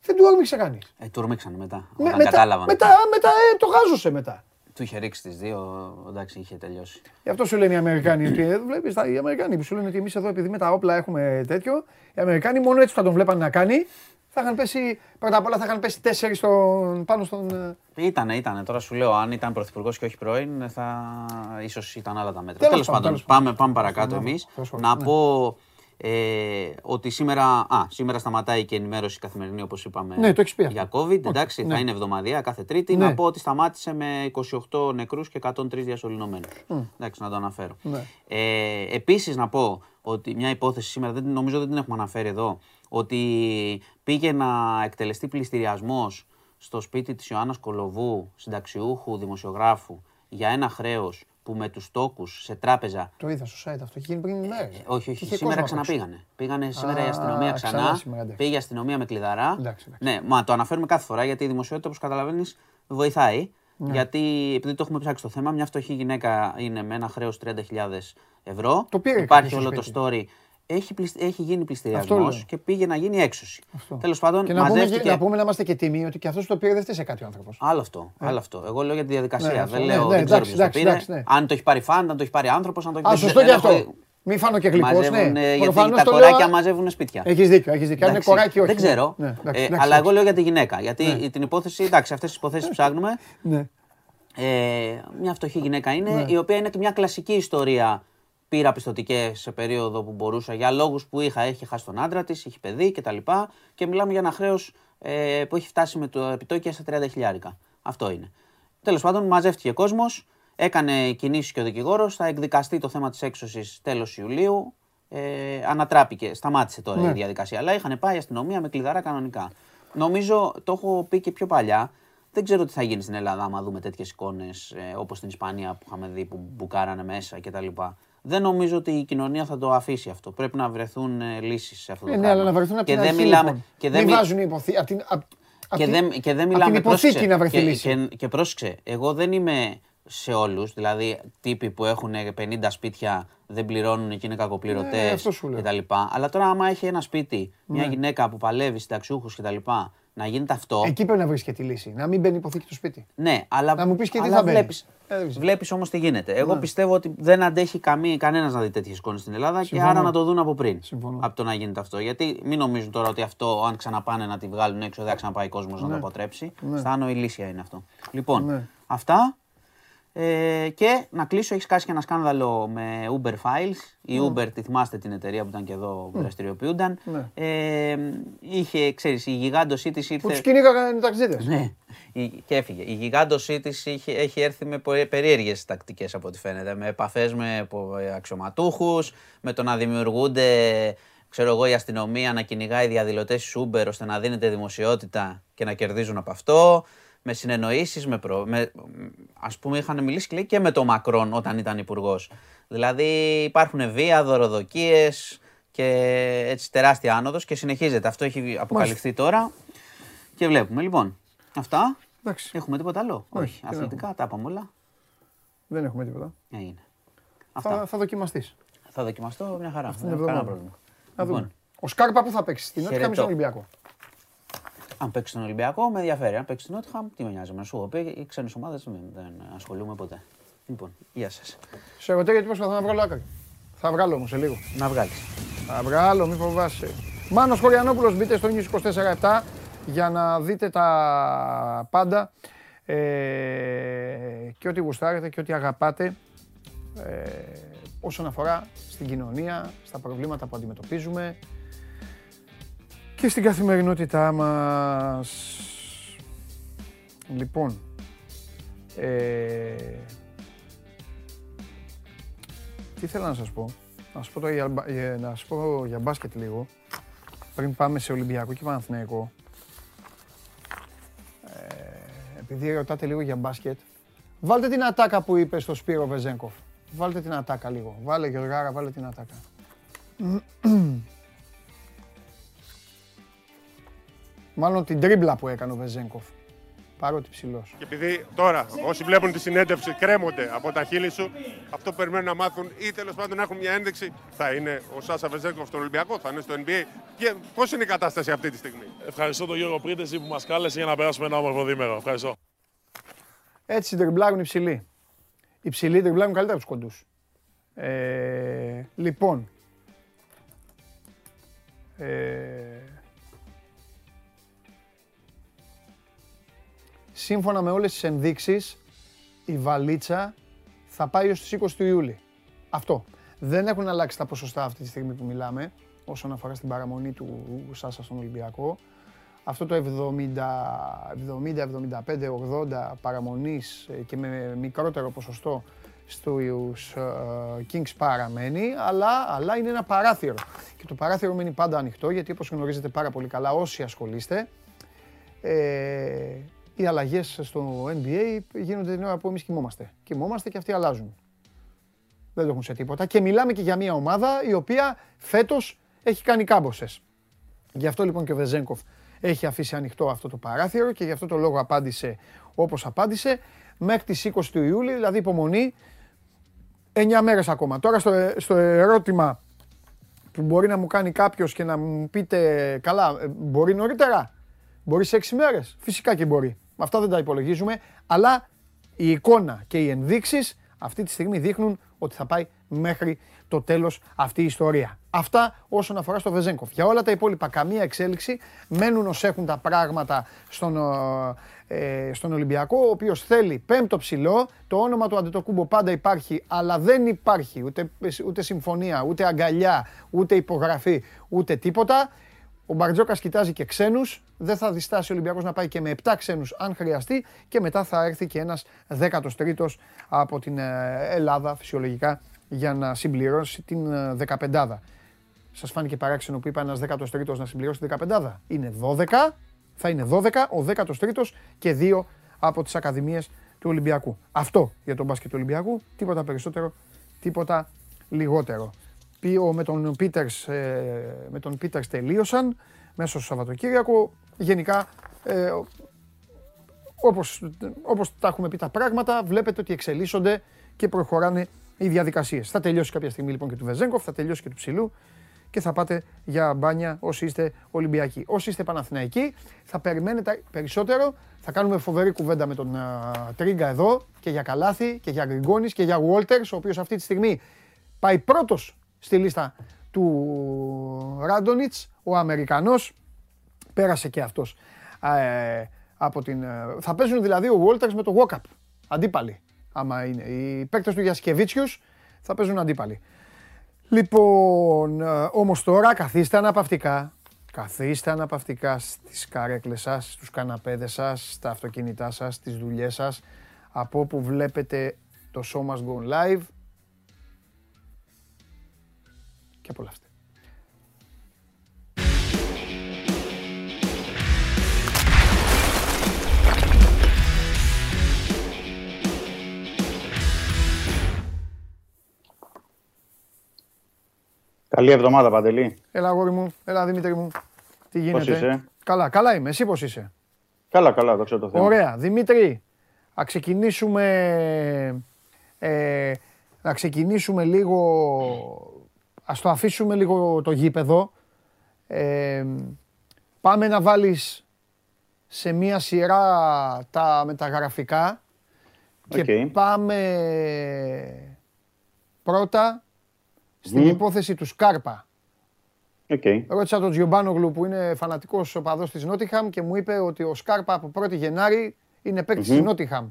Δεν του όρμηξε κανείς. Ε, του ορμήξανε μετά. Με- όταν μετά, κατάλαβαν. μετά, μετά ε, το γάζωσε μετά. Του είχε ρίξει τις δύο, εντάξει, είχε τελειώσει. Γι' αυτό σου λένε οι Αμερικάνοι ότι ε, βλέπεις, τα- οι Αμερικάνοι που σου λένε ότι εμείς εδώ επειδή με τα όπλα έχουμε τέτοιο, οι Αμερικάνοι μόνο έτσι που θα τον βλέπανε να κάνει, θα είχαν πέσει, πρώτα απ' όλα θα είχαν πέσει τέσσερις στον, πάνω στον. ε, Ήτανε, ήτανε. Τώρα σου λέω, αν ήταν πρωθυπουργός και όχι πρώην, θα ίσως ήταν άλλα τα μέτρα. Τέλος Τέλος πάντων, πάντων, τέλος πάμε, πάμε παρακάτω Τέλος εμείς. πάντων, τέλος Να πάντων, πω ε, ότι σήμερα, α, σήμερα σταματάει και η ενημέρωση καθημερινή, όπως είπαμε, Ναι, το έχεις πει αυτό. για COVID. εντάξει, ναι. θα είναι εβδομαδιαία κάθε Τρίτη. Ναι. Να πω ότι σταμάτησε με 28 νεκρούς και 103 διασωληνωμένους. Εντάξει, να το αναφέρω. Ναι. Ε, επίσης να πω ότι μια υπόθεση σήμερα, δεν, νομίζω δεν την έχουμε αναφέρει εδώ, ότι πήγε να εκτελεστεί πληστηριασμός στο σπίτι της Ιωάννας Κολοβού, συνταξιούχου δημοσιογράφου, για ένα χρέος που με τους τόκους σε τράπεζα Το είδα στο site αυτό, είχε γίνει πριν μέρες. όχι, όχι. σήμερα ξαναπήγανε. Πήγανε σήμερα η αστυνομία Α, ξανά. ξανά σήμερα, εντάξει. πήγε η αστυνομία με κλειδαρά. Εντάξει, εντάξει. Ναι, μα το αναφέρουμε κάθε φορά γιατί η δημοσιότητα, όπως καταλαβαίνεις, βοηθάει. Ναι. Γιατί επειδή το έχουμε ψάξει το θέμα, μια φτωχή γυναίκα είναι με ένα χρέος 30.000 ευρώ. Το πήρε Υπάρχει κάποιος όλο στο το story. Έχει, πλησ- έχει γίνει Αυτό πληστηριασμό λέω. και πήγε να γίνει έξωση. Αυτό. Τέλος πάντων, Και να πούμε, μαζεύτηκε. και- να πούμε να είμαστε και τίμοι ότι και αυτός που το πήρε δεν φταίει σε κάτι ο άνθρωπος. Άλλο αυτό, άλλο αυτό. Εγώ λέω για τη διαδικασία. Ναι, αυτό, δεν ναι, λέω, ναι, δεν ξέρω εντάξει, ποιος το εντάξει, πήρε. εντάξει, ναι. Αν το έχει πάρει φαν, αν το έχει πάρει άνθρωπος, αν το έχει Α, δεν σωστό ξέρω, και δεν αυτό. έχω- Μην φάνω και γλυκός. Μαζεύουν, Ναι. ε, γιατί Προφανώς τα το κοράκια λέω- μαζεύουν σπίτια. Έχεις δίκιο, έχεις δίκιο. Αν είναι Εντάξει, κοράκι, όχι. Δεν ξέρω. Ναι, εντάξει, Ε, εντάξει, αλλά εντάξει. εγώ λέω για τη γυναίκα. Γιατί την υπόθεση, εντάξει, αυτές τις υποθέσεις ψάχνουμε. Ναι. Ε, μια φτωχή γυναίκα είναι, η οποία είναι και μια κλασική ιστορία. Πήρα πιστοτικές σε περίοδο που μπορούσα για λόγους που είχα. Έχει χάσει τον άντρα της, έχει παιδί κτλ. Και μιλάμε για ένα χρέος ε, που έχει φτάσει με το επιτόκια στα 30 χιλιάρικα. Αυτό είναι. Τέλος πάντων, μαζεύτηκε κόσμος, έκανε κινήσεις και ο δικηγόρος. Θα εκδικαστεί το θέμα της έξωσης τέλος Ιουλίου. Ε, ανατράπηκε, σταμάτησε τώρα Ναι. η διαδικασία. Αλλά είχαν πάει η αστυνομία με κλειδαρά κανονικά. Νομίζω, το έχω πει και πιο παλιά, δεν ξέρω τι θα γίνει στην Ελλάδα άμα δούμε τέτοιες εικόνες ε, όπως στην Ισπανία που είχαμε δει που μπουκάρανε μέσα κτλ. Δεν νομίζω ότι η κοινωνία θα το αφήσει αυτό. Πρέπει να βρεθούν ε, λύσεις σε αυτό το Ε, ναι, πράγμα. αλλά να βρεθούν από και την δεν αρχή, μιλάμε, λοιπόν. και δεν Μην μι- βάζουν υποθή... απ' την- απ- απ' και την- δεν, και δεν απ' μιλάμε την υποθήκη πρόσεξε, να βρεθεί και, λύση. Και, και πρόσεξε, εγώ δεν είμαι σε όλους, δηλαδή τύποι που έχουν 50 σπίτια δεν πληρώνουν και είναι κακοπληρωτές Ναι, αυτό σου λέω. κτλ. Αλλά τώρα, άμα έχει ένα σπίτι, μια γυναίκα που παλεύει συνταξιούχου κτλ., να γίνεται αυτό. Εκεί πρέπει να βρεις και τη λύση. Να μην μπαίνει υποθήκη στο σπίτι. Ναι, αλλά, Να μου πεις και τι αλλά θα μπαίνει. βλέπεις, Ε, δεν ξέρω. βλέπεις όμως τι γίνεται. Εγώ πιστεύω ότι δεν αντέχει καμία, κανένας να δει τέτοιες εικόνες στην Ελλάδα Συμφωνώ. και άρα να το δουν από πριν. Συμφωνώ. Από το να γίνεται αυτό. Γιατί μην νομίζουν τώρα ότι αυτό, αν ξαναπάνε να τη βγάλουν έξω, δεν θα ξαναπάει κόσμος να το αποτρέψει. Στάνω η λύσια είναι αυτό. Λοιπόν, Ναι. αυτά. Ε, και να κλείσω, έχεις σκάσει και ένα σκάνδαλο με Uber Files. Η Uber, τη θυμάστε την εταιρεία που ήταν και εδώ που δραστηριοποιούνταν. Ναι. Ε, είχε, ξέρεις, η γιγάντωσή της ήρθε... Που τους κυνήγαγαν οι ταξιδίτε. Ναι, η- και έφυγε. Η γιγάντωσή της έχει έρθει με περίεργες τακτικές από ό,τι φαίνεται. Με επαφές με αξιωματούχους, με το να δημιουργούνται, ξέρω εγώ, η αστυνομία να κυνηγάει διαδηλωτές Uber ώστε να δίνεται δημοσιότητα και να κερδίζουν από αυτό. Με συνεννοήσεις, με, προ... με. Α πούμε, είχαν μιλήσει και, λέει, και με τον Μακρόν όταν ήταν υπουργός. Δηλαδή υπάρχουν βία, δωροδοκίες και έτσι τεράστια άνοδος και συνεχίζεται. Αυτό έχει αποκαλυφθεί τώρα. Και βλέπουμε. Λοιπόν, αυτά. Εντάξει. Έχουμε τίποτα άλλο; Όχι, τι να Αθλητικά τα είπαμε όλα. Δεν έχουμε τίποτα. Έγινε. Θα, Αυτά. θα δοκιμαστείς. Θα δοκιμαστώ μια χαρά. την Δεν έχω εβδομάδα. κανένα πρόβλημα. Να δούμε. Λοιπόν, Ο Σκάρπα που θα παίξει στην Νότια ή Χαιρετώ. στον Ολυμπιακό. Αν παίξει στον Ολυμπιακό, με ενδιαφέρει. Αν παίξει στην Νότιχαμ, τι με νοιάζει. Με σου έχω πει, οι ξένες ομάδες δεν ασχολούμαι ποτέ. Λοιπόν, γεια σας. Σε ρωτώ γιατί προσπαθώ να βγάλω άκρη. Θα βγάλω όμως σε λίγο. Να βγάλεις. Θα βγάλω, μη φοβάσαι. Μάνος Χωριανόπουλος, μπείτε στο News 24-7 για να δείτε τα πάντα ε, και ό,τι γουστάρετε και ό,τι αγαπάτε ε, όσον αφορά στην κοινωνία, στα προβλήματα που αντιμετωπίζουμε και στην καθημερινότητά μας. Λοιπόν, ε, τι θέλω να σας πω; Να σας πω, τώρα για, μπα- ε, να σας πω για μπάσκετ λίγο. Πριν πάμε σε Ολυμπιακό και Παναθηναϊκό. Ε, επειδή ρωτάτε λίγο για μπάσκετ. Βάλτε την ατάκα που είπε στο Σπύρο Βεζέγκοφ. Βάλτε την ατάκα λίγο. Βάλε Γεωργάρα, βάλε την ατάκα. Μάλλον την τρίμπλα που έκανε ο Βεζέγκοφ. Παρότι ψηλός. Και επειδή τώρα όσοι βλέπουν τη συνέντευξη κρέμονται από τα χείλη σου, αυτό που περιμένουν να μάθουν ή τέλος πάντων να έχουν μια ένδειξη, θα είναι ο Σάσα Βεζέγκοφ στον Ολυμπιακό, θα είναι στο NBA. Και πώς είναι η κατάσταση αυτή τη στιγμή; Ευχαριστώ τον Γιώργο Πρίτεση που μας κάλεσε για να περάσουμε ένα όμορφο διήμερο. Ευχαριστώ. Έτσι τριμπλάρουν οι ψηλοί. Οι ψηλοί τριμπλάρουν καλύτερα από τους κοντούς. Ε, λοιπόν, ε, σύμφωνα με όλες τις ενδείξεις, η βαλίτσα θα πάει ως τις 20 του Ιούλη. Αυτό. Δεν έχουν αλλάξει τα ποσοστά αυτή τη στιγμή που μιλάμε, όσον αφορά στην παραμονή του Σάσα στον Ολυμπιακό. Αυτό το 70, 70, 75, 80 παραμονής ε, και με μικρότερο ποσοστό στους ε, Kings παραμένει, αλλά, αλλά είναι ένα παράθυρο. Και το παράθυρο μένει πάντα ανοιχτό, γιατί όπως γνωρίζετε πάρα πολύ καλά όσοι ασχολείστε, ε, οι αλλαγές στο NBA γίνονται την ώρα που εμείς κοιμόμαστε. Κοιμόμαστε και αυτοί αλλάζουν. Δεν το έχουν σε τίποτα. Και μιλάμε και για μια ομάδα η οποία φέτος έχει κάνει κάμποσες. Γι' αυτό λοιπόν και ο Βεζέγκοφ έχει αφήσει ανοιχτό αυτό το παράθυρο και γι' αυτό το λόγο απάντησε όπως απάντησε μέχρι τις 20 του Ιούλη, δηλαδή υπομονή 9 μέρες ακόμα. Τώρα στο, στο ερώτημα που μπορεί να μου κάνει κάποιος και να μου πείτε καλά, ε, μπορεί νωρίτερα, μπορεί σε 6 μέρες, φυσικά και μπορεί. Αυτά δεν τα υπολογίζουμε, αλλά η εικόνα και οι ενδείξεις αυτή τη στιγμή δείχνουν ότι θα πάει μέχρι το τέλος αυτή η ιστορία. Αυτά όσον αφορά στο Βεζέγκοφ. Για όλα τα υπόλοιπα καμία εξέλιξη, μένουν ως έχουν τα πράγματα στον, ε, στον Ολυμπιακό, ο οποίος θέλει πέμπτο ψηλό, το όνομα του Αντετοκούμπο πάντα υπάρχει, αλλά δεν υπάρχει ούτε, ούτε συμφωνία, ούτε αγκαλιά, ούτε υπογραφή, ούτε τίποτα. Ο Μπαρτζόκας κοιτάζει και ξένους, δεν θα διστάσει ο Ολυμπιακός να πάει και με 7 ξένους αν χρειαστεί. Και μετά θα έρθει και ένας 13ος από την ε, Ελλάδα φυσιολογικά για να συμπληρώσει την 15 Σας φάνηκε παράξενο που είπα ένας 13ος να συμπληρώσει την 15 Είναι 12, θα είναι 12, ο 13ος και δύο από τις ακαδημίες του Ολυμπιακού. Αυτό για τον μπάσκετ του Ολυμπιακού, τίποτα περισσότερο, τίποτα λιγότερο. Πίο με τον Πίτερς, ε, με τον Πίτερς τελείωσαν μέσα στο Σαββατοκύριακο. Γενικά, ε, όπως, όπως τα έχουμε πει τα πράγματα, βλέπετε ότι εξελίσσονται και προχωράνε οι διαδικασίες. Θα τελειώσει κάποια στιγμή λοιπόν και του Βεζέγκοφ, θα τελειώσει και του Ψηλού και θα πάτε για μπάνια όσοι είστε Ολυμπιακοί. Όσοι είστε Παναθηναϊκοί, θα περιμένετε περισσότερο. Θα κάνουμε φοβερή κουβέντα με τον α, Τρίγκα εδώ και για Καλάθι και για Γκριγκόνης και για Βόλτερς, ο οποίος αυτή τη στιγμή πάει πρώτος στη λίστα του Ράντονιτς, ο Αμερικανός, πέρασε και αυτός ε, από την... ε, θα παίζουν δηλαδή ο Walters με το Walkup, αντίπαλοι, άμα είναι. Οι παίκτες του Γιασκεβίτσιους θα παίζουν αντίπαλοι. Λοιπόν, ε, όμως τώρα καθίστε αναπαυτικά, καθίστε αναπαυτικά στις καρέκλες σας, στους καναπέδες σας, στα αυτοκίνητά σας, στις δουλειές σας, από όπου βλέπετε το Show Must Go Live και απολαύστε. Καλή εβδομάδα, Παντελή. Έλα αγόρι μου, έλα Δημήτρη μου. Τι γίνεται; είσαι; Καλά, καλά είμαι. Εσύ πώς είσαι; Καλά, καλά, δόξα τω Θεώ. Ωραία. Δημήτρη, να ξεκινήσουμε, ε, να ξεκινήσουμε λίγο, ας το αφήσουμε λίγο το γήπεδο. Ε, πάμε να βάλεις σε μία σειρά τα μεταγραφικά και Οκ. πάμε πρώτα στην Μμμ. υπόθεση του Σκάρπα. Οκ. Ρώτησα τον Τζιομπάνογλου που είναι φανατικός οπαδός της Νότιγχαμ και μου είπε ότι ο Σκάρπα από 1η Γενάρη είναι παίκτης της Νότιγχαμ.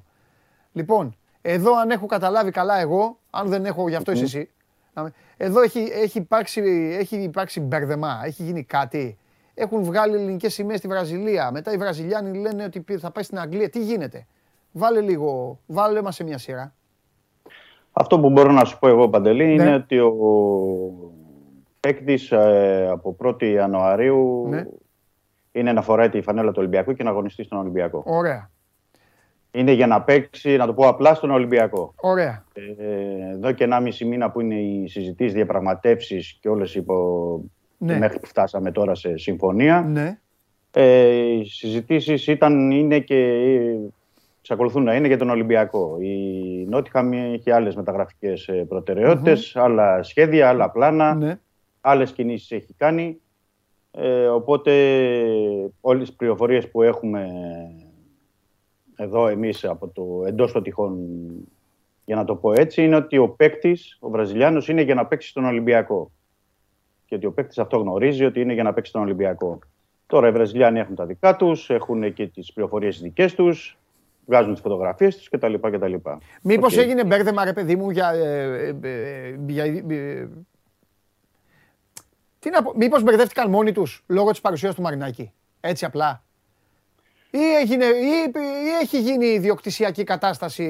Λοιπόν, εδώ αν έχω καταλάβει καλά εγώ, αν δεν έχω γι' αυτό είσαι εσύ. Να με- Εδώ έχει, έχει, υπάρξει, έχει υπάρξει μπερδεμά, έχει γίνει κάτι. Έχουν βγάλει ελληνικές σημαίες στη Βραζιλία. Μετά οι Βραζιλιάνοι λένε ότι πι- θα πάει στην Αγγλία. Τι γίνεται; Βάλε λίγο, βάλε μας σε μια σειρά. Αυτό που μπορώ να σου πω εγώ, Παντελή, Ναι. είναι ότι ο παίκτης από 1η Ιανουαρίου Ναι. είναι να φοράει τη φανέλα του Ολυμπιακού και να αγωνιστεί στον Ολυμπιακό. Ωραία. Είναι για να παίξει, να το πω απλά, στον Ολυμπιακό. Ωραία. Ε, εδώ και 1,5 μήνα που είναι οι συζητήσεις, διαπραγματεύσεις και όλες υπό. Ναι. μέχρι που φτάσαμε τώρα σε συμφωνία. Ναι. Ε, οι συζητήσεις ήταν, είναι και εξακολουθούν να είναι για τον Ολυμπιακό. Η Νότιχαμ έχει άλλες μεταγραφικές προτεραιότητες, άλλα σχέδια, άλλα πλάνα, ναι. άλλες κινήσεις έχει κάνει. Ε, οπότε όλες τις πληροφορίες που έχουμε εδώ εμείς από το εντός των τυχών για να το πω έτσι είναι ότι ο παίκτης, ο Βραζιλιάνος είναι για να παίξει στον Ολυμπιακό και ότι ο παίκτης αυτό γνωρίζει ότι είναι για να παίξει στον Ολυμπιακό. Τώρα οι Βραζιλιάνοι έχουν τα δικά τους, έχουν και τις πληροφορίες δικές τους, βγάζουν τις φωτογραφίες τους κτλ. κτλ. Μήπως Οκ. έγινε μπέρδεμα, ρε παιδί μου, για. ε, ε, ε, για ε, τι να πω, μήπως μπερδεύτηκαν μόνοι τους λόγω της παρουσίας του Μαρινάκη. Έτσι απλά; Ή, έγινε, ή, ή έχει γίνει ιδιοκτησιακή κατάσταση,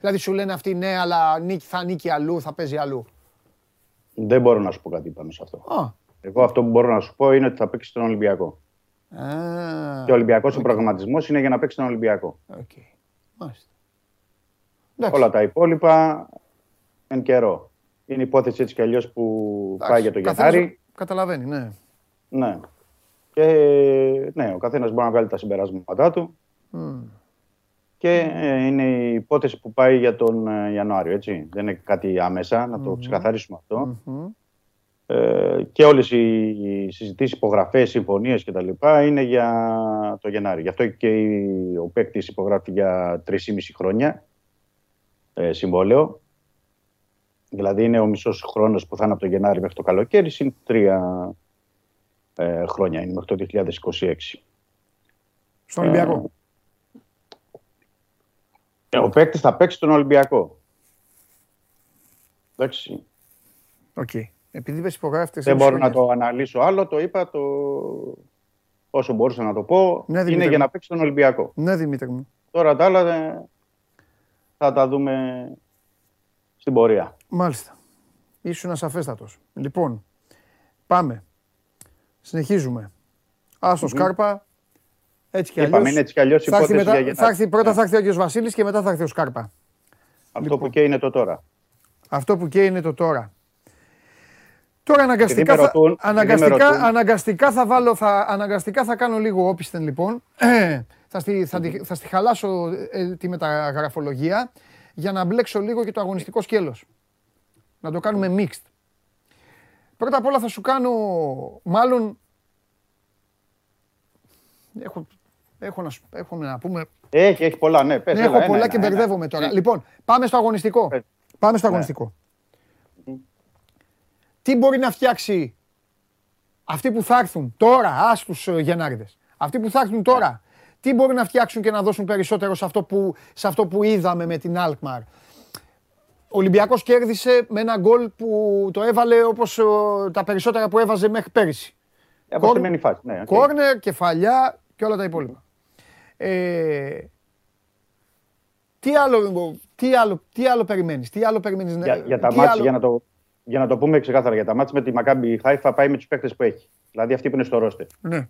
δηλαδή σου λένε αυτοί ναι, αλλά ανήκει, θα ανήκει αλλού, θα παίζει αλλού. Δεν μπορώ να σου πω κάτι πάνω σε αυτό. Α, Εγώ αυτό που μπορώ να σου πω είναι ότι θα παίξει στον Ολυμπιακό. α, Και ο Ολυμπιακός ο προγραμματισμός είναι για να παίξει στον Ολυμπιακό. οκ. Μάλιστα. Εντάξει. Όλα τα υπόλοιπα εν καιρό. Είναι υπόθεση έτσι κι αλλιώς που Εντάξει, πάει για το καθένας Γενάρη. Καταλαβαίνει, ναι. Ναι. Και ναι, ο καθένας μπορεί να βγάλει τα συμπεράσματά του. Μμ. Και ε, είναι η υπόθεση που πάει για τον ε, Ιανουάριο, έτσι. Δεν είναι κάτι άμεσα, να το ξεκαθαρίσουμε αυτό. Μμμ. Ε, και όλες οι συζητήσεις, υπογραφές, συμφωνίες κτλ. είναι για το Γενάρη. Γι' αυτό και η- ο παίκτης υπογράφει για 3,5 χρόνια ε, συμβόλαιο. Δηλαδή είναι ο μισός χρόνος που θα είναι από το Γενάρη μέχρι το καλοκαίρι, συν τρία ε, χρόνια, είναι μέχρι το 2026. Στον Ολυμπιακό. Ε, ο παίκτης θα παίξει τον Ολυμπιακό. Εντάξει. Οκ. Επειδή είπες υπογράφητες... Δεν είναι μπορώ να χρόνια. το αναλύσω άλλο, το είπα το... όσο μπορούσα να το πω. Ναι, Δημήτρη είναι μου. για να παίξει τον Ολυμπιακό. Ναι, Δημήτρη μου. Τώρα τα άλλα δεν- θα τα δούμε στην πορεία. Μάλιστα. Ήσουν ασαφέστατος. Λοιπόν, πάμε. Συνεχίζουμε. Άστο Σκάρπα. Έτσι κι Είπαμε, αλλιώς. είναι έτσι κι αλλιώς θα έρθει, υπόθεση μετά, για θα έρθει, πρώτα Ναι. θα έρθει ο Άγιος Βασίλης και μετά θα έρθει ο Σκάρπα. Αυτό Λοιπόν. που και είναι το τώρα. Αυτό που και είναι το τώρα. Τώρα αναγκαστικά, με θα, ρωτούν, επειδή με αναγκαστικά, ρωτούν. αναγκαστικά, θα βάλω, θα, αναγκαστικά θα κάνω λίγο όπισθεν λοιπόν. θα, στη, θα, τη- θα στη χαλάσω ε, τη μεταγραφολογία για να μπλέξω λίγο και το αγωνιστικό σκέλος. Να το κάνουμε mixed. Πρώτα απ' όλα θα σου κάνω, μάλλον, έχω, έχω, να, σου- έχω να πούμε Έχει, έχει πολλά, ναι. Πες, ναι, έλα, έχω ένα, πολλά ένα, και ένα. μπερδεύομαι τώρα. Λοιπόν, πάμε στο αγωνιστικό. Πες. Πάμε στο Ναι. αγωνιστικό. Τι μπορεί να φτιάξει αυτοί που θα έρθουν τώρα, ας τους ε, Γενάριδες, αυτοί που θα έρθουν τώρα, τι μπορεί να φτιάξουν και να δώσουν περισσότερο σε αυτό που, σε αυτό που είδαμε με την Alkmaar; Ο Ολυμπιακός κέρδισε με ένα γκολ που το έβαλε όπως ε, τα περισσότερα που έβαζε μέχρι πέρυσι. Από στημένη φάση. Ναι, οκ. Κόρνερ, κεφαλιά και όλα τα υπόλοιπα. Ε, τι άλλο, τι άλλο, τι άλλο περιμένεις, τι άλλο περιμένεις να- Για, για τα τι ματς, άλλο- για, να το, για να το πούμε ξεκάθαρα, για τα ματς με τη Μακάμπι Χάιφα πάει με τους παίκτες που έχει. Δηλαδή αυτοί που είναι στο ρόστερ. Ναι.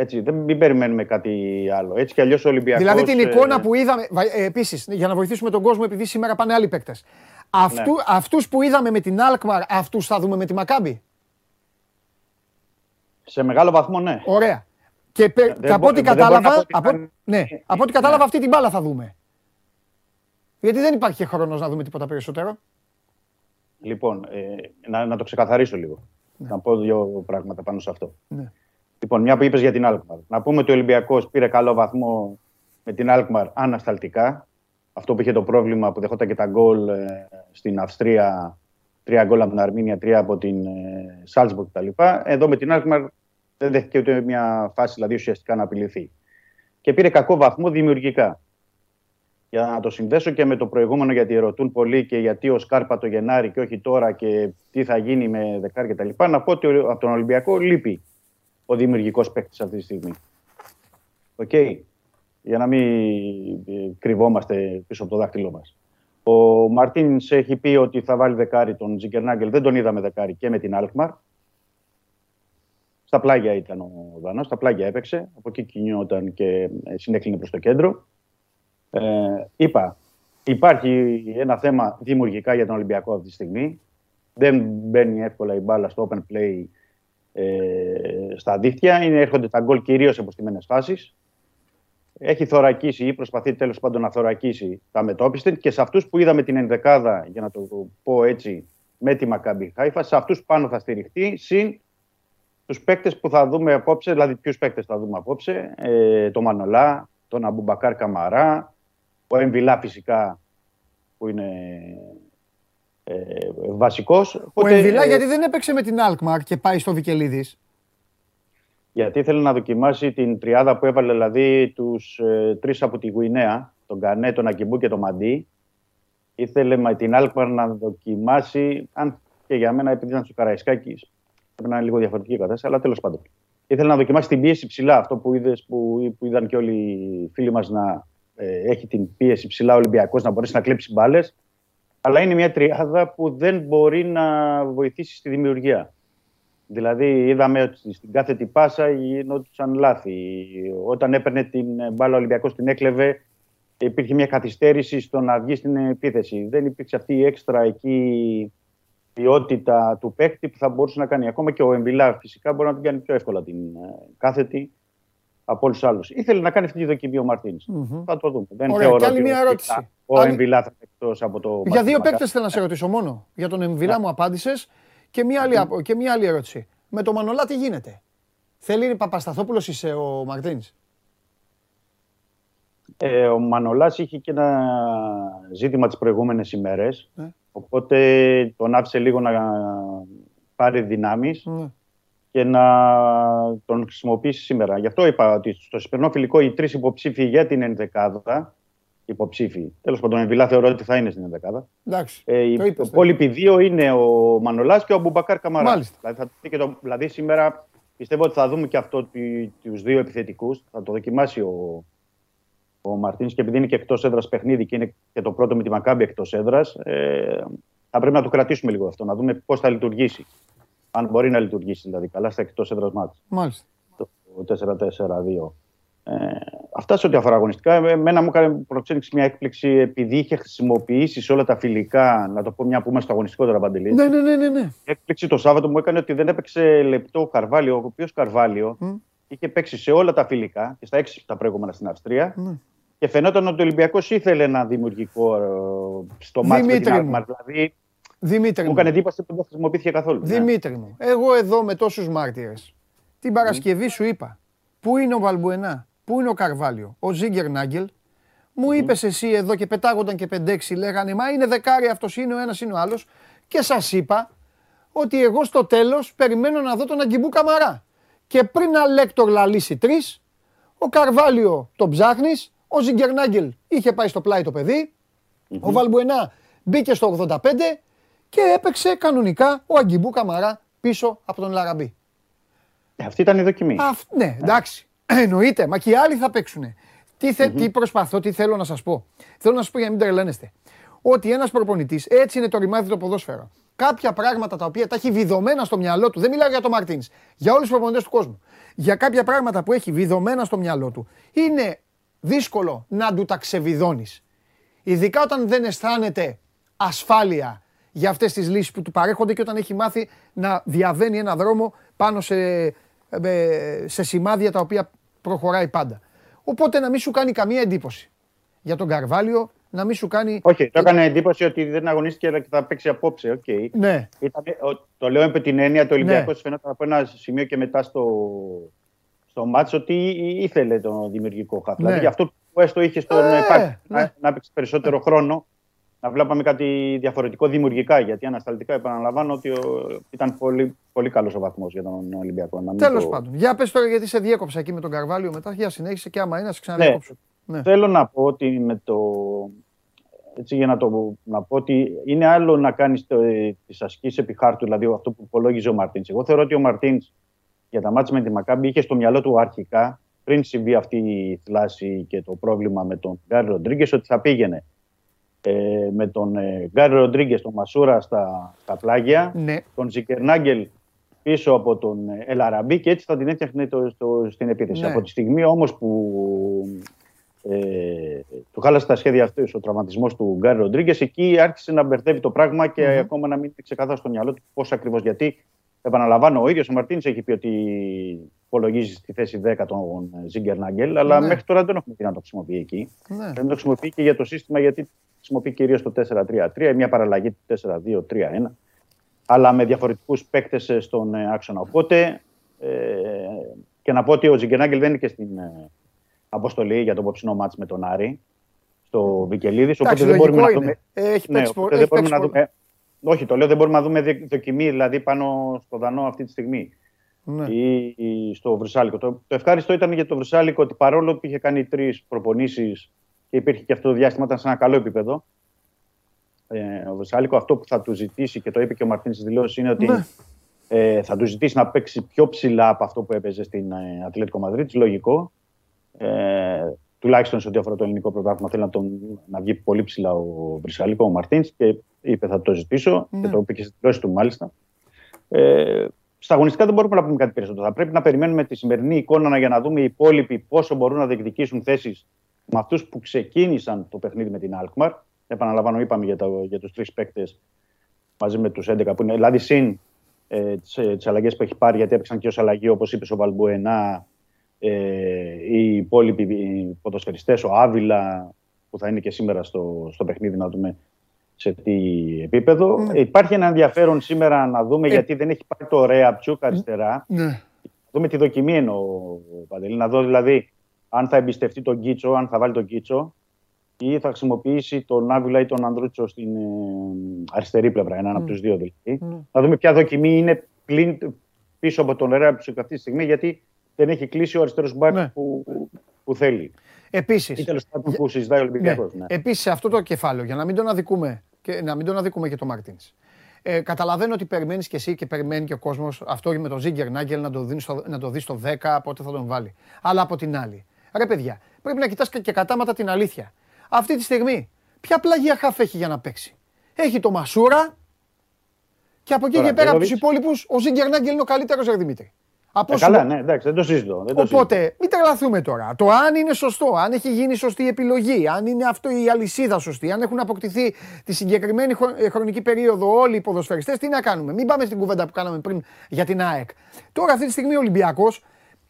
Έτσι, δεν μην περιμένουμε κάτι άλλο. Έτσι κι αλλιώς ο Ολυμπιακός... Δηλαδή την ε, εικόνα που είδαμε, βα- ε, επίσης, για να βοηθήσουμε τον κόσμο επειδή σήμερα πάνε άλλοι παίκτες. Αυτού, Ναι. Αυτούς που είδαμε με την Alkmaar, αυτούς θα δούμε με τη Μακάμπι. Σε μεγάλο βαθμό, ναι. Ωραία. Και πε- δεν από μπο- ό,τι δεν μπορώ να κατάλαβα, πω ότι από, ήταν- ναι, από ό,τι κατάλαβα αυτή την μπάλα θα δούμε. Γιατί δεν υπάρχει χρόνος να δούμε τίποτα περισσότερο. Λοιπόν, ε, να, να το ξεκαθαρίσω λίγο. Να πω δύο πράγματα πάνω σε αυτό. Ναι. Λοιπόν, μια που είπες για την Αλκμαρ. Να πούμε ότι ο Ολυμπιακός πήρε καλό βαθμό με την Αλκμαρ ανασταλτικά. Αυτό που είχε το πρόβλημα που δεχόταν και τα γκολ ε, στην Αυστρία, τρία γκολ από την Αρμίνια, τρία από την ε, Σάλτσμπουργκ κτλ. Εδώ με την Αλκμαρ δεν δέχτηκε ούτε μια φάση δηλαδή ουσιαστικά να απειληθεί. Και πήρε κακό βαθμό δημιουργικά. Για να το συνδέσω και με το προηγούμενο, γιατί ερωτούν πολλοί και γιατί ο Σκάρπα το Γενάρη και όχι τώρα και τι θα γίνει με δεκάρι κτλ. Να πω ότι ο- από τον Ολυμπιακό λείπει ο δημιουργικός παίκτης αυτή τη στιγμή. Οκ. Για να μην ε, κρυβόμαστε πίσω από το δάχτυλό μας. Ο Μαρτίνς έχει πει ότι θα βάλει δεκάρι τον Τζιγκερνάγκελ. Δεν τον είδαμε δεκάρι και με την Αλκμαρ. Στα πλάγια ήταν ο Δανός, στα πλάγια έπαιξε. Από εκεί κινιόταν και ε, συνέκλεινε προς το κέντρο. Ε, είπα, υπάρχει ένα θέμα δημιουργικά για τον Ολυμπιακό αυτή τη στιγμή. Δεν μπαίνει εύκολα η μπάλα στο open play ε, στα δίχτυα. Είναι, έρχονται τα γκολ κυρίως σε αποστημένες φάσεις. Έχει θωρακίσει ή προσπαθεί τέλος πάντων να θωρακίσει τα μετόπιστε και σε αυτούς που είδαμε την ενδεκάδα, για να το πω έτσι, με τη Μακάμπι Χάιφα, σε αυτούς πάνω θα στηριχτεί, συν τους παίκτες που θα δούμε απόψε, δηλαδή ποιους παίκτες θα δούμε απόψε, ε, τον Μανολά, τον Αμπουμπακάρ Καμαρά, ο Εμβιλά φυσικά που είναι ε, βασικός. Ο Οπότε, Εμβιλά ε, γιατί δεν έπαιξε με την Αλκμαρ και πάει στο Βικελίδης. Γιατί ήθελε να δοκιμάσει την τριάδα που έβαλε, δηλαδή τους ε, τρεις από τη Γουινέα, τον Κανέ, τον Ακιμπού και τον Μαντί. Ήθελε με την Άλκμαρ να δοκιμάσει, αν και για μένα επειδή ήταν στο Καραϊσκάκης, πρέπει να είναι λίγο διαφορετική η κατάσταση, αλλά τέλος πάντων. Ήθελε να δοκιμάσει την πίεση ψηλά, αυτό που, είδες, που, που είδαν και όλοι οι φίλοι μας να ε, έχει την πίεση ψηλά ο Ολυμπιακός, να μπορέσει να κλέψει μπάλες. Αλλά είναι μια τριάδα που δεν μπορεί να βοηθήσει στη δημιουργία. Δηλαδή, είδαμε ότι στην κάθε την πάσα γινόντουσαν λάθη. Όταν έπαιρνε την μπάλα ο Ολυμπιακός την έκλεβε, υπήρχε μια καθυστέρηση στο να βγει στην επίθεση. Δεν υπήρξε αυτή η έξτρα εκεί ποιότητα του παίκτη που θα μπορούσε να κάνει. Ακόμα και ο Εμβιλά φυσικά μπορεί να την κάνει πιο εύκολα την ε, κάθετη από όλους τους άλλους. Ήθελε να κάνει αυτή τη δοκιμή ο μαρτιν Θα το δούμε. Δεν Ωραία, θεωρώ και άλλη ότι μια ο- ερώτηση. Ο Άλλη- Εμβιλά θα είναι εκτός από το. Για μάτς δύο του παίκτες θέλω να σε ρωτήσω μόνο. Για τον Εμβιλά μου απάντησες και, μία άλλη, απο- και μία άλλη ερώτηση. Με το Μανολά τι γίνεται; Θέλει Παπασταθόπουλος είσαι ο Μαρτίν. Ε, ο Μανολάς είχε και ένα ζήτημα τις προηγούμενες ημέρες, Ναι. οπότε τον άφησε λίγο να πάρει δυνάμεις Ναι. Και να τον χρησιμοποιήσει σήμερα. Γι' αυτό είπα ότι στο σημερινό φιλικό οι τρεις υποψήφοι για την ενδεκάδα, υποψήφοι, τέλος πάντων, Εμβιλά θεωρώ ότι θα είναι στην ενδεκάδα. Εντάξει. Ε, οι το είπες, το υπόλοιποι δύο είναι ο Μανολάς και ο Αμπουμπακάρ Καμαρά. Μάλιστα. Δηλαδή, θα δει και το, δηλαδή σήμερα πιστεύω ότι θα δούμε και αυτό του- τους δύο επιθετικούς. Θα το δοκιμάσει ο, ο Μαρτίνς και επειδή είναι και εκτός έδρας παιχνίδι και είναι και το πρώτο με τη Μακάμπη εκτός έδρας, ε, θα πρέπει να το κρατήσουμε λίγο αυτό, να δούμε πώς θα λειτουργήσει. Αν μπορεί να λειτουργήσει δηλαδή καλά στα εκτός έδρας μάτς. Μάλιστα. Το 4-4-2. Ε, αυτά σε ό,τι αφορά αγωνιστικά. Ε, Εμένα μου έκανε προξένηξη μια έκπληξη επειδή είχε χρησιμοποιήσει σε όλα τα φιλικά, να το πω μια που είμαστε στο αγωνιστικό τώρα, Παντελή. Ναι, ναι, ναι, ναι, ναι. Η έκπληξη το Σάββατο μου έκανε ότι δεν έπαιξε λεπτό ο Καρβάλιο, ο οποίος Καρβάλιο Μμ. είχε παίξει σε όλα τα φιλικά και στα έξι τα προηγούμενα στην Αυστρία. Ναι. Και φαινόταν ότι ο Ολυμπιακός ήθελε ένα δημιουργικό ε, στο μάτι με την Δημήτρη μου. Alkmaar. Δηλαδή Δημήτρη μου μου. έκανε εντύπωση που δεν χρησιμοποιήθηκε καθόλου. Ναι. Δημήτρη μου, εγώ εδώ με τόσους μάρτυρες. Την Παρασκευή σου είπα. Πού είναι ο Βαλμπουενά, πού είναι ο Καρβάλιο, ο Ζίγκερ Νάγκελ. Μου είπες εσύ εδώ και πετάγονταν και 5-6 λέγανε Μα είναι δεκάρι αυτός είναι ο ένας είναι ο άλλος. Και σας είπα ότι εγώ στο τέλος περιμένω να δω τον Αγκιμπού Καμαρά. Και πριν Αλέκτορ λαλήσει τρεις, ο Καρβάλιο τον ψάχνεις, ο Ζίγκερ Νάγκελ είχε πάει στο πλάι το παιδί, ο Βαλμπουενά μπήκε στο 85 και έπαιξε κανονικά ο Αγκιμπού Καμαρά πίσω από τον Λαραμπή. Ε, Αυτή ήταν η δοκιμή. Αφ, ναι, εντάξει. Εννοείται, μα και οι άλλοι θα παίξουν. Τι, θε, τι προσπαθώ, τι θέλω να σας πω. Θέλω να σας πω για να μην τρελαίνεστε. Ότι ένας προπονητής, έτσι είναι το ρημάδι το ποδόσφαιρο. Κάποια πράγματα τα οποία τα έχει βιδωμένα στο μυαλό του, δεν μιλάω για τον Μαρτίνς, για όλους τους προπονητές του κόσμου. Για κάποια πράγματα που έχει βιδωμένα στο μυαλό του, είναι δύσκολο να του τα ξεβιδώνεις. Ειδικά όταν δεν αισθάνεται ασφάλεια για αυτές τις λύσεις που του παρέχονται και όταν έχει μάθει να διαβαίνει ένα δρόμο πάνω σε, ε, σε σημάδια τα οποία προχωράει πάντα. Οπότε να μην σου κάνει καμία εντύπωση για τον Καρβάλιο, να μην σου κάνει. Όχι, το έκανε εντύπωση ότι δεν αγωνίστηκε και θα παίξει απόψε. Okay. Ναι. Ήταν, το λέω με την έννοια, το Ολυμπιακός ναι. φαινόταν από ένα σημείο και μετά στο, στο μάτσο ότι ήθελε τον δημιουργικό χάφ. Ναι. Δηλαδή αυτό που έστω είχε στον ε, ναι. να, να παίξει περισσότερο χρόνο να βλέπαμε κάτι διαφορετικό δημιουργικά. Γιατί ανασταλτικά επαναλαμβάνω ότι ήταν πολύ, πολύ καλός ο βαθμός για τον Ολυμπιακό. Τέλο το... πάντων. Για πες τώρα, γιατί σε διέκοψα εκεί με τον Καρβάλιο μετά. Για συνέχισε και άμα είναι, να σε ξαναδιακόψω. Ναι. ναι. Θέλω να πω ότι με το. Έτσι, για να, το, να πω ότι είναι άλλο να κάνεις τις ασκήσεις επί χάρτου, δηλαδή αυτό που υπολόγιζε ο Μαρτίνς. Εγώ θεωρώ ότι ο Μαρτίνς για τα μάτια με τη Μακάμπη είχε στο μυαλό του αρχικά, πριν συμβεί αυτή η θλάση και το πρόβλημα με τον Γκάρι Ροντρίγκες, ότι θα πήγαινε ε, με τον ε, Γκάρι Ροντρίγκες, τον Μασούρα στα, στα πλάγια, ναι. τον Ζικερνάγκελ πίσω από τον ε, Ελαραμπή και έτσι θα την έφτιαχνε το, το, στην επίθεση. Ναι. Από τη στιγμή όμως που ε, του χάλασε τα σχέδια αυτούς ο τραυματισμός του Γκάρι Ροντρίγκες, εκεί άρχισε να μπερδεύει το πράγμα και mm-hmm. ακόμα να μην είναι ξεκάθαρο στο μυαλό του πώς ακριβώς. Γιατί, επαναλαμβάνω, ο ίδιος ο Μαρτίνης έχει πει ότι υπολογίζει στη θέση 10 τον Ζίγκερ Νάγκελ, αλλά ναι. μέχρι τώρα δεν έχουμε δει να το χρησιμοποιεί εκεί. Ναι. Δεν το χρησιμοποιεί και για το σύστημα γιατί χρησιμοποιεί κυρίως το 4-3-3, μια παραλλαγή του 4-2-3-1, αλλά με διαφορετικούς παίκτες στον ε, άξονα. Οπότε ε, και να πω ότι ο Τζιγκενάγκελ δεν είναι και στην ε, αποστολή για το απόψινό μάτς με τον Άρη, στο Βικελίδης. Οπότε δεν μπορούμε να δούμε. Έχει ναι, δεν μπορούμε να δούμε. Όχι, το λέω, δεν μπορούμε να δούμε δοκιμή δηλαδή πάνω στο Δανό αυτή τη στιγμή. Ναι. Ή, ή, στο Βρυσάλικο. Το, το ευχάριστο ήταν για το Βρυσάλικο ότι παρόλο που είχε κάνει τρεις προπονήσεις και υπήρχε και αυτό το διάστημα, ήταν σε ένα καλό επίπεδο. Ε, ο Βεσάλικο αυτό που θα του ζητήσει και το είπε και ο Μαρτίν στη δηλώση είναι ότι ναι. ε, θα του ζητήσει να παίξει πιο ψηλά από αυτό που έπαιζε στην ε, Ατλέτικο Μαδρίτη. Λογικό. Ε, τουλάχιστον σε ό,τι αφορά το ελληνικό πρωτάθλημα, θέλει να, τον, να βγει πολύ ψηλά ο Βρυσάλικο, ο Μαρτίνς και είπε θα το ζητήσω ναι. και το είπε και στη δηλώση του μάλιστα. Ε, στα αγωνιστικά δεν μπορούμε να πούμε κάτι περισσότερο. Θα πρέπει να περιμένουμε τη σημερινή εικόνα για να δούμε οι υπόλοιποι πόσο μπορούν να διεκδικήσουν θέσεις με αυτούς που ξεκίνησαν το παιχνίδι με την Αλκμαρ. Επαναλαμβάνω, είπαμε για, το, για τους τρεις παίκτες μαζί με τους 11 που είναι. Δηλαδή, συν ε, τις αλλαγές που έχει πάρει, γιατί έπαιξαν και ως αλλαγή, όπως είπε ο Βαλμπουενά, ε, οι υπόλοιποι ποδοσφαιριστές, ο Άβυλα, που θα είναι και σήμερα στο, στο παιχνίδι, να δούμε σε τι επίπεδο. Ναι. Υπάρχει ένα ενδιαφέρον σήμερα να δούμε, ε... γιατί δεν έχει πάρει το Ρέα Ψούκ αριστερά. Ναι. Δούμε τη δοκιμή εννοώ, Παντελή. Να δω δηλαδή αν θα εμπιστευτεί τον Κίτσο, αν θα βάλει τον Κίτσο ή θα χρησιμοποιήσει τον Άβυλα ή τον Ανδρούτσο στην ε, αριστερή πλευρά, έναν mm. από τους δύο δηλαδή. Mm. Να δούμε ποια δοκιμή είναι πλην, πίσω από τον Ρέαψο αυτή τη στιγμή, γιατί δεν έχει κλείσει ο αριστερός μπακ ναι. που, που θέλει. Επίσης. Ή τέλος πάντων που συζητάει ο Ολυμπιακός. Ναι. Ναι. Επίσης, σε αυτό το κεφάλαιο, για να μην τον αδικούμε και, να μην τον αδικούμε και τον Μαρτίν. Ε, καταλαβαίνω ότι περιμένεις και εσύ και περιμένει και ο κόσμος αυτό με τον Ζίγκερ Νάγκελ να το, δει στο, να το δεις στο 10, πότε θα τον βάλει. Αλλά από την άλλη, Ρε παιδιά, πρέπει να κοιτάς και κατάματα την αλήθεια. Αυτή τη στιγμή, ποια πλαγία χαφ έχει για να παίξει; Έχει το Μασούρα και από εκεί και πέρα από τους υπόλοιπους, ο Ζιγκερνάγκελ είναι ο καλύτερος Δημήτρη. Από ε, καλά, ναι, εντάξει, δεν το συζητώ. Δεν το Οπότε, συζητώ. μην τρελαθούμε τώρα. Το αν είναι σωστό, αν έχει γίνει σωστή επιλογή, αν είναι αυτό η αλυσίδα σωστή, αν έχουν αποκτηθεί τη συγκεκριμένη ε, χρονική περίοδο όλοι οι ποδοσφαιριστές, τι να κάνουμε; Μην πάμε στην κουβέντα που κάναμε πριν για την ΑΕΚ. Τώρα, αυτή τη στιγμή ο Ολυμπιακός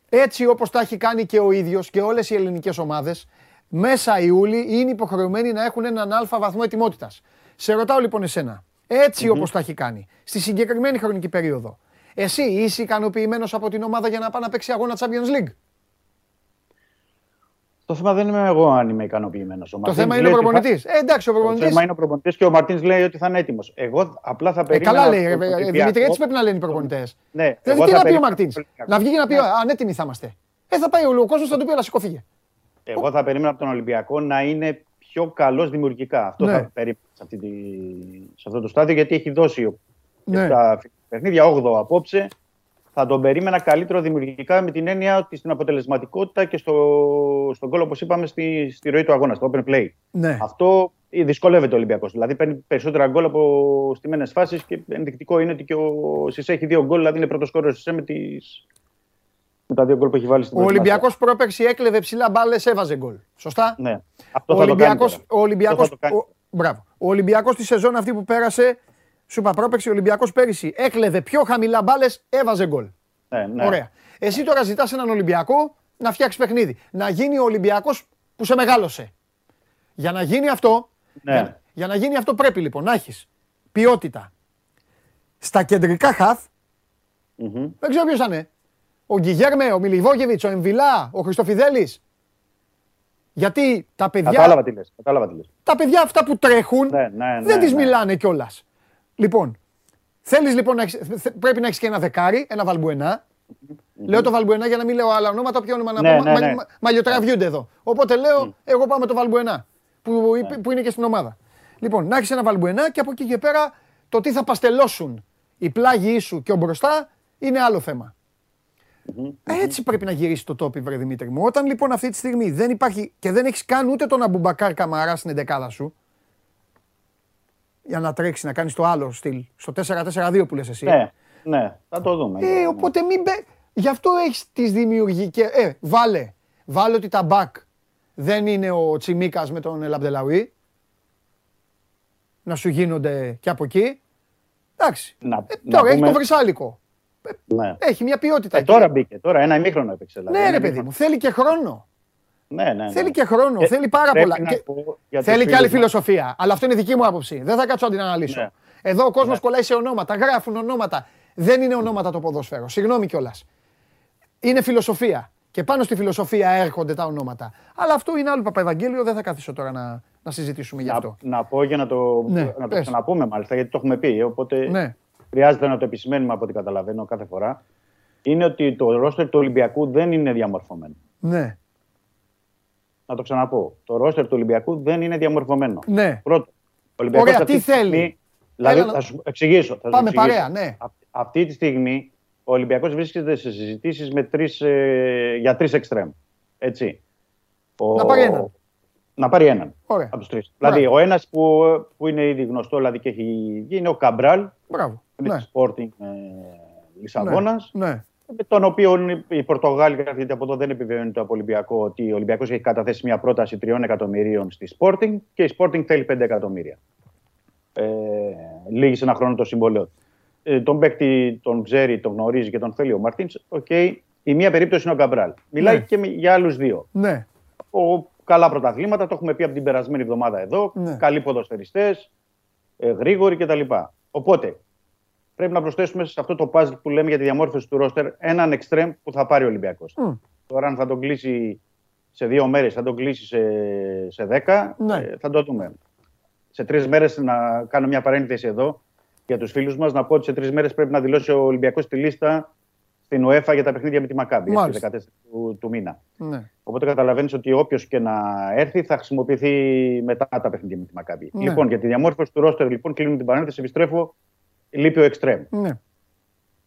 έτσι όπως τα έχει κάνει και ο ίδιος και όλες οι ελληνικές ομάδες, μέσα Ιούλη είναι υποχρεωμένοι να έχουν έναν αλφα βαθμό ετοιμότητας. Σε ρωτάω λοιπόν εσένα, έτσι mm-hmm. όπως τα έχει κάνει, στη συγκεκριμένη χρονική περίοδο, εσύ είσαι ικανοποιημένος από την ομάδα για να πάει να παίξει αγώνα Champions League; Το θέμα δεν είμαι εγώ αν είμαι ικανοποιημένος. Το θέμα είναι ο προπονητή. Θα... Ε, εντάξει, ο προπονητής. Το θέμα είναι ο προπονητής και ο Μαρτίνς λέει ότι θα είναι έτοιμος. Εγώ απλά θα περίμενα. Ε, καλά λέει. Ε, Δημήτρη, έτσι πρέπει να λένε οι προπονητές. Ναι, δηλαδή τι να πει ο Μαρτίνς; Να βγει και να πει ανέτοιμοι θα είμαστε. Ε, θα πάει ο κόσμος, θα του πει, αλλά σηκωθήκε. Εγώ θα περίμενα από τον Ολυμπιακό να είναι πιο καλός δημιουργικά. Αυτό ναι. θα περίμενα σε, αυτή τη, σε αυτό το στάδιο γιατί έχει δώσει ναι. τα παιχνίδια 8 απόψε θα τον περίμενα καλύτερο δημιουργικά με την έννοια ότι στην αποτελεσματικότητα και στο, στον κόλλο, όπως είπαμε, στη, στη ροή του αγώνα, στο open play. Ναι. Αυτό δυσκολεύεται ο Ολυμπιακός. Δηλαδή παίρνει περισσότερα γκολ από στιμένε φάσεις και ενδεικτικό είναι ότι και ο Σισε έχει δύο γκολ, δηλαδή είναι πρώτος κόρο Σισε με, τις... με τα δύο γκολ που έχει βάλει στην Ο Ολυμπιακός πρόπερξη έκλεβε ψηλά μπάλες, έβαζε γκολ. Σωστά; Ναι. Αυτό ο Ολυμπιακό. Ο Ολυμπιακό τη σεζόν αυτή που πέρασε σου είπα πρόπεξε ο Ολυμπιακός πέρυσι. Έκλεβε πιο χαμηλά μπάλες, έβαζε γκολ. Ναι, ναι. Ωραία. Εσύ τώρα ζητάς έναν Ολυμπιακό να φτιάξει παιχνίδι. Να γίνει ο Ολυμπιακός που σε μεγάλωσε. Για να γίνει αυτό, Ναι. για, για να γίνει αυτό πρέπει λοιπόν να έχεις ποιότητα. Στα κεντρικά χαθ, Μμμ. δεν ξέρω ποιος θα είναι. Ο Γκυγέρμε, ο Μιλιβόγεβιτς, ο Εμβιλά, ο Χριστοφιδέλης. Γιατί τα παιδιά, Κατάλαβα τι λες. Κατάλαβα τι λες. τα παιδιά αυτά που τρέχουν Ναι, ναι, δεν ναι, τις ναι. μιλάνε κιόλας. Λοιπόν, θέλεις λοιπόν να έχεις, θε- πρέπει να έχεις και ένα δεκάρι, ένα βαλμπουενά. Λέω το βαλμπουενά για να μην λέω άλλα ονόματα, ποιο όνομα να Ναι, πω. ναι, μα- ναι. μα- Μαλλιοτραβιούνται εδώ. Οπότε λέω, εγώ πάω με το βαλμπουενά, που, είπε- που είναι και στην ομάδα. Λοιπόν, να έχεις ένα βαλμπουενά και από εκεί και πέρα το τι θα παστελώσουν οι πλάγοι σου και ο μπροστά είναι άλλο θέμα. Έτσι πρέπει να γυρίσει το τόπι, βρε Δημήτρη μου. Όταν λοιπόν αυτή τη στιγμή δεν υπάρχει και δεν έχεις καν ούτε τον Αμπουμπακάρ Καμαρά στην εντεκάδα σου, για να τρέξεις να κάνεις το άλλο στυλ, στο 4-4-2 που λες εσύ. Ναι, ναι, θα το δούμε. Ε, οπότε μην μπε... Γι' αυτό έχεις τις δημιουργικέ. Ε, βάλε. Βάλε ότι τα μπακ δεν είναι ο Τσιμίκας με τον Λαμπdελαουί. Να σου γίνονται και από εκεί. Εντάξει. Να, Ε, να τώρα έχει πούμε- το βρυσάλικο. Ναι. Έχει μια ποιότητα. Ε, εκεί. τώρα μπήκε, τώρα ένα ημίχρονο έπαιξε. δηλαδή. Ναι, Ένα ρε παιδί ημίχρονο. μου, θέλει και χρόνο. Ναι, ναι, ναι. Θέλει και χρόνο, Ε, θέλει πάρα πρέπει πολλά. να Και- πω για τους Θέλει και άλλη φίλους μας. φιλοσοφία. Αλλά αυτό είναι δική μου άποψη. Δεν θα κάτσω να την αναλύσω. Ναι. Εδώ ο κόσμος κολλάει σε ονόματα, γράφουν ονόματα. Δεν είναι ονόματα το ποδόσφαιρο. Συγγνώμη κιόλας. Είναι φιλοσοφία. Και πάνω στη φιλοσοφία έρχονται τα ονόματα. Αλλά αυτό είναι άλλο Παπαευαγγέλιο, δεν θα καθίσω τώρα να, να συζητήσουμε γι' αυτό. Να, να πω για να το, Ναι, να το πες. ξαναπούμε μάλιστα, γιατί το έχουμε πει. Οπότε Ναι. χρειάζεται να το επισημαίνουμε από ό,τι καταλαβαίνω κάθε φορά. Είναι ότι το ρόστερ του Ολυμπιακού δεν είναι διαμορφωμένο. Ναι. Να το ξαναπώ. Το ρόστερ του Ολυμπιακού δεν είναι διαμορφωμένο. Ναι. Πρώτο. Ο Ολυμπιακός Ωραία, αυτή τι τη στιγμή- θέλει; Δηλαδή, Έλα να- θα σου εξηγήσω. Θα σου Πάμε εξηγήσω. παρέα, ναι. Α- αυτή τη στιγμή ο Ολυμπιακός βρίσκεται σε συζητήσεις με τρεις, ε, για τρεις εξτρέμ. Έτσι. Ο- Να πάρει έναν. Να πάρει έναν. Ωραία. Από τους τρεις. Μπράβο. Δηλαδή, ο ένας που, που είναι ήδη γνωστό δηλαδή και έχει βγει είναι ο Καμπράλ, Μπράβο. είναι Ναι. της Sporting ε, Λισαβόνας. Ναι. Με τον οποίο οι Πορτογάλοι, γιατί από εδώ δεν επιβεβαιώνει το από Ολυμπιακό, ότι ο Ολυμπιακός έχει καταθέσει μια πρόταση 3 εκατομμυρίων στη Sporting και η Sporting θέλει 5 εκατομμύρια. Ε, λήγει σε ένα χρόνο το συμβόλαιο. του. Ε, τον παίκτη τον ξέρει, τον γνωρίζει και τον θέλει ο Μαρτίνς. Οκ, η μία περίπτωση είναι ο Καμπράλ. Μιλάει Ναι. και με- για άλλους δύο. Ναι. Ο, καλά πρωταθλήματα, το έχουμε πει από την περασμένη εβδομάδα εδώ. Ναι. Καλοί ποδοσφαιριστές, ε, γρήγοροι κτλ. Οπότε πρέπει να προσθέσουμε σε αυτό το puzzle που λέμε για τη διαμόρφωση του ρόστερ έναν εξτρέμ που θα πάρει ο Ολυμπιακός. Μμ. Τώρα, αν θα τον κλείσει σε δύο μέρες, θα τον κλείσει σε, σε δέκα, Ναι. ε, θα το δούμε. Σε τρεις μέρες, να κάνω μια παρένθεση εδώ για τους φίλους μας, να πω ότι σε τρεις μέρες πρέπει να δηλώσει ο Ολυμπιακός τη λίστα στην UEFA για τα παιχνίδια με τη Μακάμπη, στις Μάλιστα. 14 του, του μήνα. ναι. Οπότε καταλαβαίνεις ότι όποιος και να έρθει θα χρησιμοποιηθεί μετά τα παιχνίδια με τη Μακάμπη. Ναι. Λοιπόν, για τη διαμόρφωση του ρόστερ, λοιπόν, κλείνουμε την παρένθεση, επιστρέφω. Λείπει ο εξτρέμ. Ναι.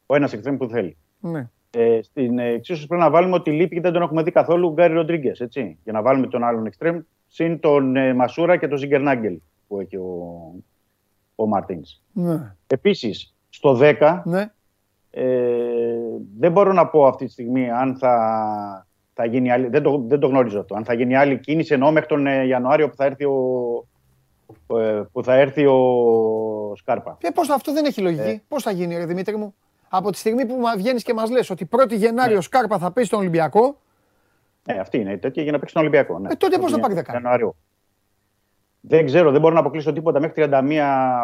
Ο ένας εξτρέμ που θέλει. Ναι. Ε, στην ε, εξίσωση πρέπει να βάλουμε ότι λείπει και δεν τον έχουμε δει καθόλου ο Γκάρι Ροντρίγκες. Για να βάλουμε τον άλλον εξτρέμ, συν τον ε, Μασούρα και τον Ζιγκερνάγκελ που έχει ο, ο Μαρτίνς. Ναι. Επίσης, στο 10 Ναι. ε, δεν μπορώ να πω αυτή τη στιγμή αν θα, θα γίνει άλλη. Δεν το, δεν το γνωρίζω αυτό. Αν θα γίνει άλλη κίνηση ενώ μέχρι τον ε, Ιανουάριο που θα έρθει ο, ε, που θα έρθει ο Σκάρπα. Και πώς, αυτό δεν έχει λογική. Ε. Πώς θα γίνει, ρε Δημήτρη μου; Από τη στιγμή που βγαίνεις και μας λες ότι 1η Ναι. Γενάρη ο Σκάρπα θα πει στον Ολυμπιακό, Ναι, αυτή είναι η τέτοια για να παίξει τον Ολυμπιακό. Ναι. Ε, τότε πώς θα Τον πάρει δεκάρι; Ιανουαρίου. Δεν ξέρω, δεν μπορώ να αποκλείσω τίποτα μέχρι 31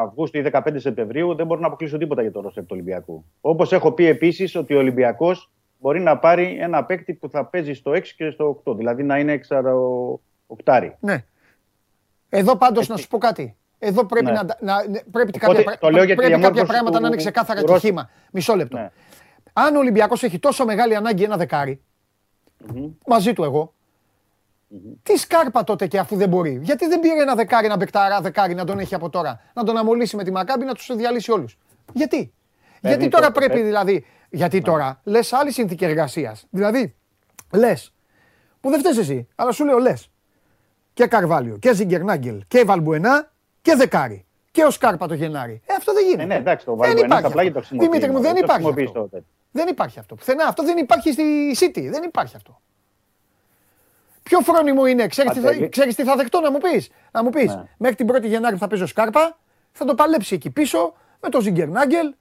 Αυγούστου ή 15 Σεπτεμβρίου. Δεν μπορώ να αποκλείσω τίποτα για το ρόστερ του Ολυμπιακού. Όπως έχω πει επίσης ότι ο Ολυμπιακός μπορεί να πάρει ένα παίκτη που θα παίζει στο 6 και στο 8. Δηλαδή να είναι εξαροκτάρι. ναι. Εδώ πάντως να σου πω κάτι. Εδώ πρέπει Ναι. να, να, ναι, πρέπει, Οπότε, κάποια, πρά- το λέω για τη πρέπει κάποια διαμόρφωση πράγματα του- να είναι ξεκάθαρα του και ρόστερ. χήμα. Μισό λεπτό. Ναι. Αν ο Ολυμπιακός έχει τόσο μεγάλη ανάγκη ένα δεκάρι, μαζί του εγώ, τι σκάρπα τότε και αφού δεν μπορεί. Γιατί δεν πήρε ένα δεκάρι, ένα μπεκταρά δεκάρι να τον έχει από τώρα, να τον αμολύσει με τη Μακάμπη, να τους διαλύσει όλους. Γιατί; γιατί Παίρνει τώρα το- πρέπει παίρνει- δηλαδή. Γιατί τώρα λες άλλη συνθήκη εργασίας. Δηλαδή, λες. Που δεν φταίεις εσύ, αλλά σου λέω λες. Και Καρβάλιο και Ζιγκερνάγκελ και Βαλμπουενά και Δεκάρι. Και ο Σκάρπα το Γενάρη. Ε, αυτό δεν γίνεται. Ε, ναι, εντάξει, το Δεν Βαλμπουενά υπάρχει στα πλάγια αυτό. το χρησιμοποιεί. Δημήτρη μου, δεν Το υπάρχει χρησιμοποιείς αυτό. στο τέτοιο. Δεν υπάρχει αυτό. Πουθενά. Αυτό δεν υπάρχει στη City. Δεν υπάρχει αυτό. Πιο φρόνιμο είναι. Ξέρεις τι, θα, Παντελή. ξέρεις τι θα δεχτώ να μου πεις; Να μου πεις. Ναι. Μέχρι την 1η Γενάρη που θα παίζω Σκάρπα, θα το παλέψει εκεί πίσω με τον Ζιγκερνάγκελ,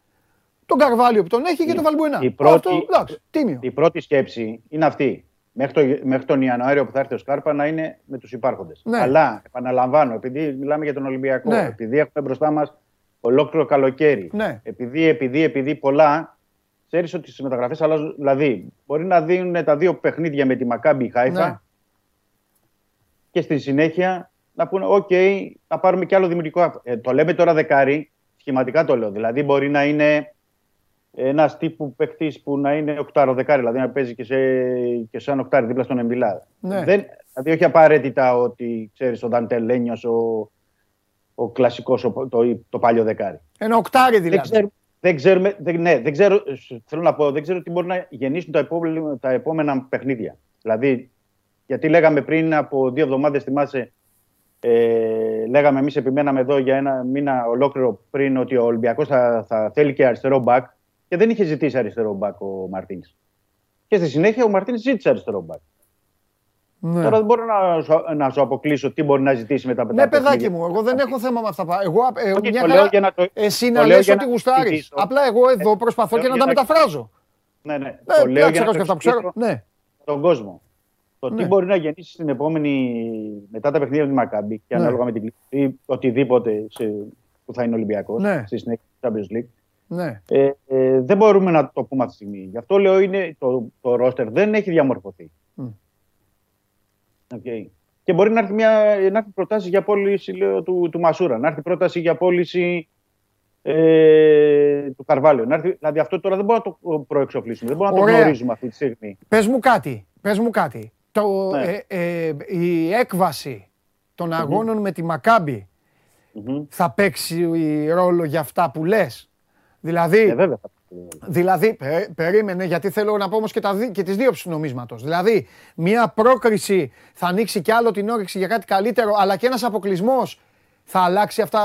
τον Καρβάλιο που τον έχει και τον Βαλμπουενά. η πρώτη- Αυτό, εντάξει, τίμιο. Η πρώτη σκέψη είναι αυτή. Μέχρι, το, μέχρι τον Ιανουάριο που θα έρθει ο Σκάρπα να είναι με τους υπάρχοντες. Ναι. Αλλά, επαναλαμβάνω, επειδή μιλάμε για τον Ολυμπιακό, Ναι. επειδή έχουμε μπροστά μας ολόκληρο καλοκαίρι, Ναι. επειδή, επειδή, επειδή πολλά, ξέρεις ότι στις μεταγραφές αλλάζουν. Δηλαδή, μπορεί να δίνουν τα δύο παιχνίδια με τη Μακάμπι Χάιφα Ναι. και στη συνέχεια να πούνε: Οκ, να πάρουμε κι άλλο δημιουργικό. Ε, το λέμε τώρα δεκάρι, σχηματικά το λέω. Δηλαδή, μπορεί να είναι ένας τύπου παίκτης που να είναι οκτάρο-δεκάρι, δηλαδή να παίζει και σε, και σε ένα οκτάρι δίπλα στον Εμβιλά. Ναι. Δεν, δηλαδή, όχι απαραίτητα ότι ξέρεις ο νταντελένιος, ο, ο κλασικός, το, το παλιό δεκάρι. Ένα οκτάρι Δεν, δηλαδή. ξέρουμε, δεν, ξέρουμε, δεν, ναι, δεν ξέρω, θέλω να πω, δεν ξέρω τι μπορεί να γεννήσουν τα επόμενα, τα επόμενα παιχνίδια. Δηλαδή, γιατί λέγαμε πριν από δύο εβδομάδες, θυμάσαι, ε, λέγαμε εμείς επιμέναμε εδώ για ένα μήνα ολόκληρο πριν ότι ο Ολυμπιακός θα, θα θέλει και αριστερό μπακ και δεν είχε ζητήσει αριστερό μπακ ο Μαρτίνς. Και στη συνέχεια ο Μαρτίνς ζήτησε αριστερό μπακ. Ναι. Τώρα δεν μπορώ να σου, να σου αποκλείσω τι μπορεί να ζητήσει μετά από τα Ναι, παιδάκι παιχνίδια. μου, εγώ δεν έχω θέμα με αυτά. Εγώ, ε, Όχι, μια το χαρά- λέω για να το- Εσύ το να λέω λες για ότι να γουστάρεις. εξηγήσω. Απλά εγώ εδώ προσπαθώ λέω και να για τα να μεταφράζω. Ναι, ναι. Ναι, το λέω για να ξέρω το και αυτά που ξέρω. εξηγήσω Ναι. στον κόσμο. Το Ναι. τι μπορεί να γεννήσει στην επόμενη, μετά τα παιχνίδια του Μακάμπη και Ναι. ανάλογα με την κλίση ή οτιδήποτε σε, που θα είναι Ολυμπιακός Ναι. στη συνέχεια του Champions League. Ναι. Ε, ε, δεν μπορούμε να το πούμε αυτή τη στιγμή. Γι' αυτό λέω είναι το, το ρόστερ δεν έχει διαμορφωθεί. Μμ. Okay. Και μπορεί να έρθει, μια, να έρθει προτάση για πώληση λέω, του, του Μασούρα, να έρθει πρόταση για πώληση ε, του Καρβάλιο. Να έρθει, δηλαδή αυτό τώρα δεν μπορούμε να το προεξοφλήσουμε, δεν μπορούμε να Ωραία. το γνωρίζουμε αυτή τη στιγμή. Πες μου κάτι, πες μου κάτι. Το, Ναι. ε, ε, η έκβαση των αγώνων με τη Μακάμπη Μμμ. θα παίξει ρόλο για αυτά που λες; Δηλαδή, Ε, βέβαια. θα- Δηλαδή, πε- περίμενε, γιατί θέλω να πω όμως και, τα, δι- και τις δύο του νομίσματος. Δηλαδή, μια πρόκριση θα ανοίξει κι άλλο την όρεξη για κάτι καλύτερο, αλλά και ένας αποκλεισμός θα αλλάξει αυτά,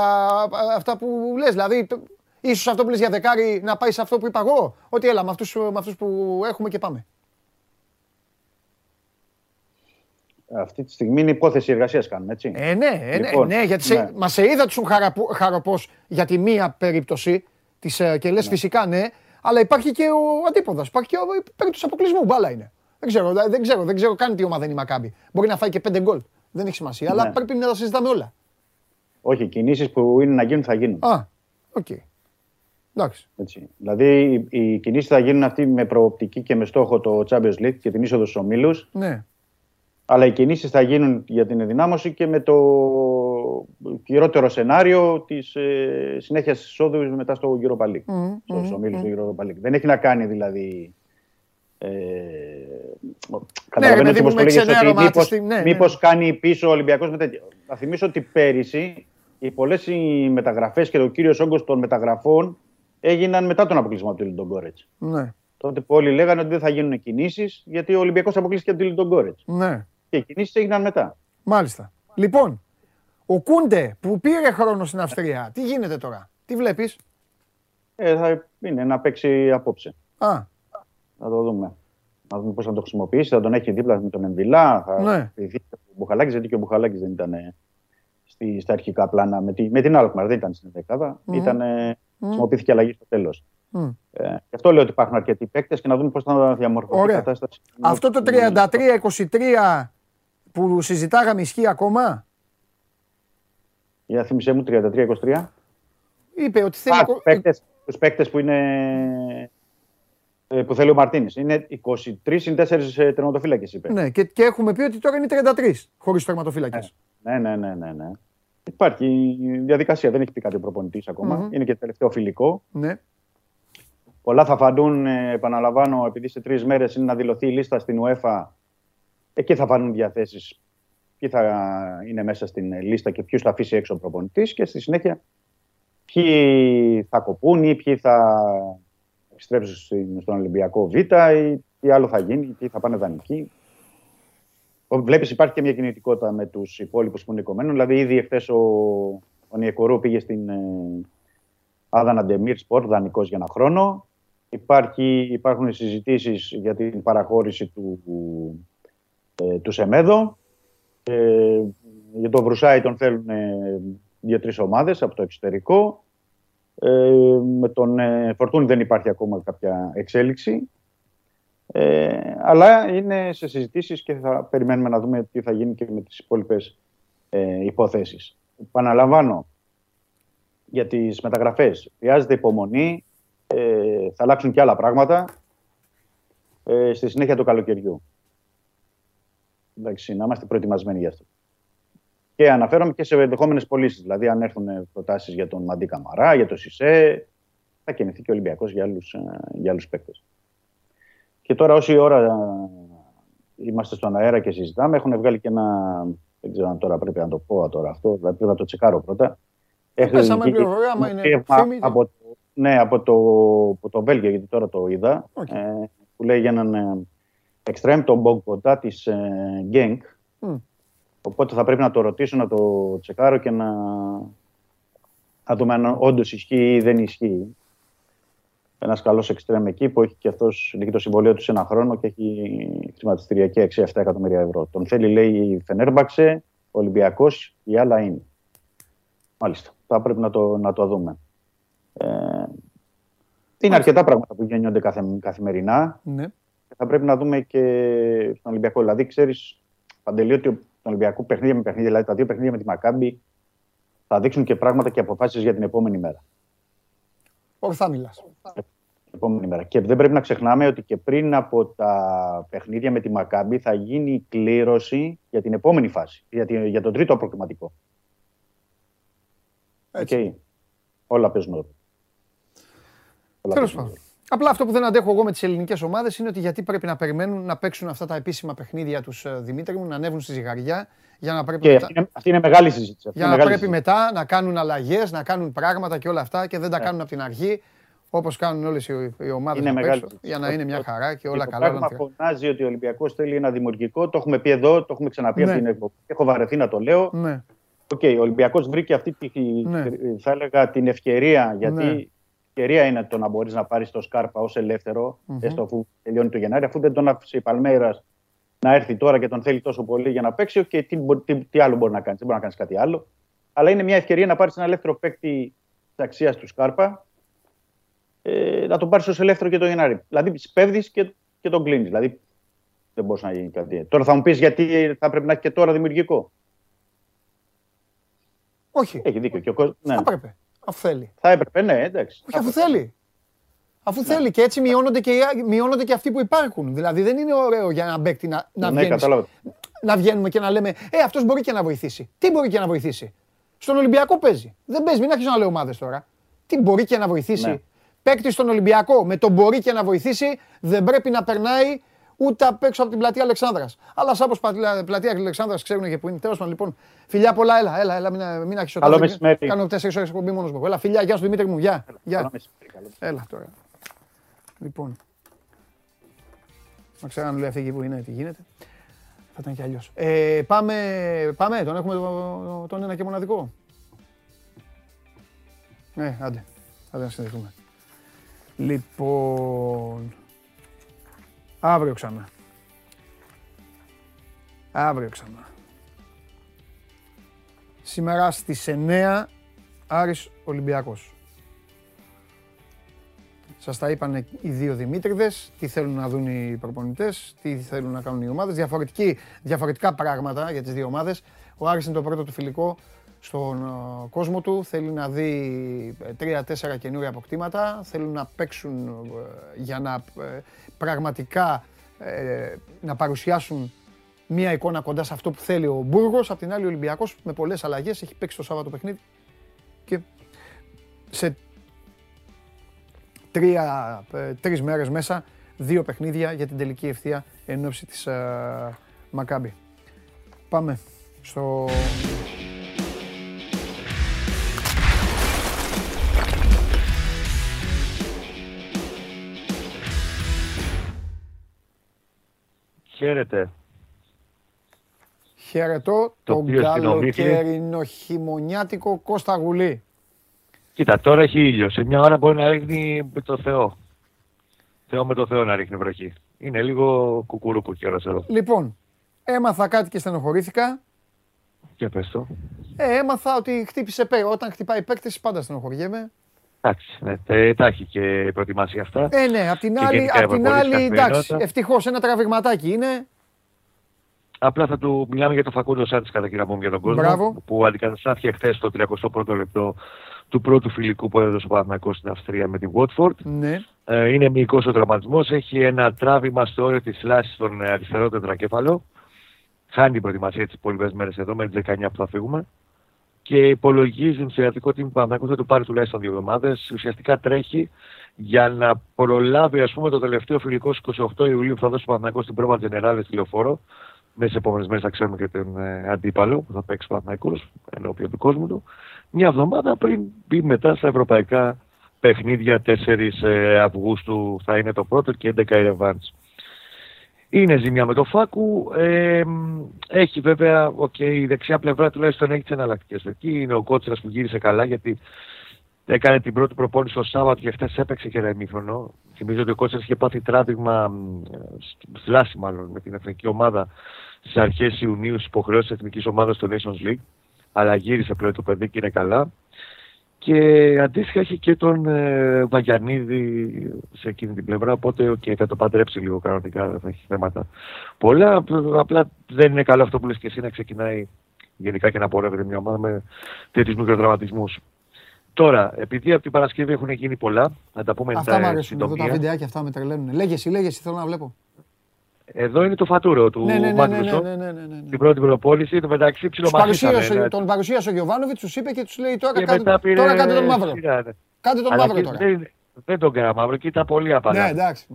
αυτά που λες. Δηλαδή, το- ίσως αυτό που λες για δεκάρι να πάει σε αυτό που είπα εγώ. Ότι έλα, με αυτούς, με αυτούς που έχουμε και πάμε. Αυτή τη στιγμή είναι υπόθεση εργασίας κάνουμε, έτσι. Ε, ναι, ε, ναι, Λοιπόν, ναι, γιατί σε, ναι. μα σε είδα του χαροπός για τη μία περίπτωση της, ε, και λες φυσικά ναι, αλλά υπάρχει και ο αντίποδας, υπάρχει και ο, η περίπτωση αποκλεισμού, μπάλα είναι. Δεν ξέρω, δε- δεν ξέρω, δεν ξέρω καν τι ομάδα είναι η Μακάμπι. Μπορεί να φάει και πέντε γκολ, δεν έχει σημασία, αλλά Ναι. πρέπει να τα συζητάμε όλα. Όχι, κινήσεις που είναι να γίνουν θα γίνουν. Α, οκ. Εντάξει. Έτσι. Δηλαδή, οι, οι κινήσεις θα γίνουν αυτοί με προοπτική και με στόχο το Champions League και την είσοδο στους ομίλους. Ναι. Αλλά οι κινήσεις θα γίνουν για την ενδυνάμωση και με το χειρότερο σενάριο της ε, συνέχειας εισόδου μετά στο Europa League. Μμμ, Στου μμμ, ομίλου μμμ. του Europa League. Δεν έχει να κάνει δηλαδή. Ε, ρε καταλαβαίνω παιδί έτσι μου, πως με το λέγες ξενέρωμα ότι τη μήπως, στιγμή, ναι, ναι, μήπως ναι. κάνει πίσω ο Ολυμπιακός με τέτοια. Θα θυμίσω ότι πέρυσι οι πολλές οι μεταγραφές και ο κύριος όγκος των μεταγραφών έγιναν μετά τον αποκλεισμό από τον Λιντογκόρετ. Ναι. Τότε που όλοι λέγανε ότι δεν θα γίνουν κινήσεις γιατί ο Ολυμπιακός αποκλείστηκε από τον Λιντογκόρετ. Ναι. Και οι κινήσεις έγιναν μετά. Μάλιστα. Λοιπόν, ο Κούντε που πήρε χρόνο στην Αυστρία, τι γίνεται τώρα, τι βλέπεις; Ε, θα είναι να παίξει απόψε. Α, Θα το δούμε. Να δούμε πώς θα το χρησιμοποιήσει. Θα τον έχει δίπλα με τον Εμβιλά. Θα Ναι. κρυθεί ο Μπουχαλάκης, γιατί και ο Μπουχαλάκης δεν ήταν ε, στη, στα αρχικά πλάνα με, τη, με την Αλκμαρ. Δεν ήταν στην δεκάδα. Μμμ. Ήταν, ε, Χρησιμοποιήθηκε αλλαγή στο τέλος. μ. Ε, γι' αυτό λέω ότι υπάρχουν αρκετοί παίκτες και να δούμε πώς θα διαμορφωθεί Ωραία. η κατάσταση. Αυτό το 33-23 που συζητάγαμε ισχύει ακόμα; Για θύμισέ μου, 33-23. Είπε ότι θέλει. Α, κο- τους παίκτες, τους παίκτες που είναι ε, που θέλει ο Μαρτίνης. Είναι 23 συν 4 τερματοφύλακες, είπε. Ναι, και, και έχουμε πει ότι τώρα είναι 33 χωρίς τερματοφύλακες. Ναι, ναι, ναι, ναι, ναι. Υπάρχει διαδικασία, δεν έχει πει κάτι ο προπονητής ακόμα. Μμμ. Είναι και τελευταίο φιλικό. Ναι. Πολλά θα φανούν, ε, επαναλαμβάνω, επειδή σε τρεις μέρες είναι να δηλωθεί η λίστα στην UEFA. Εκεί θα φανούν διαθέσεις. Ποιοι θα είναι μέσα στην λίστα και ποιους θα αφήσει έξω ο προπονητής. Και στη συνέχεια ποιοι θα κοπούν ή ποιοι θα επιστρέψουν στην- στον Ολυμπιακό Β ή τι άλλο θα γίνει, ποιοι θα πάνε δανεικοί. Βλέπεις, υπάρχει και μια κινητικότητα με τους υπόλοιπους που είναι κομμένοι. Δηλαδή, ήδη εχθές ο, ο Νιεκορού πήγε στην ε, Άδανα Ντεμίρ Σπορ, δανεικός για ένα χρόνο. Υπάρχει, υπάρχουν συζητήσεις για την παραχώρηση του, ε, του Σεμέδο. Ε, για τον Βρουσάη τον θέλουν ε, δύο-τρεις ομάδες από το εξωτερικό. Ε, με τον ε, Φορτούνη δεν υπάρχει ακόμα κάποια εξέλιξη. Ε, αλλά είναι σε συζητήσεις και θα περιμένουμε να δούμε τι θα γίνει και με τις υπόλοιπες ε, υποθέσεις. Παναλαμβάνω, για τις μεταγραφές χρειάζεται υπομονή, ε, θα αλλάξουν και άλλα πράγματα ε, στη συνέχεια του καλοκαιριού. Εντάξει, να είμαστε προετοιμασμένοι γι' αυτό. Και αναφέρομαι και σε ενδεχόμενες πωλήσεις. Δηλαδή, αν έρθουν προτάσεις για τον Μαντί Καμαρά, για τον Σισε, θα κινηθεί και ο Ολυμπιακός για άλλους για άλλους παίκτες. Και τώρα, όση ώρα είμαστε στον αέρα και συζητάμε, έχουν βγάλει και ένα. Δεν ξέρω αν τώρα πρέπει να το πω τώρα αυτό, δηλαδή πρέπει να το τσεκάρω πρώτα. Πέσαμε πληροφορία, άμα είναι από, Ναι, από το, από το Βέλγιο, γιατί τώρα το είδα, okay. ε, που λέει για έναν εξτρέμ, τον Μπογκοτά της ε, Γκένκ. Mm. Οπότε θα πρέπει να το ρωτήσω, να το τσεκάρω και να, να δούμε αν όντως ισχύει ή δεν ισχύει. Ένας καλός εξτρέμ εκεί που έχει και αυτός λύγει το συμβολίο του σε ένα χρόνο και έχει χρηματιστηριακή αξία 7 εκατομμύρια ευρώ. Τον θέλει, λέει, η Φενέρμπαξε, ο Ολυμπιακός, η άλλα είναι. Μάλιστα. Θα πρέπει να το, να το δούμε. Ε, είναι αρκετά πράγματα που γεννιόνται καθε, καθημερινά. Ναι. Θα πρέπει να δούμε και στον Ολυμπιακό. Δηλαδή, ξέρεις, Παντελή, ότι τον Ολυμπιακό παιχνίδια με παιχνίδια, δηλαδή τα δύο παιχνίδια με τη Μακάμπη, θα δείξουν και πράγματα και αποφάσεις για την επόμενη μέρα. Ορθά μιλάς. Επόμενη μέρα. Και δεν πρέπει να ξεχνάμε ότι και πριν από τα παιχνίδια με τη Μακάμπη θα γίνει η κλήρωση για την επόμενη φάση, για, την, για τον τρίτο προκριματικό. Έτσι. Okay. Όλα παίζουν ρόλο. Τέλος πάντων. Απλά αυτό που δεν αντέχω εγώ με τις ελληνικές ομάδες είναι ότι γιατί πρέπει να περιμένουν να παίξουν αυτά τα επίσημα παιχνίδια τους ε, Δημήτρη μου, να ανέβουν στη ζυγαριά. Για να πρέπει και μετά... αυτή, είναι, αυτή είναι μεγάλη συζήτηση. για να πρέπει μετά να κάνουν αλλαγές, να κάνουν πράγματα και όλα αυτά και δεν τα yeah. κάνουν από την αρχή. Όπως κάνουν όλες οι ομάδες για να είναι μια χαρά και όλα καλά. Το πράγμα φωνάζει ότι ο Ολυμπιακός θέλει ένα δημιουργικό. Το έχουμε πει εδώ, το έχουμε ξαναπεί ναι. από την εκπομπή. Έχω βαρεθεί να το λέω. Ναι. Okay, ο Ολυμπιακός βρήκε αυτή τη, ναι. θα έλεγα, την ευκαιρία. Γιατί ναι. Ευκαιρία είναι το να μπορείς να πάρεις το Σκάρπα ως ελεύθερο, mm-hmm. έστω αφού τελειώνει το Γενάρη, αφού δεν τον άφησε η Παλμέρα να έρθει τώρα και τον θέλει τόσο πολύ για να παίξει. Και τι, τι, τι άλλο μπορεί να κάνεις, δεν μπορεί να κάνεις κάτι άλλο. Αλλά είναι μια ευκαιρία να πάρεις ένα ελεύθερο παίκτη της αξίας του Σκάρπα, ε, να τον πάρεις ως ελεύθερο και το Γενάρη. Δηλαδή σπέβδεις και, και τον κλείνεις. Δηλαδή δεν μπορεί να γίνει κάτι. Τώρα θα μου πεις γιατί θα πρέπει να έχει και τώρα δημιουργικό. Όχι. Έχει δίκιο. Και ο... ναι. Θα έπρεπε. Αφού θέλει. Θα έπρεπε, ναι, εντάξει. Όχι, αφού θέλει. Αφού ναι. θέλει και έτσι μειώνονται και, μειώνονται και αυτοί που υπάρχουν. Δηλαδή δεν είναι ωραίο για ένα παίκτη να, να, ναι, βγαίνεις, να βγαίνουμε και να λέμε Ε, αυτός μπορεί και να βοηθήσει. Τι μπορεί και να βοηθήσει; Στον Ολυμπιακό παίζει. Δεν παίζει, μην αρχίσει να λέω ομάδες τώρα. Τι μπορεί και να βοηθήσει; Ναι. Παίκτη στον Ολυμπιακό με το μπορεί και να βοηθήσει δεν πρέπει να περνάει ούτε απ' έξω από την πλατεία Αλεξάνδρας. Αλλά σαν πως πλατεία Αλεξάνδρας ξέρουν και που είναι. Τέλος πάντων, λοιπόν. Φιλιά πολλά, έλα, έλα, έλα μην, μην αρχίσω Καλό μεσημέρι. Κάνω τέσσερις ώρες εκπομπή μόνος μου. Έλα, φιλιά, γεια σου Δημήτρη μου, γεια. γεια. Έλα τώρα. Λοιπόν. Να ξέρω αν λέει αυτή που είναι, τι γίνεται. Θα ήταν κι αλλιώς. Ε, πάμε, πάμε, τον έχουμε τον ένα και μοναδικό. Ναι, άντε. Άντε να συνδεθούμε. Λοιπόν, Αύριο ξανά. Αύριο ξανά. Σήμερα στις 9 Άρης Ολυμπιακός. Σας τα είπαν οι δύο Δημήτριδες, τι θέλουν να δουν οι προπονητές, τι θέλουν να κάνουν οι ομάδες. διαφορετικά πράγματα για τις δύο ομάδες. Ο Άρης είναι το πρώτο του φιλικό στον ε, κόσμο του. Θέλει να δει ε, τρία-τέσσερα καινούρια αποκτήματα. Θέλουν να παίξουν ε, για να πραγματικά να παρουσιάσουν μία εικόνα κοντά σε αυτό που θέλει ο Μπούργος. Απ' την άλλη ο Ολυμπιακός με πολλές αλλαγές έχει παίξει το Σάββατο παιχνίδι και σε τρία, τρεις μέρες μέσα δύο παιχνίδια για την τελική ευθεία εν ώψη της Μακάμπη. Πάμε στο... Χαίρετε. Χαιρετώ το τον καλοκαιρινό χειμωνιάτικο Κώστα Γουλή. Κοίτα, τώρα έχει ήλιο. Σε μια ώρα μπορεί να ρίχνει με το Θεό. Θεό με το Θεό να ρίχνει βροχή. Είναι λίγο κουκουρούπου κιόλας εδώ. Λοιπόν, έμαθα κάτι και στενοχωρήθηκα. Και πες το. Ε, έμαθα ότι χτύπησε πέρα. Όταν χτυπάει παίκτη, πάντα στενοχωριέμαι. Εντάξει, ναι, τε- τα έχει και προετοιμασία αυτά. Ε, ναι, απ' την Και άλλη, γενικά απ' την υποχωρήσει άλλη εντάξει, καθημερινότητα. ευτυχώς ένα τραβηγματάκι είναι. Απλά θα του μιλάμε για τον Φακούντο Σάντι κατά κύριο μου για τον κόσμο. Μπράβο. Που αντικαταστάθηκε χθες το 31ο λεπτό του πρώτου φιλικού που έδωσε ο Παναθηναϊκός στην Αυστρία με την Watford. Ναι. Ε, είναι μυϊκός ο τραυματισμός. Έχει ένα τράβημα στο όριο της λάσης στον ε, αριστερό τετρακέφαλο. Χάνει την προετοιμασία τι υπόλοιπε μέρες εδώ, με τις 19 που θα φύγουμε. Και υπολογίζουν στο ιατρικό team του Παναθηναϊκού θα του πάρει τουλάχιστον δύο εβδομάδες. Ουσιαστικά τρέχει για να προλάβει ας πούμε, το τελευταίο φιλικό στις 28 Ιουλίου που θα δώσει ο Παναθηναϊκός στην πρόβα τζενεράλε στη λεωφόρο. Μέσα στις επόμενες μέρες θα ξέρουμε και τον ε, αντίπαλο που θα παίξει ο Παναθηναϊκός ενώπιον του κόσμου του. Μια εβδομάδα πριν μπει μετά στα ευρωπαϊκά παιχνίδια 4 ε, Αυγούστου θα είναι το πρώτο και 11 η ρεβάνς. Είναι ζημιά με το Φάκου. Ε, μ, έχει βέβαια, οκ, η δεξιά πλευρά τουλάχιστον έχει τις εναλλακτικές. Εκεί είναι ο Κότσιρα που γύρισε καλά γιατί έκανε την πρώτη προπόνηση το Σάββατο και χθες έπαιξε και ένα ημίχρονο. Θυμίζω ότι ο Κότσιρα είχε πάθει τράβηγμα, μ, στη λάση μάλλον, με την εθνική ομάδα στις αρχές Ιουνίου στις υποχρεώσεις της εθνικής ομάδας στο Nations League. Αλλά γύρισε πλέον το παιδί και είναι καλά. Και αντίστοιχα έχει και τον ε, Βαγιανίδη σε εκείνη την πλευρά, οπότε okay, θα το παντρέψει λίγο κανονικά, δεν θα έχει θέματα πολλά. Απ- Απλά δεν είναι καλό αυτό που λες και εσύ να ξεκινάει γενικά και να πορεύεται μια ομάδα με τέτοιους μικροδραματισμούς. Τώρα, επειδή από την Παρασκευή έχουν γίνει πολλά, να τα πούμε Αυτά μου τα αρέσουν εδώ τα συντομία. βιντεάκια αυτά με τρελαίνουν. Λέγε εσύ, λέγε εσύ, θέλω να βλέπω. Εδώ είναι το φατούρο του Ναι, ναι, ναι, ναι, Μάγνουσον. ναι, ναι, ναι, ναι. Την πρώτη προπόνηση, το μεταξύ Τους ψιλομαθήσανε. παρουσίασε, ναι. τον παρουσίασε ο Γιωβάνοβιτς, τους είπε και τους λέει τώρα, Και κάντε, μετά πήρε τώρα κάντε τον μαύρο. σειρά, ναι. Κάντε τον Αλλά μαύρο και τώρα. Δεν, δεν τον έκανα μαύρο και ήταν πολύ απαλά. Ναι, εντάξει.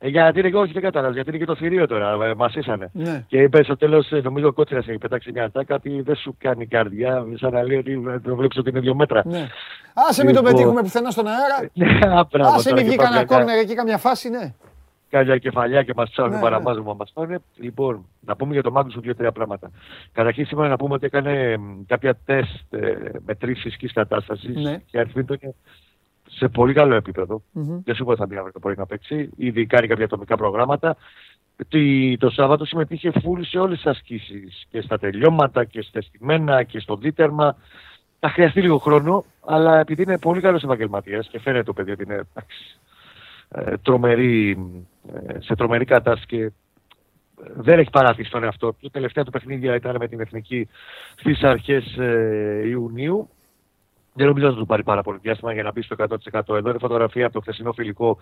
Ε, γιατί είναι και όχι, δεν κατάλαβα. Γιατί είναι και το θηρίο τώρα. Ε, μασίσανε. Ναι. Και είπες στο τέλος, νομίζω ο Κότσιρα έχει πετάξει μια ατάκα ότι δεν σου κάνει καρδιά. Σαν να λέει ότι ε, το βλέπεις ότι είναι δύο μέτρα. Ναι. Άσε μην το Λοιπόν. πετύχουμε πουθενά στον αέρα. Ναι, μπράβο, Άσε τώρα μην και βγει πάμε κανένα να- κόρνερ εκεί, καμιά φάση, ναι. Κάλια κεφαλιά και μας ψάχνουν Ναι, ναι, παραμάζουν που μας πάνε. Λοιπόν, να πούμε για τον Μάγκουσον δύο-τρία πράγματα. Καταρχήν σήμερα να πούμε ότι έκανε μ, κάποια τεστ ε, μετρήσεις φυσική κατάστασης Ναι. και αριθμοί του είναι σε πολύ καλό επίπεδο. Μμμ. Δεν σου πω ότι θα μπει αύριο το πρωί να παίξει. Ήδη κάνει κάποια ατομικά προγράμματα. Τι- Το Σάββατο συμμετείχε φούλη σε όλες τις ασκήσεις και στα τελειώματα και στα αισθημένα και στο δίτερμα. Θα χρειαστεί λίγο χρόνο, αλλά επειδή είναι πολύ καλός επαγγελματίας και φαίνεται το παιδί ότι είναι εντάξει, ε, τρομερή, ε, σε τρομερή κατάσταση και ε, δεν έχει παράτηση τον εαυτό του. Τελευταία του παιχνίδια ήταν με την Εθνική στις αρχές ε, Ιουνίου. Δεν νομίζω ότι θα του πάρει πάρα πολύ διάστημα για να μπει στο 100%. Εδώ είναι φωτογραφία από το χθεσινό φιλικό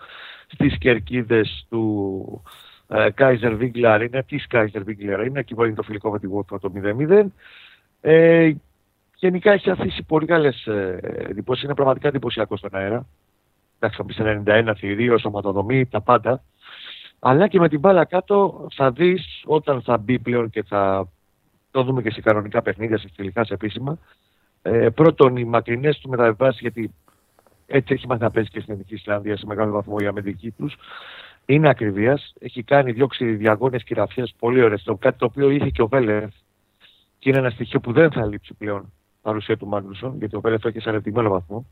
στις κερκίδες του ε, Κάιζερ Βίγκλαρ. Είναι της Κάιζερ Βίγκλαρ. Είναι εκεί που είναι το φιλικό με τη Watford το 0-0. Ε, γενικά έχει αφήσει πολύ καλές εντυπώσεις. Είναι πραγματικά εντυπωσιακό στον αέρα. Εντάξει, θα πει σε 91 θηρίο, σωματοδομή, τα πάντα. Αλλά και με την μπάλα κάτω θα δεις όταν θα μπει πλέον και θα το δούμε και σε κανονικά παιχνίδια, σε τελικά, σε επίσημα. Ε, πρώτον, οι μακρινές του μεταβιβάσεις, γιατί έτσι έχει μάθει να παίζει και στην Εθνική Ισλανδία σε μεγάλο βαθμό η αμυντική τους. Είναι ακριβίας. Έχει κάνει διώξει διαγώνε κυραφιέ πολύ ωραίες. Κάτι το οποίο είχε και ο Βέλεφ. Και είναι ένα στοιχείο που δεν θα λείψει πλέον παρουσία του Μάγνουσον, γιατί ο Βέλεφ το έχει σε αρνητημένο βαθμό.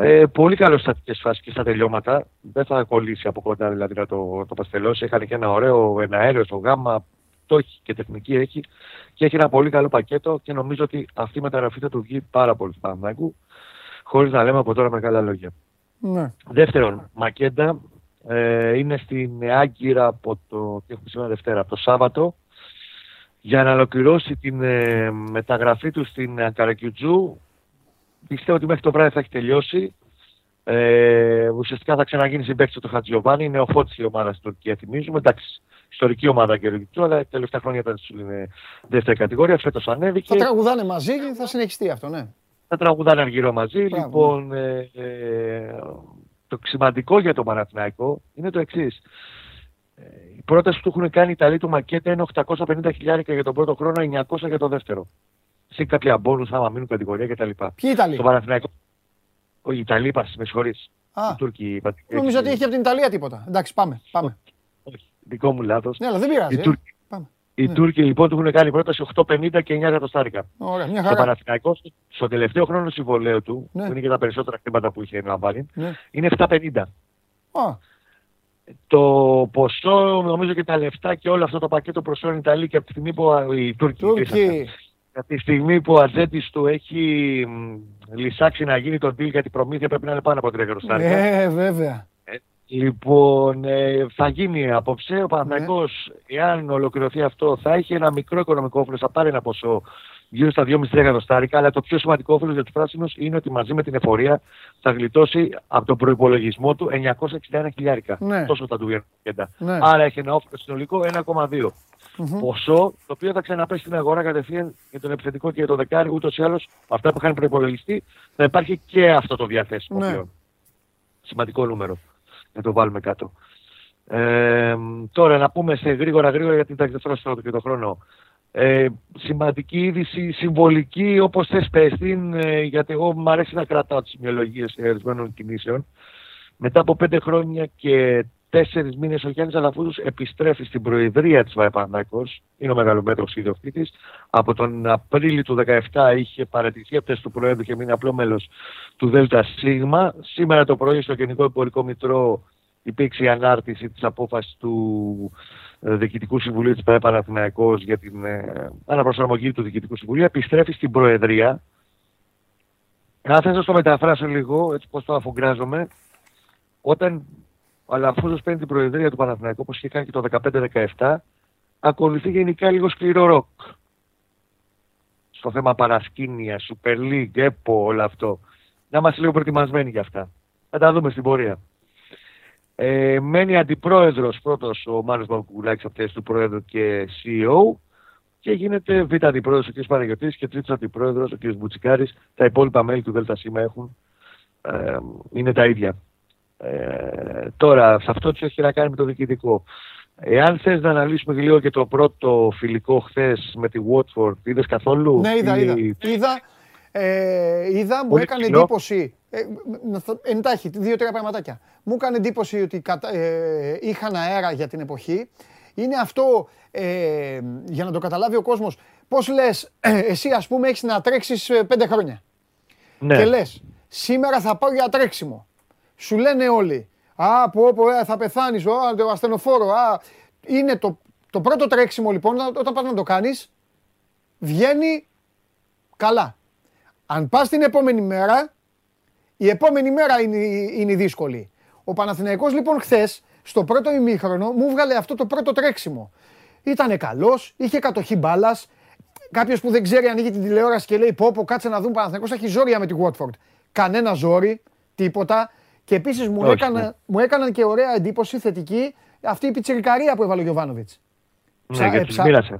Ε, πολύ καλό στατικές φάσεις και στα τελειώματα. Δεν θα κολλήσει από κοντά δηλαδή να το, το παστελώσει. Έκανε και ένα ωραίο ένα αέριο στο γάμα. Το έχει και τεχνική έχει. Και έχει ένα πολύ καλό πακέτο και νομίζω ότι αυτή η μεταγραφή θα του βγει πάρα πολύ στο Παναθηναϊκό. Χωρίς να λέμε από τώρα μεγάλα λόγια. Ναι. Δεύτερον, Μακέντα ε, είναι στην Άγκυρα από το, τι έχουμε σήμερα Δευτέρα, από το Σάββατο για να ολοκληρώσει την ε, μεταγραφή του στην Καρακιουτζού. Πιστεύω ότι μέχρι το βράδυ θα έχει τελειώσει. Ε, ουσιαστικά θα ξαναγίνει συμπέκτη του Χατζιωβάνη. Είναι ο φώτης η ομάδα στην Τουρκία, θυμίζουμε. Εντάξει, ιστορική ομάδα Καρακιουτζού, αλλά τα τελευταία χρόνια ήταν στην ε, δεύτερη κατηγορία. Φέτος ανέβηκε. Θα τραγουδάνε μαζί και θα συνεχιστεί αυτό, ναι. Θα τραγουδάνε αργυρό μαζί. Μπράβο, λοιπόν, ε, ε, το σημαντικό για το Παναθηναϊκό είναι το εξής. Η πρόταση που του έχουν κάνει οι Ιταλοί του Μακέτα είναι 850 χιλιάρικα για τον πρώτο χρόνο, 900 για τον δεύτερο. Σε κάποια μπόνους άμα μείνουν κατηγορία κτλ. Ποιοι Ιταλοί; Το Παναθηναϊκό. Ο Ιταλοί είπα, με συγχωρείς. Α. Οι Τούρκοι είπα. Νομίζω ότι έχει από την Ιταλία τίποτα. Εντάξει, πάμε. πάμε. Όχι, δικό μου λάθος. Ναι, αλλά δεν πειράζει. Οι ε. Τούρκοι, Πάμε. οι Ναι. Τούρκοι λοιπόν του έχουν κάνει πρόταση 850 και 9 εκατοστάρικα. Ωραία, μια Το χαρά. Παναθηναϊκό στο τελευταίο χρόνο συμβολέου του, Ναι. που είναι και τα περισσότερα χρήματα που είχε να βάλει, Ναι. είναι 750. Α, Το ποσό, νομίζω και τα λεφτά και όλο αυτό το πακέτο προσφέρουν οι Ιταλοί και από τη στιγμή που οι Τούρκοι. Τούρκοι. Τη στιγμή που ο Ατζέτη του έχει λυσάξει να γίνει το deal για την προμήθεια πρέπει να είναι πάνω από 3 εκατοστάρικα. Ναι, βέβαια. Λοιπόν, ε, θα γίνει απόψε. Ο Παναθηναϊκός, εάν ολοκληρωθεί αυτό, θα έχει ένα μικρό οικονομικό όφελος, θα πάρει ένα ποσό γύρω στα 2,5 εκατοστάρικα. Αλλά το πιο σημαντικό όφελος για τους πράσινους είναι ότι μαζί με την εφορία θα γλιτώσει από τον προπολογισμό του 961 χιλιάρικα. Ναι. Τόσο θα του βγαίνουν. Ναι. Άρα έχει ένα όφελος συνολικό 1,2. Ποσό το οποίο θα ξαναπέσει στην αγορά κατευθείαν για τον επιθετικό και για τον δεκάρι. Ούτως ή άλλως, αυτά που είχαν προπολογιστεί θα υπάρχει και αυτό το διαθέσιμο Ναι. πλέον. Σημαντικό νούμερο. Να το βάλουμε κάτω. Ε, τώρα να πούμε σε γρήγορα γρήγορα γιατί εντάξει δεν θέλω να και το χρόνο. Ε, σημαντική είδηση, συμβολική όπως θες πες την, ε, γιατί εγώ μου αρέσει να κρατάω τις σημειολογίες ορισμένων κινήσεων. Μετά από πέντε χρόνια και τέσσερις μήνες ο Γιάννης Αλαφούδος επιστρέφει στην προεδρία της ΒΑΕΠΑΝΑΚΟΣ, είναι ο μεγαλομέτρος ιδιοκτήτης. Από τον Απρίλιο του 2017 είχε παρατηθεί από θέση του Προέδρου και μείνει απλό μέλος του ΔΣ. Σήμερα το πρωί στο Γενικό Εμπορικό Μητρό υπήρξε η ανάρτηση της απόφασης του ε, Διοικητικού Συμβουλίου της ΠαΕ Παναθηναϊκός για την ε, αναπροσαρμογή του Διοικητικού Συμβουλίου. Επιστρέφει στην Προεδρία. Αν θες να το μεταφράσω λίγο, έτσι πώς το αφογκράζομαι, όταν ο Αλαφούζος παίρνει την Προεδρία του Παναθηναϊκού, όπως είχε κάνει και το 15-17, ακολουθεί γενικά λίγο σκληρό ροκ. Στο θέμα παρασκήνια, Super League, ΕΠΟ, όλο αυτό. Να είμαστε λίγο προετοιμασμένοι για αυτά. Θα τα δούμε στην πορεία. Ε, μένει αντιπρόεδρος πρώτος ο Μάνος Μπαγκουλάκης από θέση του πρόεδρου και CEO και γίνεται β' αντιπρόεδρος ο κ. Παναγιωτής και τρίτος αντιπρόεδρος ο κ. Μπουτσικάρης. Τα υπόλοιπα μέλη του ΔΣ έχουν. Ε, είναι τα ίδια. Ε, τώρα, σε αυτό τι έχει να κάνει με το διοικητικό. Εάν θες να αναλύσουμε λίγο και το πρώτο φιλικό χθες με τη Watford, είδες καθόλου; Ναι, είδα, ή- είδα. Είδα, ε, είδα μου Πολύ έκανε ψηλό. εντύπωση. Ε, να θα- εντάχει, δύο-τρία πραγματάκια. Μου έκανε εντύπωση ότι κατα- ε, είχαν αέρα για την εποχή. Είναι αυτό, ε, για να το καταλάβει ο κόσμος, πώς λες, ε, εσύ ας πούμε έχεις να τρέξεις ε, πέντε χρόνια. Ναι. Και λες, σήμερα θα πάω για τρέξιμο. Σου λένε όλοι, α, πω, πω, ε, θα πεθάνεις, α, το ασθενοφόρο, α. Είναι το, το πρώτο τρέξιμο λοιπόν, όταν πας να το κάνεις, βγαίνει καλά. Αν πας την επόμενη μέρα, η επόμενη μέρα είναι, η- είναι η δύσκολη. Ο Παναθηναϊκός λοιπόν χθες, στο πρώτο ημίχρονο, μου βγάλε αυτό το πρώτο τρέξιμο. Ήτανε καλός, είχε κατοχή μπάλας. Κάποιος που δεν ξέρει ανοίγει την τηλεόραση και λέει: Πω, πω, κάτσε να δούμε Παναθηναϊκός έχει ζόρια με τη Watford. Κανένα ζόρι, τίποτα. Και επίσης μου, Όχι, έκανα, ναι. μου έκαναν και ωραία εντύπωση θετική αυτή η πιτσιρικαρία που έβαλε ο Γιωβάνοβιτς. Ναι, γιατί τους μοίρασε.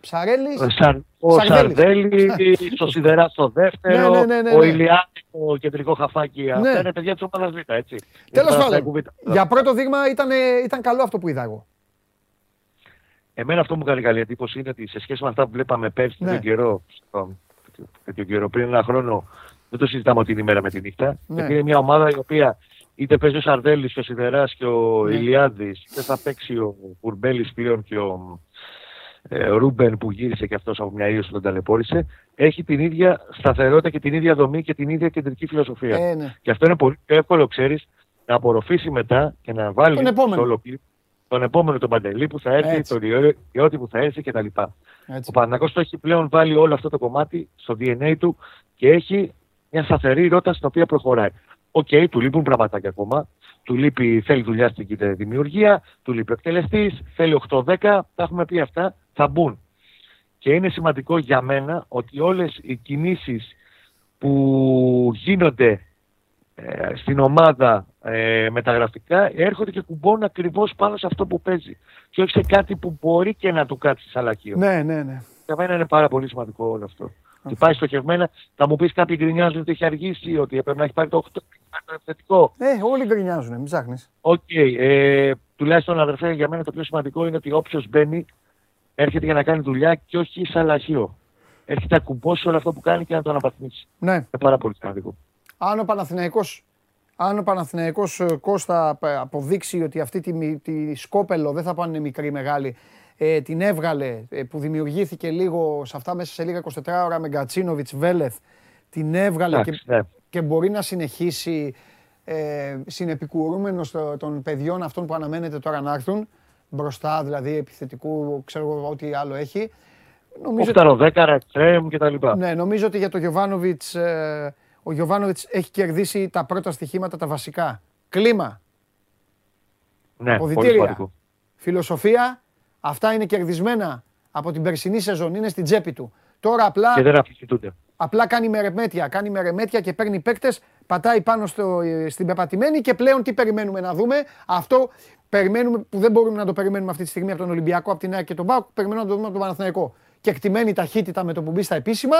Ψαρέλης, Ο, Σαρ, ο Σαρδέλης. Σαρδέλη, ο Σιδερά στο δεύτερο, Ναι, ναι, ναι, ναι, ο ναι. Ηλιάδη στο κεντρικό χαφάκι. Ναι. Αυτά είναι παιδιά της ομάδας Β, έτσι. Τέλος Είναι πάντων, Παναθηναϊκού Β. για πρώτο δείγμα ήταν, ήταν καλό αυτό που είδα εγώ. Εμένα αυτό μου κάνει καλή εντύπωση είναι ότι σε σχέση με αυτά που βλέπαμε πέρσι Ναι. τέτοιο καιρό, στο- τέτοιο καιρό, πριν ένα χρόνο, δεν το συζητάμε ότι είναι η μέρα με τη νύχτα. Ναι. Γιατί είναι μια ομάδα η οποία είτε παίζει ο Σαρδέλης και ο Σιδεράς και ο Ναι. Ηλιάδης, είτε θα παίξει ο Κουρμπέλης πλέον και ο ε, Ρούμπεν που γύρισε και αυτός από μια ίωση που τον ταλαιπώρησε, έχει την ίδια σταθερότητα και την ίδια δομή και την ίδια κεντρική φιλοσοφία. Ε, ναι. Και αυτό είναι πολύ πιο εύκολο, ξέρεις, να απορροφήσει μετά και να βάλει Τον επόμενο. στο όλο κλιπ τον επόμενο τον Παντελή που θα έρθει, Έτσι. τον Ιω- Ιώτη που θα έρθει κτλ. Έτσι. Ο Παναθηναϊκός το έχει πλέον βάλει όλο αυτό το κομμάτι στο DNA του και έχει μια σταθερή ρότα στην οποία προχωράει. Οκ, του λείπουν πραγματάκια ακόμα. Του λείπει, θέλει δουλειά στην κοίτα δημιουργία, του λείπει ο εκτελεστής, θέλει 8-10, τα έχουμε πει αυτά, θα μπουν. Και είναι σημαντικό για μένα ότι όλες οι κινήσεις που γίνονται ε, στην ομάδα ε, μεταγραφικά έρχονται και κουμπώνουν ακριβώς πάνω σε αυτό που παίζει. Και όχι σε κάτι που μπορεί και να του κάτσει σα λαχείο. Ναι, ναι, ναι. Για μένα είναι πάρα πολύ σημαντικό όλο αυτό. Ότι πάει στοχευμένα, θα μου πεις κάποιοι γκρινιάζουν ότι έχει αργήσει, ότι έπρεπε να έχει πάρει το 8, να έχει πάρει το επιθετικό. Ε, όλοι γκρινιάζουν, μην ψάχνεις. Οκ. ε, τουλάχιστον αδερφέ, για μένα το πιο σημαντικό είναι ότι όποιος μπαίνει έρχεται για να κάνει δουλειά και όχι σα λαχείο. Έρχεται να κουμπώσει όλο αυτό που κάνει και να το αναπαθμίσει. Ναι. Είναι πάρα πολύ σημαντικό. Αν ο Παναθηναϊκός, αν ο Παναθηναϊκός ε, Κώστα ε, αποδείξει ότι αυτή τη, μι- τη σκόπελο, δεν θα πάνε μικρή ή μεγάλη, ε, την έβγαλε, ε, που δημιουργήθηκε λίγο σε αυτά μέσα σε λίγα 24 ώρα με Γκατσίνοβιτς, Βέλεθ, την έβγαλε και, Εντάξει, ναι. και μπορεί να συνεχίσει ε, συνεπικουρούμενος το- των παιδιών αυτών που αναμένεται τώρα να έρθουν, μπροστά δηλαδή επιθετικού, ξέρω εγώ ό,τι άλλο έχει, Νομίζω Όφταρο δέκαρα, εξτρέμ κτλ. Ναι, νομίζω ότι για τον Γιωβάνοβιτς, ε, ο Γιωβάνοβιτς έχει κερδίσει τα πρώτα στοιχήματα, τα βασικά. Κλίμα, Ναι, πολύ αποδητήρια, σημαντικό. φιλοσοφία, αυτά είναι κερδισμένα από την περσινή σεζόν, είναι στην τσέπη του. Τώρα απλά, Και δεν αμφισβητούνται. απλά κάνει μερεμέτια, κάνει μερεμέτια και παίρνει παίκτες, πατάει πάνω στο, στην πεπατημένη και πλέον τι περιμένουμε να δούμε. Αυτό περιμένουμε που δεν μπορούμε να το περιμένουμε αυτή τη στιγμή από τον Ολυμπιακό, από την ΑΕΚ και τον ΠΑΟΚ, περιμένουμε να το δούμε από τον Παναθηναϊκό. Και εκτιμένη ταχύτητα με το που μπει στα επίσημα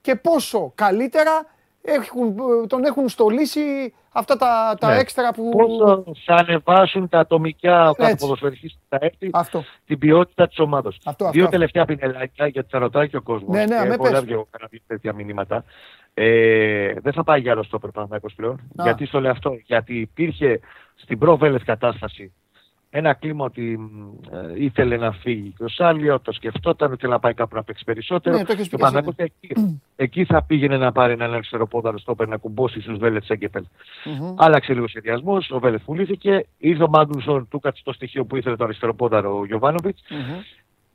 και πόσο καλύτερα έχουν, τον έχουν στολίσει αυτά τα, τα Ναι. έξτρα που... Πόσο θα ανεβάσουν τα ατομικά ο κάθε Έτσι. ποδοσφαιριστής που θα έρθει Αυτό. την ποιότητα της ομάδα. Αυτό, αυτό, Δύο αυτό. τελευταία πινελάκια γιατί θα ρωτάει και ο κόσμος. Ναι, ναι, με Έχω πες. λάβει εγώ κανένα δύο τέτοια μηνύματα. Ε, δεν θα πάει για άλλο στόπερ Παναθηναϊκός πλέον. Α. Γιατί στο λέω αυτό, Γιατί υπήρχε στην προβέλες κατάσταση ένα κλίμα ότι μ, ε, ήθελε να φύγει και ο Σάλιο, το σκεφτόταν, ήθελε να πάει κάπου να παίξει περισσότερο. Ναι, το έχεις και ο πει και εσύ, Παναθηναϊκός εκεί, εκεί θα πήγαινε να πάρει έναν αριστεροπόδαρο στόπερ να κουμπώσει στους Βέλετς Σέγκεφελ. Μμμ. Άλλαξε λίγο σχεδιασμός, ο Βέλετς πουλήθηκε, ήρθε ο Μάγνουσον, του κάτσε το στοιχείο που ήθελε το αριστεροπόδαρο ο Γιωβάνοβιτς. Μμμ.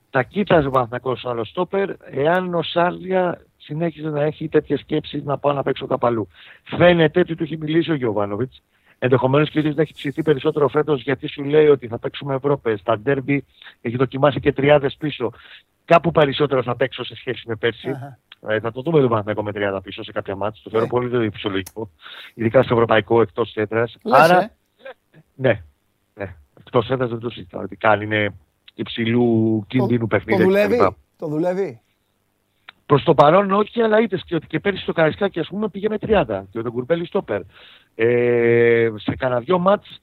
Θα κοίταζε ο Παναθηναϊκός άλλο στόπερ, εάν ο Σάλια συνέχιζε να έχει τέτοιες σκέψεις να πάω να παίξω κάπου αλλού. Φαίνεται ότι του έχει μιλήσει ο Γιωβάνοβιτς. Ενδεχομένως και ο ίδιος να έχει ψηθεί περισσότερο φέτος γιατί σου λέει ότι θα παίξουμε Ευρώπη. Στα ντέρμπι έχει δοκιμάσει και τριάδες πίσω. Κάπου περισσότερο θα παίξω σε σχέση με πέρσι. Αχα. Ε, θα το δούμε τον Παναθηναϊκό με 30 πίσω σε κάποια μάτια. Το θεωρώ Ναι. πολύ πολύ φυσιολογικό. Ειδικά στο ευρωπαϊκό εκτός έδρας. Λες, Άρα, ε. ναι, ναι. Εκτός έδρας δεν το συζητάω. ότι κάνει είναι υψηλού κινδύνου Το παιχνίδι. δουλεύει; Το δουλεύει; Προς το παρόν όχι, αλλά είδε και ότι και πέρυσι το Καραϊσκάκι ας πούμε πήγε με 30 και ο τον Κουρμπέλη στόπερ. Ε, σε κανένα δυο μάτς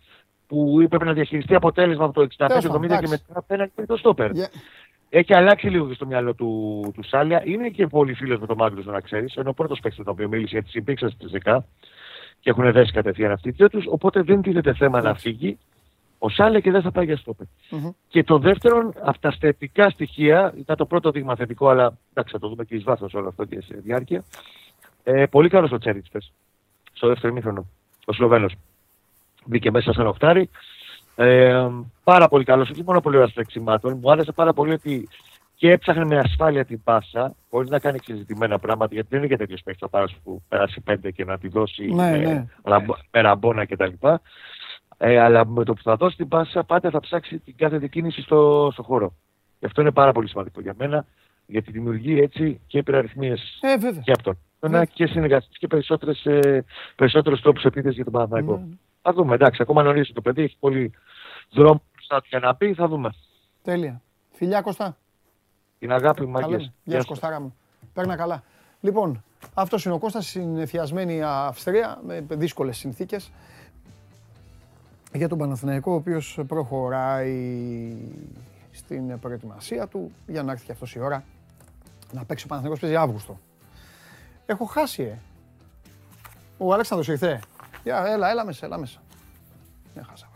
που έπρεπε να διαχειριστεί αποτέλεσμα από το 65-70 Τέλος και πάντων, μετά εντάξει. απέναντι με το στόπερ. Για- Έχει αλλάξει λίγο και στο μυαλό του, του Σάλια. Είναι και πολύ φίλος με τον Μάγκλου, να ξέρεις. Είναι ο πρώτος παίκτης με τον οποίο μίλησε γιατί συμπήξαν στη ΔΕΚΑ και έχουν δέσει κατευθείαν αυτοί οι δύο τους. Οπότε δεν τίθεται θέμα να φύγει ο Σάλια και δεν θα πάει για στόπερ. Μμμ. Και το δεύτερο, αυτά τα θετικά στοιχεία, ήταν το πρώτο δείγμα θετικό, αλλά εντάξει, θα το δούμε και εις βάθος όλο αυτό και σε διάρκεια. Ε, πολύ καλός ο Τσέριτς, στο δεύτερο μήχρονο. Ο Σλοβαίνο. Μπήκε μέσα σαν οχτάρι. Ε, πάρα πολύ καλός, όχι μόνο πολύ ωραίο τρεξιμάτων. Μου άρεσε πάρα πολύ ότι και έψαχνε με ασφάλεια την πάσα, χωρίς να κάνει εξεζητημένα πράγματα, γιατί δεν είναι και τέτοιος παίκτης ο Πάρος που περάσει πέντε και να τη δώσει Ναι, με, ναι. ραμπο- με ραμπόνα κτλ. Ε, αλλά με το που θα δώσει την πάσα, πάντα θα ψάξει την κάθε δικίνηση στο, στο χώρο. Και αυτό είναι πάρα πολύ σημαντικό για μένα, γιατί δημιουργεί έτσι και υπεραριθμίες Ε, βέβαια. και από τον ένα και συνεργασίε και περισσότερες, ε, περισσότερους τρόπους επίθεσης για τον Παναθηναϊκό. Ναι. Θα δούμε, εντάξει, ακόμα νωρίς το παιδί, έχει πολύ δρόμο μπροστά του για να πει, θα δούμε. Τέλεια. Φιλιά Κωστά. Την αγάπη μου, Καλά. μάγκες. Γεια σου Κωστάρα μου. Παίρνα καλά. Λοιπόν, αυτός είναι ο Κώστας στην εφιασμένη Αυστρία με δύσκολες συνθήκες για τον Παναθηναϊκό, ο οποίος προχωράει στην προετοιμασία του για να έρθει και αυτός η ώρα να παίξει ο Παναθηναϊκός παίζει Αύγουστο. Έχω χάσει, ε. Ο Αλέξανδρος ήρθε. Για, έλα, έλα μέσα, έλα μέσα. Δεν χάσα.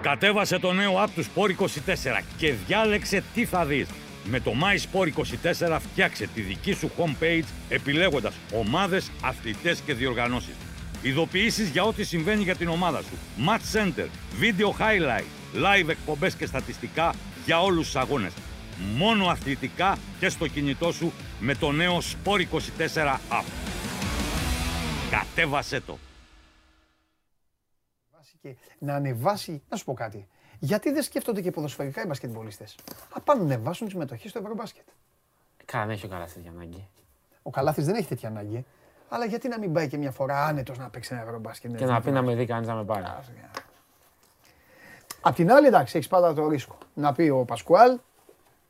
Κατέβασε το νέο app του Sport 24 και διάλεξε τι θα δεις. Με το My Sport 24 φτιάξε τη δική σου homepage επιλέγοντας ομάδες, αθλητές και διοργανώσεις. Ειδοποιήσεις για ό,τι συμβαίνει για την ομάδα σου. Match Center, Video Highlight, Live εκπομπές και στατιστικά για όλους τους αγώνες. Μόνο αθλητικά και στο κινητό σου με το νέο Sport 24 app. Κατέβασέ το. και να ανεβάσει. Να σου πω κάτι. Γιατί δεν σκέφτονται και ποδοσφαιρικά οι μπασκετμπολίστες; Να πάνε να ανεβάσουν τη συμμετοχή στο Ευρωμπάσκετ. Καλά, δεν έχει ο Καλάθης τέτοια ανάγκη. Ο Καλάθης δεν έχει τέτοια ανάγκη. Αλλά γιατί να μην πάει και μια φορά άνετος να παίξει ένα Ευρωμπάσκετ. Και να πει να με δει κανείς να με πάρει. Απ' την άλλη, εντάξει, έχεις πάντα το ρίσκο. Να πει ο Πασκουάλ.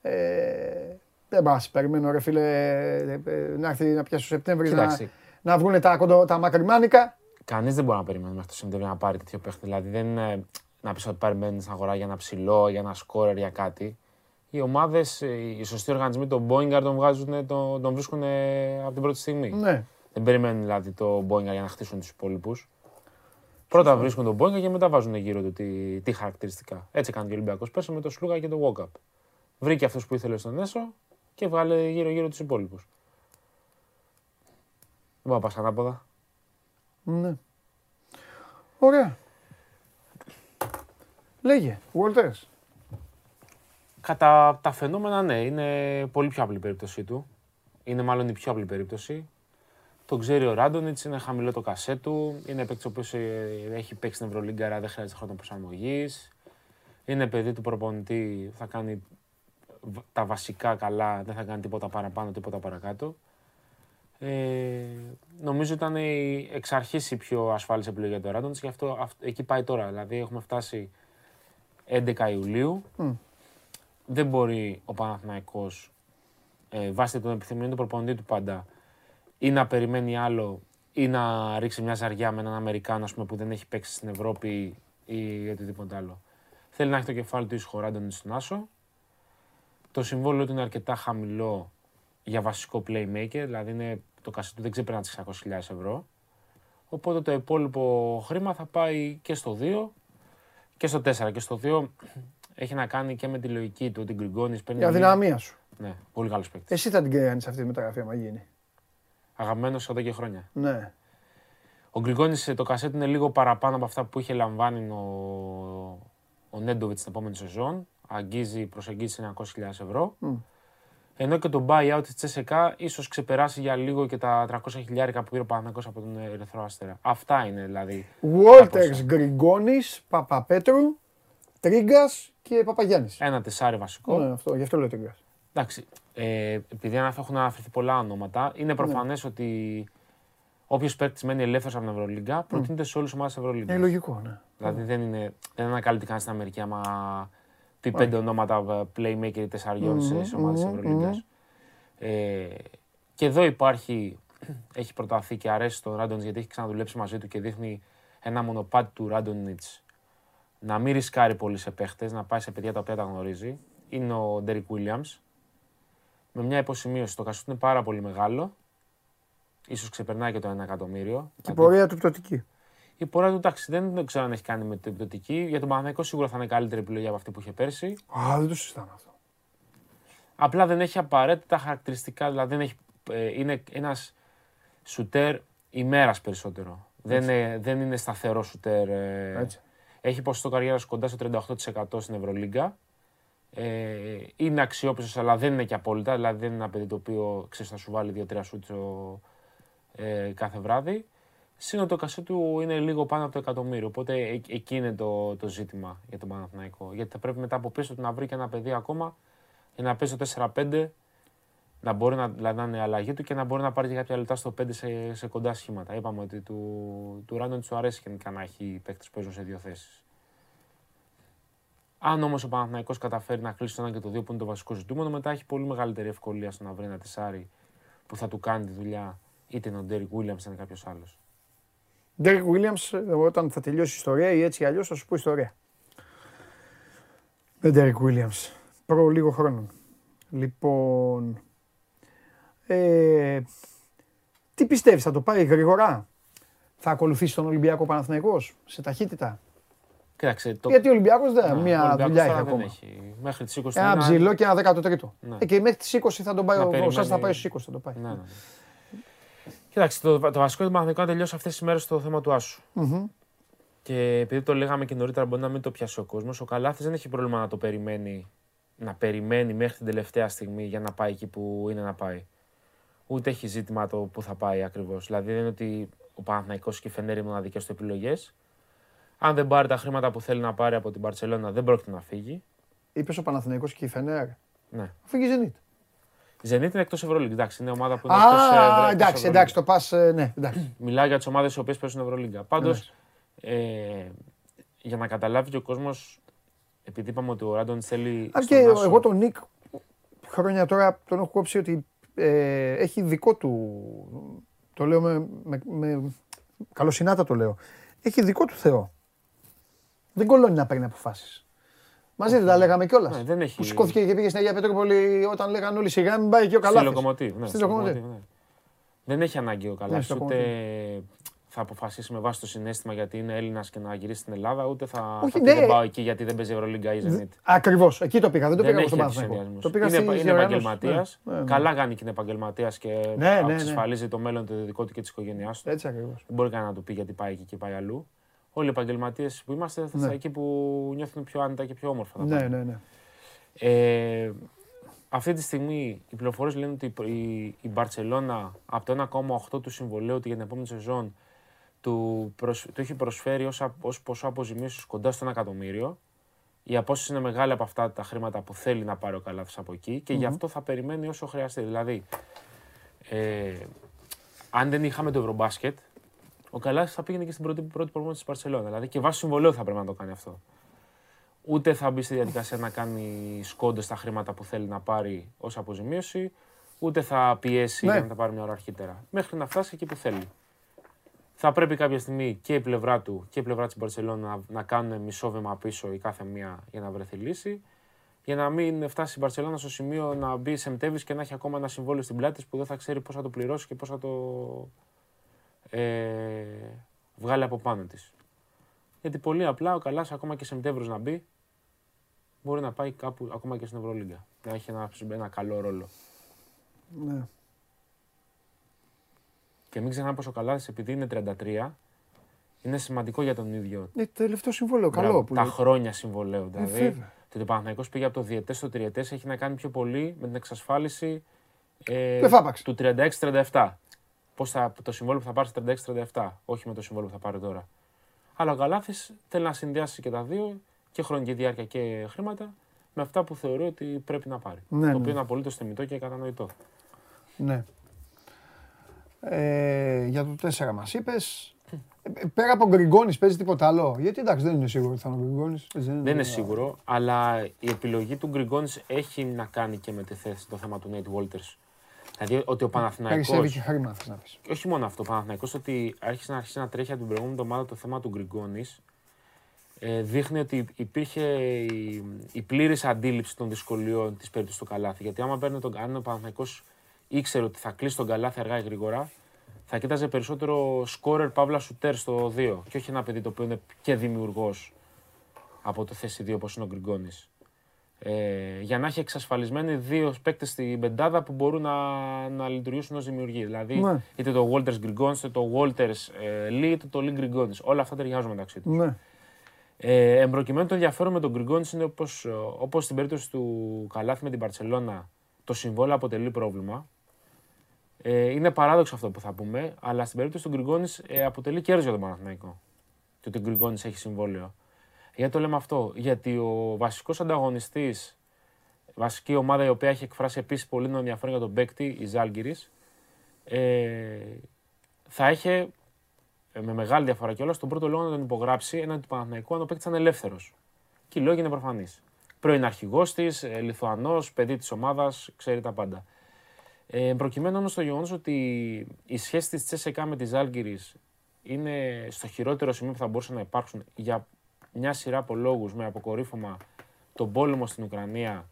Ε, δεν πας, περιμένω ρε φίλε ε, ε, να έρθει να πιάσει το Σεπτέμβρη να, Κοίταξε. να βγουν τα, κοντο, τα μακριμάνικα. Κανείς δεν μπορεί να περιμένει μέχρι το Σεπτέμβριο να πάρει τέτοιο παίχτη. Δηλαδή δεν είναι να πεις ότι περιμένει στην αγορά για ένα ψηλό, για ένα σκόρερ, για κάτι. Οι ομάδες, οι σωστοί οργανισμοί, τον Boeing τον, βγάζουν, τον, τον βρίσκουν από την πρώτη στιγμή. Ναι. Δεν περιμένουν δηλαδή το Boeing για να χτίσουν τους υπόλοιπους. Πρώτα βρίσκουν τον Boeing και μετά βάζουν γύρω του τι, τι χαρακτηριστικά. Έτσι έκανε και ο Ολυμπιακός πέρσι με το Σλούγα και το Walkup. Βρήκε αυτού που ήθελε στον Έσο και βγάλε γύρω-γύρω τους υπόλοιπους. Δεν πάω να πα ανάποδα. Ναι. Ωραία. Λέγε, Walters. Κατά τα φαινόμενα, ναι, είναι πολύ πιο απλή η περίπτωσή του. Είναι μάλλον η πιο απλή περίπτωση. Το ξέρει ο Ράντονιτς, είναι χαμηλό το κασέ του. Είναι παίκτης ο οποίος έχει παίξει στην Ευρωλίγκα, άρα δεν χρειάζεται χρόνο προσαρμογής. Είναι παιδί του προπονητή, θα κάνει β- τα βασικά καλά, δεν θα κάνει τίποτα παραπάνω, τίποτα παρακάτω. Ε, νομίζω ήταν η εξ αρχής η πιο ασφάλης επιλογή για το Ράντονιτς και αυτό, αυ- εκεί πάει τώρα. Δηλαδή έχουμε φτάσει 11 Ιουλίου. Μμ. Δεν μπορεί ο Παναθηναϊκός ε, βάσει των επιθυμιών του προπονητή του πάντα ή να περιμένει άλλο ή να ρίξει μια ζαριά με έναν Αμερικάνο ας πούμε, που δεν έχει παίξει στην Ευρώπη ή οτιδήποτε άλλο. Θέλει να έχει το κεφάλι του ήσυχο Ράντονιτ στον Άσο. Το συμβόλαιο του είναι αρκετά χαμηλό για βασικό playmaker, δηλαδή είναι, το κασί του δεν ξεπερνά τις 600.000 ευρώ. Οπότε το υπόλοιπο χρήμα θα πάει και στο 2 και στο 4. Και στο 2 έχει να κάνει και με τη λογική του ότι ο Γκριγκόνης παίρνει... Η αδυναμία σου. Ναι, πολύ καλός παίκτης. Εσύ θα την κάνεις αυτή τη μεταγραφή άμα γίνει. Αγαπημένος εδώ και χρόνια. Ναι. Ο Γκριγκόνης ε, το κασέτ είναι λίγο παραπάνω από αυτά που είχε λαμβάνει ο, ο Νέντοβιτς την επόμενη σεζόν. Αγγίζει, προσεγγίζει 900.000 ευρώ. Μμ. Ενώ και το buyout της Τσέσεκα ίσως ξεπεράσει για λίγο και τα 300 χιλιάρικα που πήρε ο Παναθηναϊκός από τον Ερυθρό Αστέρα. Αυτά είναι δηλαδή. Βόλτερ Γκριγκόνης, Παπαπέτρου, Τρίγκας και Παπαγιάννη. Ένα τεσάρι βασικό. Ναι, αυτό, γι' αυτό λέω Τρίγκας. Εντάξει, ε, επειδή αναφ- έχουν αναφερθεί πολλά ονόματα, είναι προφανές ότι όποιος παίκτης μένει ελεύθερος από την Ευρωλίγκα προτείνεται σε όλες τις ομάδες της Ευρωλίγκα. Είναι λογικό, ναι. Δηλαδή δεν είναι, δεν ανακαλύπτει κανένα στην Αμερική άμα πει πέντε ονόματα ε, playmaker ή τεσσαριών σε, σε ομάδες της μμμ, Ευρωλίγκας. Ε, και εδώ υπάρχει, έχει προταθεί και αρέσει στον Ράντονιτς γιατί έχει ξαναδουλέψει μαζί του και δείχνει ένα μονοπάτι του Ράντονιτς να μην ρισκάρει πολύ σε παίχτες, να πάει σε παιδιά τα οποία τα γνωρίζει. Είναι ο Ντέρικ Williams. Με μια υποσημείωση, το κασούτ είναι πάρα πολύ μεγάλο. Ίσως ξεπερνάει και το 1 εκατομμύριο. Και η πορεία του πτωτική. Η πορεία του εντάξει, δεν ξέρω αν έχει κάνει με την εκδοτική. Για τον Παναθηναϊκό σίγουρα θα είναι καλύτερη επιλογή από αυτή που είχε πέρσι. Α, δεν το συζητάμε αυτό. Απλά δεν έχει απαραίτητα χαρακτηριστικά, δηλαδή δεν έχει, ε, είναι ένας σουτέρ ημέρας περισσότερο. Δεν, είναι- δεν είναι σταθερός σουτέρ. ε, Έτσι. έχει ποσοστό καριέρας κοντά στο 38% στην Ευρωλίγκα. Ε, είναι αξιόπιστος, αλλά δεν είναι και απόλυτα. Δηλαδή δεν είναι ένα παιδί το οποίο ξέρεις, θα σου βάλει 2-3 σουτς στο- ε, κάθε βράδυ. Σύνολο το κασέ του είναι λίγο πάνω από το εκατομμύριο. Οπότε ε, εκεί είναι το, το ζήτημα για τον Παναθηναϊκό. Γιατί θα πρέπει μετά από πίσω του να βρει και ένα παιδί ακόμα για να παίζει το 4-5, να μπορεί να, δηλαδή, να είναι αλλαγή του και να μπορεί να πάρει και κάποια λεπτά στο 5 σε, σε κοντά σχήματα. Είπαμε ότι του, του Ράντο του αρέσει γενικά να έχει παίκτες που παίζουν σε δύο θέσεις. Αν όμως ο Παναθηναϊκός καταφέρει να κλείσει το ένα και το δύο που είναι το βασικό ζητούμενο, μετά έχει πολύ μεγαλύτερη ευκολία στο να βρει ένα τεσάρι που θα του κάνει τη δουλειά είτε είναι ο Ντέρικ Williams είτε είναι κάποιος άλλος. Ντέρικ Williams, όταν θα τελειώσει η ιστορία ή έτσι ή αλλιώς θα σου πω ιστορία. Με Ντέρικ Williams. Προ λίγο χρόνο. Λοιπόν. Ε, τι πιστεύεις, θα το πάει γρήγορα; Θα ακολουθήσει τον Ολυμπιακό Παναθηναϊκός σε ταχύτητα; Κοίταξε, το... Γιατί ο Ολυμπιακός δεν, Ναι, ο μια Ολυμπιακός δουλειά έχει τώρα δεν ακόμα. έχει. Μέχρι τις 20 Ένα είναι- ψηλό και ένα δέκατο τρίτο. Ναι. Ε, και μέχρι τις 20 θα τον πάει, Να ο- ο Σάς θα περιμένει- πάει στους 20 θα τον πάει. Ναι, ναι, ναι. Κοίταξε, το, το βασικό του Παναθηναϊκού είναι να τελειώσει αυτές τις μέρες το θέμα του Άσου. Μμμ. Και επειδή το λέγαμε και νωρίτερα, μπορεί να μην το πιάσει ο κόσμος. Ο Καλάθι δεν έχει πρόβλημα να το περιμένει, να περιμένει μέχρι την τελευταία στιγμή για να πάει εκεί που είναι να πάει. Ούτε έχει ζήτημα το που θα πάει ακριβώς. Δηλαδή δεν είναι ότι ο Παναθηναϊκός και η Φενέρ είναι μοναδικές του επιλογές. Αν δεν πάρει τα χρήματα που θέλει να πάρει από την Παρσελόνα, δεν πρόκειται να φύγει. Είπες ο Παναθηναϊκός και η Φενέρ. Ναι. Αφού η Zenit. Η Zenit είναι εκτός Ευρωλίγκα. Εντάξει, είναι ομάδα που είναι εκτός Α, εντάξει, εντάξει, το πας, ε, ναι, εντάξει. Μιλάω για τις ομάδες οι οποίες παίζουν Ευρωλίγκα. Πάντως, Ναι. ε, για να καταλάβει και ο κόσμος, επειδή είπαμε ότι ο Ράντον θέλει. Αν στον και Άσο- εγώ τον Νικ χρόνια τώρα τον έχω κόψει ότι ε, έχει δικό του. Το λέω με, με, με καλοσυνάτα το λέω. Έχει δικό του Θεό. Δεν κολώνει να παίρνει αποφάσεις. Μαζί δεν τα λέγαμε κιόλας. Ναι, δεν έχει- Που σηκώθηκε και πήγε στην Αγία Πετρούπολη όταν λέγανε όλοι σιγά μην πάει και ο Στη Καλάθης. Λοκομοτίβ, ναι, Στη στη Λοκομοτίβ. Λοκομοτίβ, ναι. Δεν έχει ανάγκη ο Ναι, Καλάθι, στη ούτε θα αποφασίσει με βάση το συνέστημα γιατί είναι Έλληνας και να γυρίσει στην Ελλάδα, ούτε θα, Όχι, θα πει ναι. δεν πάω εκεί γιατί δεν παίζει Ευρωλίγκα ή Zenit. Ακριβώς. Εκεί το πήγα. Δεν το πήγα εγώ έχει στον τέτοιους Παναθηναϊκό. συνδυασμούς. Το πήγα είναι, στις είναι διοργανώσεις. επαγγελματίας. Ναι, ναι, ναι. Καλά κάνει και είναι επαγγελματίας και Ναι, ναι, ναι. εξασφαλίζει το μέλλον το δικό του και της οικογένειάς του. Έτσι ακριβώς. Δεν μπορεί κανένα να του πει γιατί πάει εκεί και πάει αλλού. Όλοι οι επαγγελματίες που είμαστε θα Ναι. εκεί που νιώθουν πιο άνετα και πιο όμορφα. να Ναι, πάνε. ναι, ναι. Ε, αυτή τη στιγμή οι πληροφορίες λένε ότι η, η Μπαρσελόνα από το 1,8 του συμβολέου για την επόμενη σεζόν του, προσ, του έχει προσφέρει ως, ως ποσό αποζημίωσης κοντά στο 1 εκατομμύριο. Η απόσταση είναι μεγάλη από αυτά τα χρήματα που θέλει να πάρει ο Καλάθι από εκεί και γι' αυτό θα περιμένει όσο χρειαστεί. Δηλαδή, ε, αν δεν είχαμε το Ευρωμπάσκετ, ο Καλάθι θα πήγαινε και στην πρώτη, πρώτη προπόνηση της Παρσελόνας. Δηλαδή και βάσει συμβολέου θα πρέπει να το κάνει αυτό. Ούτε θα μπει στη διαδικασία να κάνει σκόντες στα χρήματα που θέλει να πάρει ως αποζημίωση, ούτε θα πιέσει Ναι. για να τα πάρει μια ώρα αρχίτερα. Μέχρι να φτάσει εκεί που θέλει. Θα πρέπει κάποια στιγμή και η πλευρά του και η πλευρά της Μπαρσελόνα να, να κάνουν μισό βήμα πίσω η κάθε μία για να βρεθεί λύση. Για να μην φτάσει η Μπαρσελόνα στο σημείο να μπει σε Μτέβης και να έχει ακόμα ένα συμβόλαιο στην πλάτη της που δεν θα ξέρει πώς θα το πληρώσει και πώς θα το ε, βγάλει από πάνω της. Γιατί πολύ απλά ο Καλάς ακόμα και σε Μτέβρος να μπει μπορεί να πάει κάπου ακόμα και στην Ευρωλίγκα. Να έχει ένα, ένα καλό ρόλο. Ναι. Και μην ξεχνάμε πως ο Καλάς επειδή είναι 33 είναι σημαντικό για τον ίδιο. Ναι, τελευταίο συμβόλαιο. Καλό Μπράβο, που τα λέει. χρόνια συμβολέου. Δηλαδή, βέβαια. το ότι ο Παναθηναϊκός πήγε από το διετέ στο τριετές έχει να κάνει πιο πολύ με την εξασφάλιση ε, Του εφάπαξ. του 36-37. Πώς θα, το συμβόλαιο που θα πάρεις στο 36-37, όχι με το συμβόλαιο που θα πάρει τώρα. Αλλά ο Καλάθης θέλει να συνδυάσει και τα δύο, και χρονική διάρκεια και χρήματα, με αυτά που θεωρεί ότι πρέπει να πάρει. Ναι, το ναι. οποίο είναι απολύτως θεμητό και κατανοητό. Ναι. Ε, για το 4 μας είπες. Ε, πέρα από Γκριγκόνης παίζει τίποτα άλλο; Γιατί εντάξει δεν είναι σίγουρο ότι θα είναι ο Γκριγκόνης. Δεν είναι σίγουρο, αλλά η επιλογή του Γκριγκόνης έχει να κάνει και με τη θέση, το θέμα του Νέιτ Walters. Δηλαδή ότι ο Παναθηναϊκός... Περισσεύει και χρήμα θες να πεις. Και όχι μόνο αυτό, ο Παναθηναϊκός ότι άρχισε να αρχίσει να τρέχει από την προηγούμενη εβδομάδα το θέμα του Γκριγκόνης. Ε, δείχνει ότι υπήρχε η, η πλήρης αντίληψη των δυσκολιών της περίπτωσης του Καλάθι. Γιατί άμα παίρνει τον, αν ο Παναθηναϊκός ήξερε ότι θα κλείσει τον Καλάθι αργά ή γρήγορα, θα κοίταζε περισσότερο σκόρερ Παύλα Σουτέρ στο 2 και όχι ένα παιδί το οποίο είναι και δημιουργός από το θέση 2 όπως είναι ο Γκριγκόνης. Ε, για να έχει εξασφαλισμένοι δύο παίκτες στην πεντάδα που μπορούν να, να λειτουργήσουν ως δημιουργοί. Δηλαδή Ναι. είτε το Walters Γκριγκόνης, είτε το Walters ε, Lee, είτε το Lee Γκριγκόνης. Όλα αυτά ταιριάζουν μεταξύ τους. Ναι. Ε, εμπροκειμένου το ενδιαφέρον με τον Γκριγκόνης είναι όπως, ε, όπως στην περίπτωση του Καλάθι με την Παρσελώνα το συμβόλαιο αποτελεί πρόβλημα. Ε, είναι παράδοξο αυτό που θα πούμε, αλλά στην περίπτωση του Γκριγκόνης ε, αποτελεί κέρδος για τον Παναθηναϊκό. Το ότι ο Γκριγκόνης έχει συμβόλαιο. Γιατί το λέμε αυτό, γιατί ο βασικός ανταγωνιστής, βασική ομάδα η οποία έχει εκφράσει επίσης πολύ ενδιαφέρον για τον παίκτη, η Ζάλγκυρης, ε, θα είχε ε, με μεγάλη διαφορά κιόλας τον πρώτο λόγο να τον υπογράψει έναντι του Παναθηναϊκού αν ο παίκτης ήταν ελεύθερος. Και οι λόγοι είναι προφανείς. Πρώην αρχηγός της, Λιθουανός, παιδί της ομάδας, ξέρει τα πάντα. Ε, προκειμένου όμως το γεγονός ότι η σχέση της Τσέσεκα με τη Ζάλγκυρης είναι στο χειρότερο σημείο που θα μπορούσαν να υπάρξουν για μια σειρά από λόγους με αποκορύφωμα τον πόλεμο στην Ουκρανία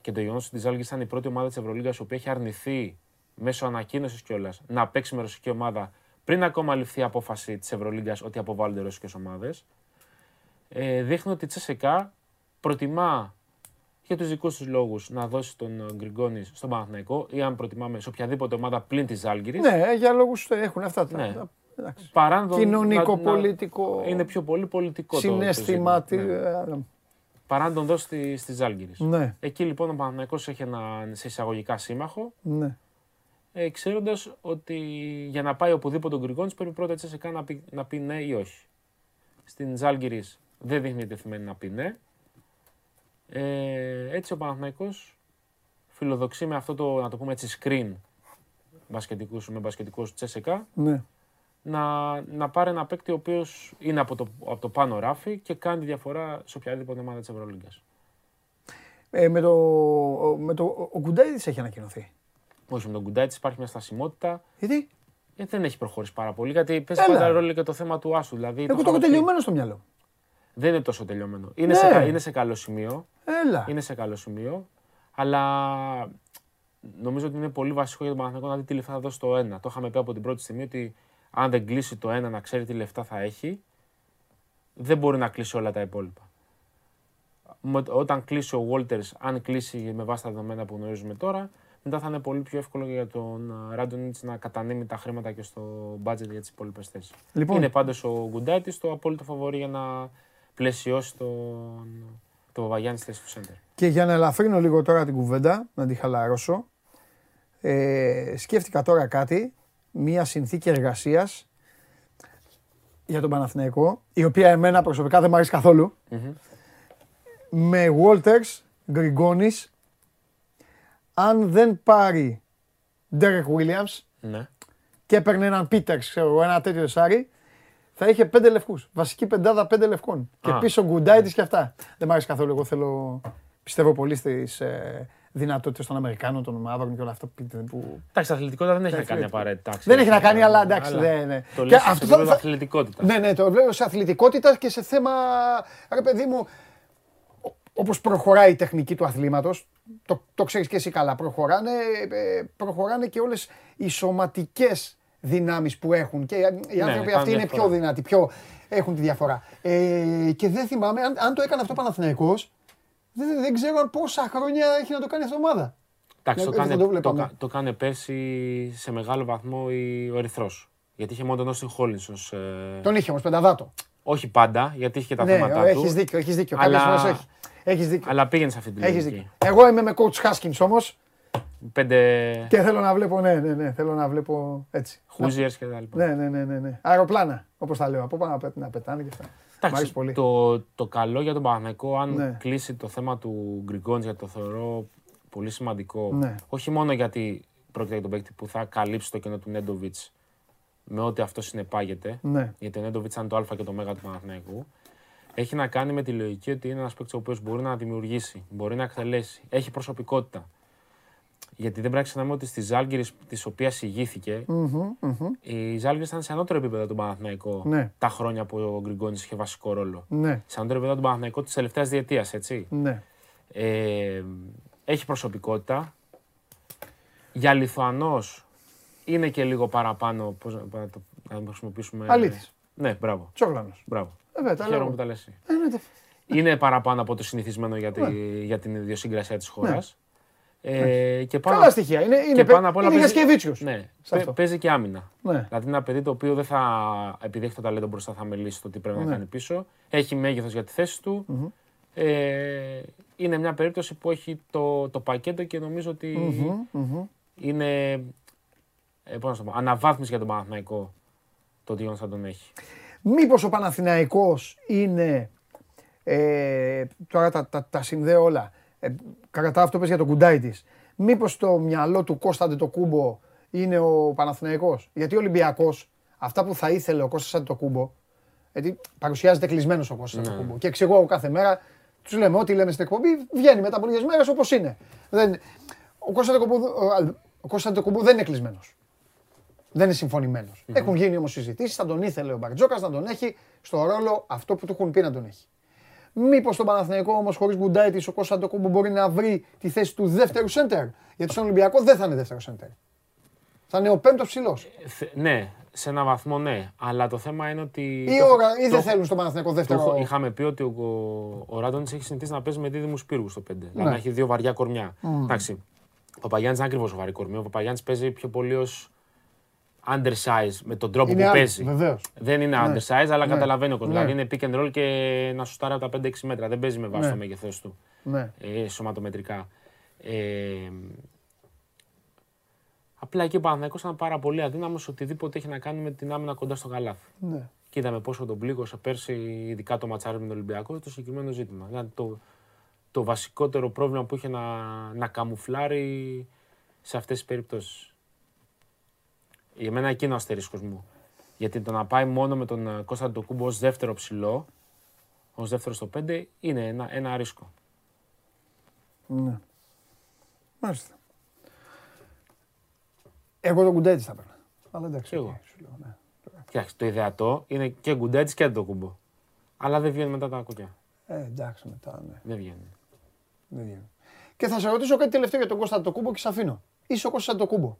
και το γεγονός ότι η Ζάλγκη ήταν η πρώτη ομάδα της Ευρωλίγας η οποία έχει αρνηθεί μέσω ανακοίνωσης κιόλας να παίξει με ρωσική ομάδα πριν ακόμα ληφθεί η απόφαση της Ευρωλίγκα ότι αποβάλλονται ρωσικές ομάδες. Ε, δείχνει ότι η Τσεσεκά προτιμά για τους δικούς του λόγους να δώσει τον ε, Γκριγκόνη στον Παναθηναϊκό ή αν προτιμάμε σε οποιαδήποτε ομάδα πλην της Ζάλγκη. Ναι, για λόγους έχουν αυτά τα. Ναι. Τα- εντάξει. Παρά να τον- Κοινωνικό, να- να- πολιτικό. Είναι πιο πολύ πολιτικό το- το Συναισθήμα. ζήτημα, ναι. ε, Παρά να τον δώσει στη, στη Ζάλγκη. Ναι. Εκεί λοιπόν ο Παναθηναϊκός έχει έναν σε εισαγωγικά σύμμαχο, Ναι. ε, ξέροντας ότι για να πάει οπουδήποτε ο Γκριγκόνης πρέπει πρώτα έτσι σε να πει, να πει ναι ή όχι. Στην Ζάλγκη δεν δείχνει διεθυμένη να πει ναι. Ε, έτσι ο Παναθηναϊκός φιλοδοξεί με αυτό το, να το πούμε έτσι, screen μπασκετικούς, με μπασκετικούς Τσέσεκα ναι. Να, να πάρει ένα παίκτη ο οποίος είναι από το, από το πάνω ράφι και κάνει τη διαφορά σε οποιαδήποτε ομάδα της Ευρωλίγκας. Ε, με το, με το, ο Κουντάιδης έχει ανακοινωθεί. Όχι, με τον Κουντάιτ υπάρχει μια στασιμότητα. Γιατί; Ε, δεν έχει προχωρήσει πάρα πολύ. Γιατί παίζει Έλα. πάντα ρόλο και το θέμα του Άσου. Δηλαδή, Εγώ το έχω είχαμε πει. τελειωμένο στο μυαλό. Δεν είναι τόσο τελειωμένο. Είναι, Ναι. σε, κα- είναι σε καλό σημείο. Έλα. Είναι σε καλό σημείο. Αλλά νομίζω ότι είναι πολύ βασικό για τον Παναθηναϊκό να δει τι λεφτά θα δώσει το ένα. Το είχαμε πει από την πρώτη στιγμή ότι αν δεν κλείσει το ένα να ξέρει τι λεφτά θα έχει, δεν μπορεί να κλείσει όλα τα υπόλοιπα. Με- Όταν κλείσει ο Walters, αν κλείσει με βάση τα δεδομένα που γνωρίζουμε τώρα, μετά θα είναι πολύ πιο εύκολο για τον Ράντονιτς να κατανείμει τα χρήματα και στο budget για τις υπόλοιπες θέσεις. Λοιπόν. Είναι πάντως ο Γκουντάιτης το απόλυτο φαβορή για να πλαισιώσει τον, το Παπαγιάννη στη θέση του center. Και για να ελαφρύνω λίγο τώρα την κουβέντα, να τη χαλαρώσω, ε, σκέφτηκα τώρα κάτι, μία συνθήκη εργασίας για τον Παναθηναϊκό, η οποία εμένα προσωπικά δεν μου αρέσει καθόλου, με Walters, Γκριγκόνης, αν δεν πάρει Derek Williams Ναι. και έπαιρνε έναν Peters, ξέρω εγώ, ένα τέτοιο δεσάρι, θα είχε πέντε λευκούς. Βασική πεντάδα πέντε λευκών. Και Α, πίσω Γκουντάιτης και αυτά. Δεν μου αρέσει καθόλου. Εγώ θέλω, πιστεύω πολύ στις ε, δυνατότητες των Αμερικάνων, των ομάδων και όλα αυτά που... που... Εντάξει, αθλητικότητα δεν έχει να Εντάξει, κάνει ρε. απαραίτητα. Δεν έχει να κάνει, αλλά Αλλά εντάξει. δεν- ναι. Το Και λες σε αυτό επίπεδο θα- αθλητικότητα. Ναι, ναι, το βλέπω σε αθλητικότητα και σε θέμα, ρε παιδί μου, ο- όπως προχωράει η τεχνική του αθλήματος, το, το ξέρεις και εσύ καλά, προχωράνε, ε, προχωράνε και όλες οι σωματικές δυνάμεις που έχουν και οι άνθρωποι Ναι, κάνουν αυτοί είναι διαφορά. πιο δυνατοί, πιο έχουν τη διαφορά. Ε, και δεν θυμάμαι, αν, αν το έκανε αυτό ο Παναθηναϊκός, δεν, δεν ξέρω αν πόσα χρόνια έχει να το κάνει αυτή η ομάδα. Εντάξει, το Ναι, έτσι κάνε, δεν το το, βλέπαμε. κα- το κάνε πέρσι σε μεγάλο βαθμό η- ο Ερυθρός. Γιατί είχε μόνο τον Όστιν Χόλινς ως, ε, Τον είχε όμως πενταδάτο. Όχι πάντα, γιατί είχε και τα Ναι, θέματα του. έχεις δίκιο, έχεις δίκιο. Κάποιες Αλλά- φορές έχει. Έχεις δίκιο. Αλλά πήγαινε σε αυτή τη Έχεις λογική. δίκιο. Εγώ είμαι με coach Haskins όμως Πέντε και θέλω να βλέπω, ναι, ναι, ναι, θέλω να βλέπω έτσι. Hoosiers και τα λοιπά. Ναι, ναι, ναι, ναι, ναι. Αεροπλάνα, όπως τα λέω. Από πάνω να πε- να πετάνε και αυτά. Μ' αρέσει Εντάξει, πολύ. το, το καλό για τον Παναθηναϊκό, αν Ναι. κλείσει το θέμα του Γκριγκόντζ, γιατί το θεωρώ πολύ σημαντικό. Ναι. Όχι μόνο γιατί πρόκειται για τον παίκτη που θα καλύψει το κενό του Νέντοβιτς με ό,τι αυτό συνεπάγεται. Ναι. Γιατί ο Νέντοβιτς ήταν το Α και το Μέγα του Παναθηναϊκού. Έχει να κάνει με τη λογική ότι είναι ένας παίκτης ο οποίος μπορεί να δημιουργήσει, μπορεί να εκτελέσει, έχει προσωπικότητα. Γιατί δεν πρέπει να ξεχνάμε ότι στη Ζάλγκη της οποίας ηγήθηκε, Μμμ, μμμ. η Ζάλγκη ήταν σε ανώτερο επίπεδο του Παναθηναϊκό Ναι. τα χρόνια που ο Γκριγκόνης είχε βασικό ρόλο. Ναι, Σε ανώτερο επίπεδο του Παναθηναϊκού της τελευταίας διετίας, έτσι. ναι. Ε, έχει προσωπικότητα. Για Λιθουανός είναι και λίγο παραπάνω. Πώς να, να το να το χρησιμοποιήσουμε. Αλήθης. Ναι, μπράβο. Τσόγλανος. μπράβο. Ε, βέβαια, τα Χαίρομαι λέω. που τα λες. εσύ. Ε, ναι, τε- Είναι παραπάνω από το συνηθισμένο για, τη, για την ιδιοσυγκρασία της χώρας. Ε, και πάνω, Ναι. Καλά στοιχεία. Είναι, είναι, και πάνω απ' όλα είναι παίζει- Γιασκεβίτσιος. Ναι, σε παι- αυτό. παίζει και άμυνα. Ναι. Δηλαδή είναι ένα παιδί το οποίο δεν θα, επειδή έχει το ταλέντο μπροστά, θα μελήσει το τι πρέπει Ναι. να κάνει πίσω. Έχει μέγεθος για τη θέση του. Ε, είναι μια περίπτωση που έχει το, το πακέτο και νομίζω ότι Μμμ, μμμ. είναι ε, πώς να το πω, αναβάθμιση για τον Παναθηναϊκό το ότι θα τον έχει. Μήπως ο Παναθηναϊκός είναι, ε, τώρα τα, τα, τα συνδέω όλα, ε, κατά αυτό πες για τον κουντάι της, μήπως το μυαλό του Κώστα Αντετοκούμπο είναι ο Παναθηναϊκός; Γιατί ο Ολυμπιακός, αυτά που θα ήθελε ο Κώστας Αντετοκούμπο, γιατί παρουσιάζεται κλεισμένος ο Κώστας Ναι. Αντετοκούμπο και εξηγώ κάθε μέρα, τους λέμε ό,τι λέμε στην εκπομπή, βγαίνει μετά από λίγες μέρες όπως είναι. Δεν, ο Κώστας Αντετοκούμπο, ο, ο Κώστας Αντετοκούμπο δεν είναι κλεισμένος. Δεν είναι συμφωνημένος. Έχουν γίνει όμως συζητήσεις, θα τον ήθελε ο Μπαρτζόκας να τον έχει στο ρόλο αυτό που του έχουν πει να τον έχει. Μήπως στον Παναθηναϊκό όμως χωρίς Γκουντάιτη ο Κώστα Αντοκούμπο μπορεί να βρει τη θέση του δεύτερου σέντερ. Γιατί στον Ολυμπιακό δεν θα είναι δεύτερο σέντερ. Θα είναι ο πέμπτος ψηλός. Ε, θε- ναι, σε ένα βαθμό ναι. Αλλά το θέμα είναι ότι. Ή, το- ώρα, ή το- δεν θέλουν στον Παναθηναϊκό το έχω- δεύτερο. είχαμε πει ότι ο, ο, ο Ράντονης έχει συνηθίσει να παίζει με δίδυμους πύργου στο 5. Ναι. Δηλαδή να έχει δύο βαριά κορμιά. Εντάξει. Ο Παπαγιάννης είναι ακριβώς βαρύ κορμί. Ο Παπαγιάννης παίζει πιο πολύ ω undersize με τον τρόπο Είναι που άλλο, παίζει. βεβαίως. Δεν είναι Ναι. undersize, αλλά Ναι. καταλαβαίνει ο κόσμο. Ναι. Δηλαδή είναι pick and roll και να σου στάρει από τα 5-6 μέτρα. Δεν παίζει με βάση Ναι. το μέγεθός του Ναι. ε, σωματομετρικά. Ε, απλά εκεί ο Παναθηναϊκός ήταν πάρα πολύ αδύναμος οτιδήποτε έχει να κάνει με την άμυνα κοντά στο καλάθι. Ναι. Και είδαμε πόσο τον πλήγωσε πέρσι, ειδικά το ματσάρι με τον Ολυμπιακό, το συγκεκριμένο ζήτημα. Δηλαδή το, το βασικότερο πρόβλημα που είχε να, να καμουφλάρει σε αυτές τις περιπτώσεις. Για μένα εκεί είναι ο αστερίσκος μου. Γιατί το να πάει μόνο με τον ε, Κώστα Ντοκούμπο ως δεύτερο ψηλό, ως δεύτερο στο 5, είναι ένα, ένα ρίσκο. ναι. Μάλιστα. Εγώ τον Γκουντάιτις θα έπαιρνα. Αλλά εντάξει. Κι εγώ. οκ, σου λέω, ναι. Κοιτάξτε, το ιδεατό είναι και Γκουντάιτις και Αντετοκούνμπο. Αλλά δεν βγαίνουν μετά τα κουτιά. Ε, εντάξει μετά, ναι. Δεν βγαίνουν. Δεν βγαίνει. Και θα σε ρωτήσω κάτι τελευταίο για τον Κώστα Αντετοκούνμπο και σε αφήνω. Είσαι ο Κώστας Αντετοκούνμπο.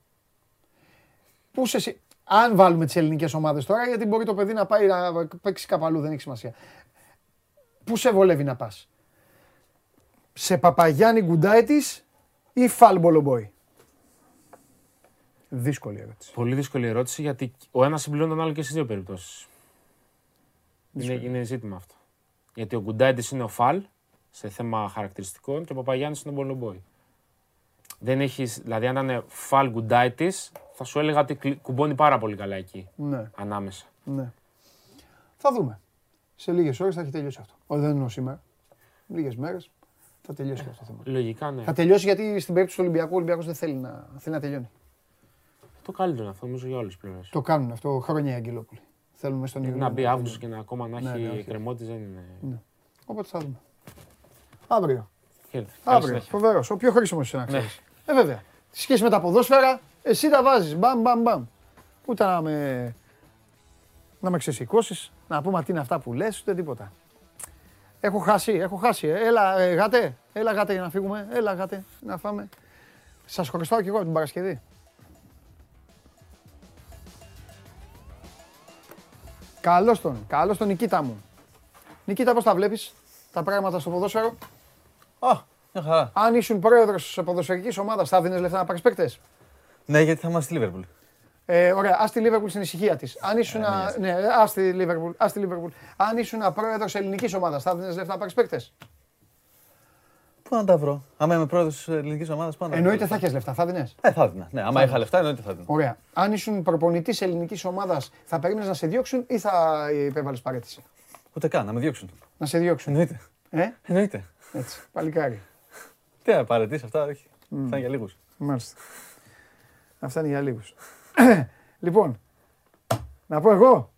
Πού σε, συ- αν βάλουμε τις ελληνικές ομάδες τώρα, γιατί μπορεί το παιδί να πάει να παίξει κάπου αλλού, δεν έχει σημασία. Πού σε βολεύει να πας; Σε Παπαγιάννη Γκουντάιτης ή Φάλμπολομπόι. Δύσκολη ερώτηση. Πολύ δύσκολη ερώτηση γιατί ο ένας συμπληρώνει τον άλλο και στις δύο περιπτώσεις. Είναι, είναι ζήτημα αυτό. Γιατί ο Γκουντάιτης είναι ο φαλ σε θέμα χαρακτηριστικών και ο Παπαγιάννης είναι ο Μπολομπόη. Δεν έχεις, δηλαδή, αν ήταν φαλ γκουντάιτη, θα σου έλεγα ότι κλει- κουμπώνει πάρα πολύ καλά εκεί. Ναι. Ανάμεσα. Ναι. Θα δούμε. Σε λίγες ώρες θα έχει τελειώσει αυτό. Όχι, δεν εννοώ σήμερα. Λίγες μέρες θα τελειώσει αυτό το θέμα. Λογικά ναι. Θα τελειώσει γιατί στην περίπτωση του Ολυμπιακού ο Ολυμπιακός δεν θέλει να, θέλει να τελειώνει. Το καλύτερο είναι αυτό νομίζω για όλες τις πλευρές. Το κάνουν αυτό χρόνια οι Αγγελόπουλοι. Θέλουν μέσα στον Ιούνιο. Να μπει να Αύγουστο τελειώνει. και να ακόμα να Ναι, ναι, έχει όχι. κρεμότη δεν είναι. Ναι. Οπότε θα δούμε. Αύριο. Χαίρετε. Καλή Αύριο. συνέχεια. Φοβερός. Ο πιο χρήσιμος είσαι να Ναι. ξέρεις. Ε, βέβαια. Στη σχέση με τα ποδόσφαιρα, εσύ τα βάζεις. Μπαμ, μπαμ, μπαμ. Ούτε να με, να με ξεσηκώσεις, να πούμε τι είναι αυτά που λες, ούτε τίποτα. Έχω χάσει, έχω χάσει. ε. Έλα, ε, γάτε, έλα γάτε για να φύγουμε. Έλα γάτε, να φάμε. Σας χωριστάω κι εγώ την Παρασκευή. Καλώς τον, καλώς τον Νικήτα μου. Νικήτα, πώς τα βλέπεις τα πράγματα στο ποδόσφαιρο; Α, μια χαρά. Αν ήσουν πρόεδρος ποδοσφαιρικής ομάδας, θα έδινες λεφτά να πάρεις παίκτες; Ναι, γιατί θα είμαστε στη Λίβερπουλ. Ε, ωραία, ας τη Λίβερπουλ στην ησυχία της. Αν ήσουν, ναι, ας τη Λίβερπουλ, ας τη Λίβερπουλ. Αν ήσουν πρόεδρος ελληνικής ομάδας, θα έδινες λεφτά να πάρεις παίκτες; Πού να τα βρω; Άμα είμαι πρόεδρος της ελληνικής ομάδας, πού να τα βρω; Εννοείται θα έχεις λεφτά, θα έδινες. Ε, θα έδινα. Ναι, άμα Θα είχα λεφτά, εννοείται θα έδινα. Ωραία. Αν ήσουν προπονητής ελληνικής ομάδας, θα περίμενες να σε διώξουν ή θα υπέβαλες παρέτηση; Ούτε καν, να με διώξουν. Να σε διώξουν. Εννοείται. Ε, Εννοείται. έτσι, παλικάρι. Τι να παρετήσει αυτά, όχι. Θα είναι για λίγους. Μάλιστα. Αυτά είναι για λίγους. λοιπόν, να πω εγώ;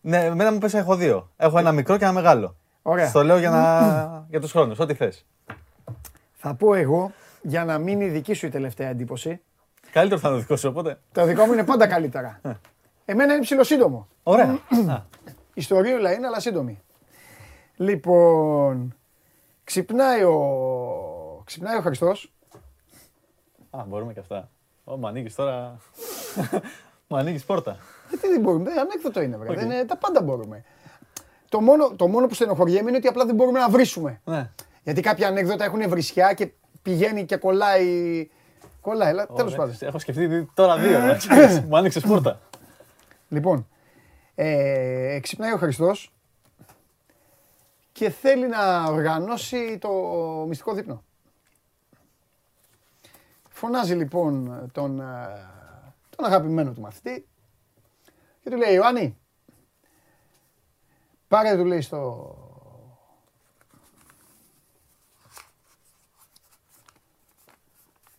Ναι, εμένα μου πες έχω δύο. Έχω ένα μικρό και ένα μεγάλο. Ωραία. Στο λέω για, να... για τους χρόνους, ό,τι θες. Θα πω εγώ για να μείνει δική σου η τελευταία εντύπωση. Καλύτερο θα είναι ο δικός σου, οπότε. Το δικό μου είναι πάντα καλύτερα. Εμένα είναι ψηλοσύντομο. Ωραία. Α, Ιστορίουλα είναι, αλλά σύντομη. Λοιπόν, ξυπνάει ο, ξυπνάει ο Χριστός. Α, μπορούμε και αυτά. Ω, μου ανοίγεις τώρα. μου ανοίγεις πόρτα. Γιατί δεν μπορούμε, δεν ανέκδοτο είναι, βρε. Οκ. Δεν είναι- τα πάντα μπορούμε. Το μόνο, το μόνο που στενοχωριέμαι είναι ότι απλά δεν μπορούμε να βρίσουμε. Ναι. Γιατί κάποια ανέκδοτα έχουν βρισιά και πηγαίνει και κολλάει. Κολλάει, αλλά τέλος Ωραία. πάντων. Έχω σκεφτεί τώρα δύο. να ξέρεις. μου άνοιξες πόρτα. Λοιπόν, ε, ξυπνάει ο Χριστός και θέλει να οργανώσει το μυστικό δείπνο. Φωνάζει λοιπόν τον, ε, τον αγαπημένο του μαθητή και του λέει Ιωάννη, πάρε του λέει στο...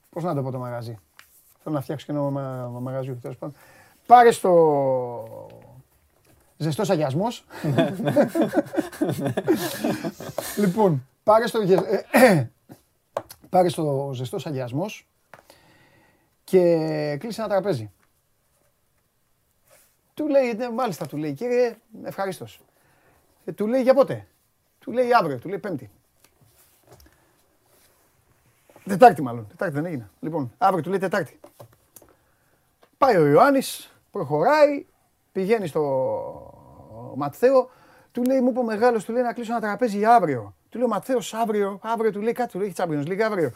Πώς να το πω το μαγαζί. Θέλω να φτιάξω και ένα μα, μα- μαγαζί, τέλος πάντων. Πάρε στο ζεστός αγιασμός. λοιπόν, πάρε στο, γε- ε, πάρε στο ζεστός αγιασμός και κλείσε ένα τραπέζι. Του λέει, ναι, μάλιστα, του λέει, κύριε, ευχαρίστω. Ε, του λέει, για πότε; Του λέει, αύριο, του λέει, πέμπτη. Τετάρτη μάλλον, Τετάρτη δεν έγινε. Λοιπόν, αύριο του λέει Τετάρτη. Πάει ο Ιωάννης, προχωράει, πηγαίνει στο Ματθαίο, του λέει, μου είπε ο μεγάλος, του λέει να κλείσω ένα τραπέζι για αύριο. Του λέει ο Ματθαίος αύριο, αύριο του λέει κάτι, του λέει έχει Champions League αύριο.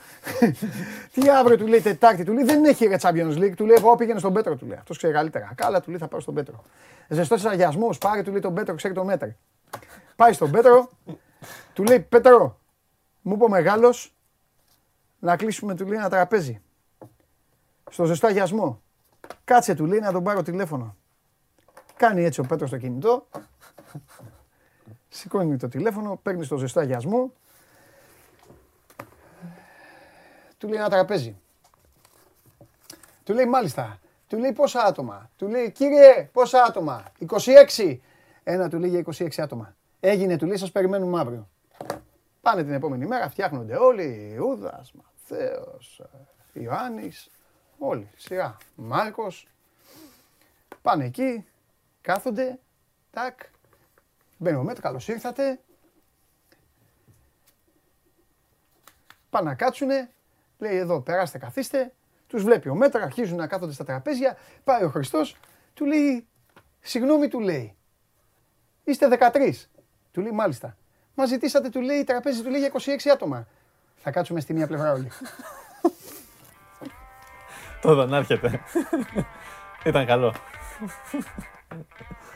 Τι αύριο του λέει Τετάρτη, του λέει δεν έχει ρε Champions League, του λέει εγώ πήγαινε στον Πέτρο, του λέει. Αυτός ξέρει καλύτερα. Καλά, του λέει θα πάω στον Πέτρο. Ζεστός αγιασμός, πάρε, του λέει τον Πέτρο, ξέρει το μέτρο. Πάει στον Πέτρο, του λέει Πέτρο, μου είπε ο μεγάλος, να κλείσουμε του λέει ένα τραπέζι. Στο ζεστό αγιασμό. Κάτσε του λέει να τον πάρω τηλέφωνο. Κάνει έτσι ο Πέτρος το κινητό. Σηκώνει το τηλέφωνο, παίρνει στο ζεστό αγιασμό. Του λέει ένα τραπέζι. Του λέει μάλιστα. Του λέει πόσα άτομα. Του λέει κύριε πόσα άτομα. 26. Ένα του λέει για 26 άτομα. Έγινε του λέει σας περιμένουμε αύριο. Πάνε την επόμενη μέρα, φτιάχνονται όλοι. Ιούδας, Μαθαίος, ε, Ιωάννης, όλοι. Σειρά. Μάρκος. Πάνε εκεί, κάθονται, τάκ. Μπαίνει ο Μέτ, καλώς ήρθατε. Πάνε να κάτσουνε, λέει εδώ περάστε καθίστε. Τους βλέπει ο Μέτρα, αρχίζουν να κάθονται στα τραπέζια. Πάει ο Χριστός, του λέει, συγγνώμη του λέει, είστε 13. Του λέει μάλιστα. Μα ζητήσατε, του λέει, τραπέζι του λέει για 26 άτομα. Θα κάτσουμε στη μία πλευρά όλοι. Τώρα να έρχεται. Ήταν καλό.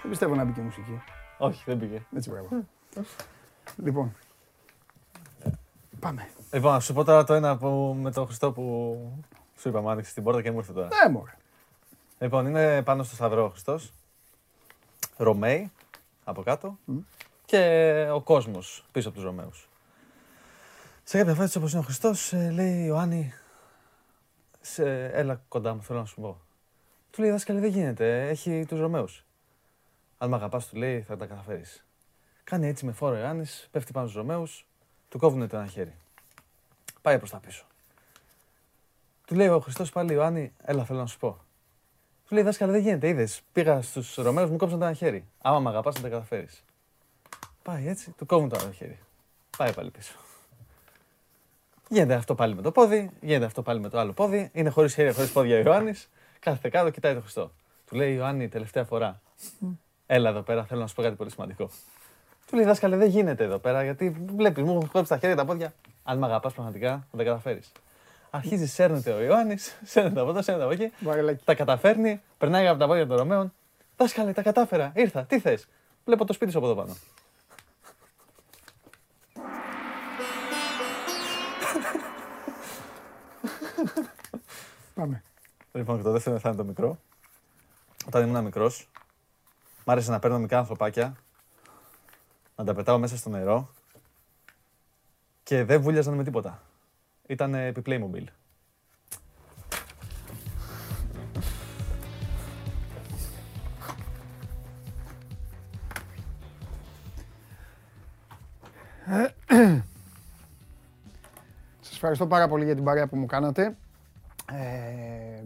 Δεν πιστεύω να μπήκε μουσική. Όχι, δεν πήγε. Έτσι μπράβο. λοιπόν, Πάμε. Λοιπόν, να σου πω τώρα το ένα που, με τον Χριστό που σου είπα, μου άνοιξε την πόρτα και μου ήρθε τώρα. Ναι, μωρέ. Λοιπόν, είναι πάνω στο Σταυρό ο Χριστός. Ρωμαίοι από κάτω. Και ο κόσμος πίσω από τους Ρωμαίους. Σε κάποια φάση όπως είναι ο Χριστός, ε, λέει Ιωάννη, σε, έλα κοντά μου, θέλω να σου πω. Του λέει, δάσκαλε, δεν γίνεται, έχει τους Ρωμαίους. Αν με αγαπάς, του λέει, θα τα καταφέρεις. Κάνει έτσι με φόρα ο Ιωάννης, πέφτει πάνω στους Ρωμαίους, του κόβουνε το ένα χέρι. Πάει προς τα πίσω. Του λέει ο Χριστός πάλι, Ιωάννη, έλα θέλω να σου πω. Του λέει, δάσκαλε, δεν γίνεται, είδες, πήγα στους Ρωμαίους, μου κόψαν το ένα χέρι. Άμα με αγαπάς, θα τα καταφέρεις. Πάει έτσι, του κόβουν το άλλο χέρι. Πάει πάλι πίσω. Γίνεται αυτό πάλι με το πόδι, γίνεται αυτό πάλι με το άλλο πόδι. Είναι χωρίς χέρια, χωρίς πόδια ο Ιωάννης. Κάθεται κάτω, κοιτάει το Χριστό. Του λέει Ιωάννη, τελευταία φορά. Έλα εδώ πέρα, θέλω να σου πω κάτι πολύ σημαντικό. Του λέει δάσκαλε, δεν γίνεται εδώ πέρα, γιατί βλέπεις, μου έχουν κόψει τα χέρια τα πόδια. Αν με αγαπάς πραγματικά, θα τα καταφέρεις. Αρχίζει, σέρνεται ο Ιωάννης, σέρνεται από εδώ, σέρνεται από εκεί. Τα καταφέρνει, περνάει από τα πόδια των Ρωμαίων. Δάσκαλε, τα κατάφερα, ήρθα, τι θες. Βλέπω το σπίτι σου από εδώ πάνω. Πάμε. Λοιπόν, και το δεύτερο θα είναι το μικρό. Όταν ήμουν μικρός, μ' άρεσε να παίρνω μικρά ανθρωπάκια, να τα πετάω μέσα στο νερό και δεν βούλιαζαν με τίποτα. Ήταν επί Playmobil. Σας ευχαριστώ πάρα πολύ για την παρέα που μου κάνατε. Ε,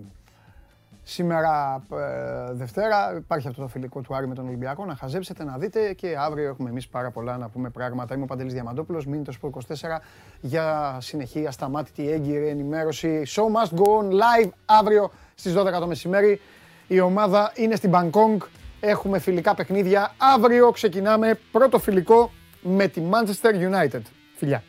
σήμερα ε, Δευτέρα υπάρχει αυτό το φιλικό του Άρη με τον Ολυμπιακό. Να χαζέψετε, να δείτε και αύριο έχουμε εμείς πάρα πολλά να πούμε πράγματα. Είμαι ο Παντελής Διαμαντόπουλος, μείνετε στο 24 για συνεχή ασταμάτητη έγκυρη ενημέρωση. Show must go on live αύριο στις 12 το μεσημέρι. Η ομάδα είναι στην Bangkok. Έχουμε φιλικά παιχνίδια. Αύριο ξεκινάμε πρώτο φιλικό με τη Manchester United. Φιλιά.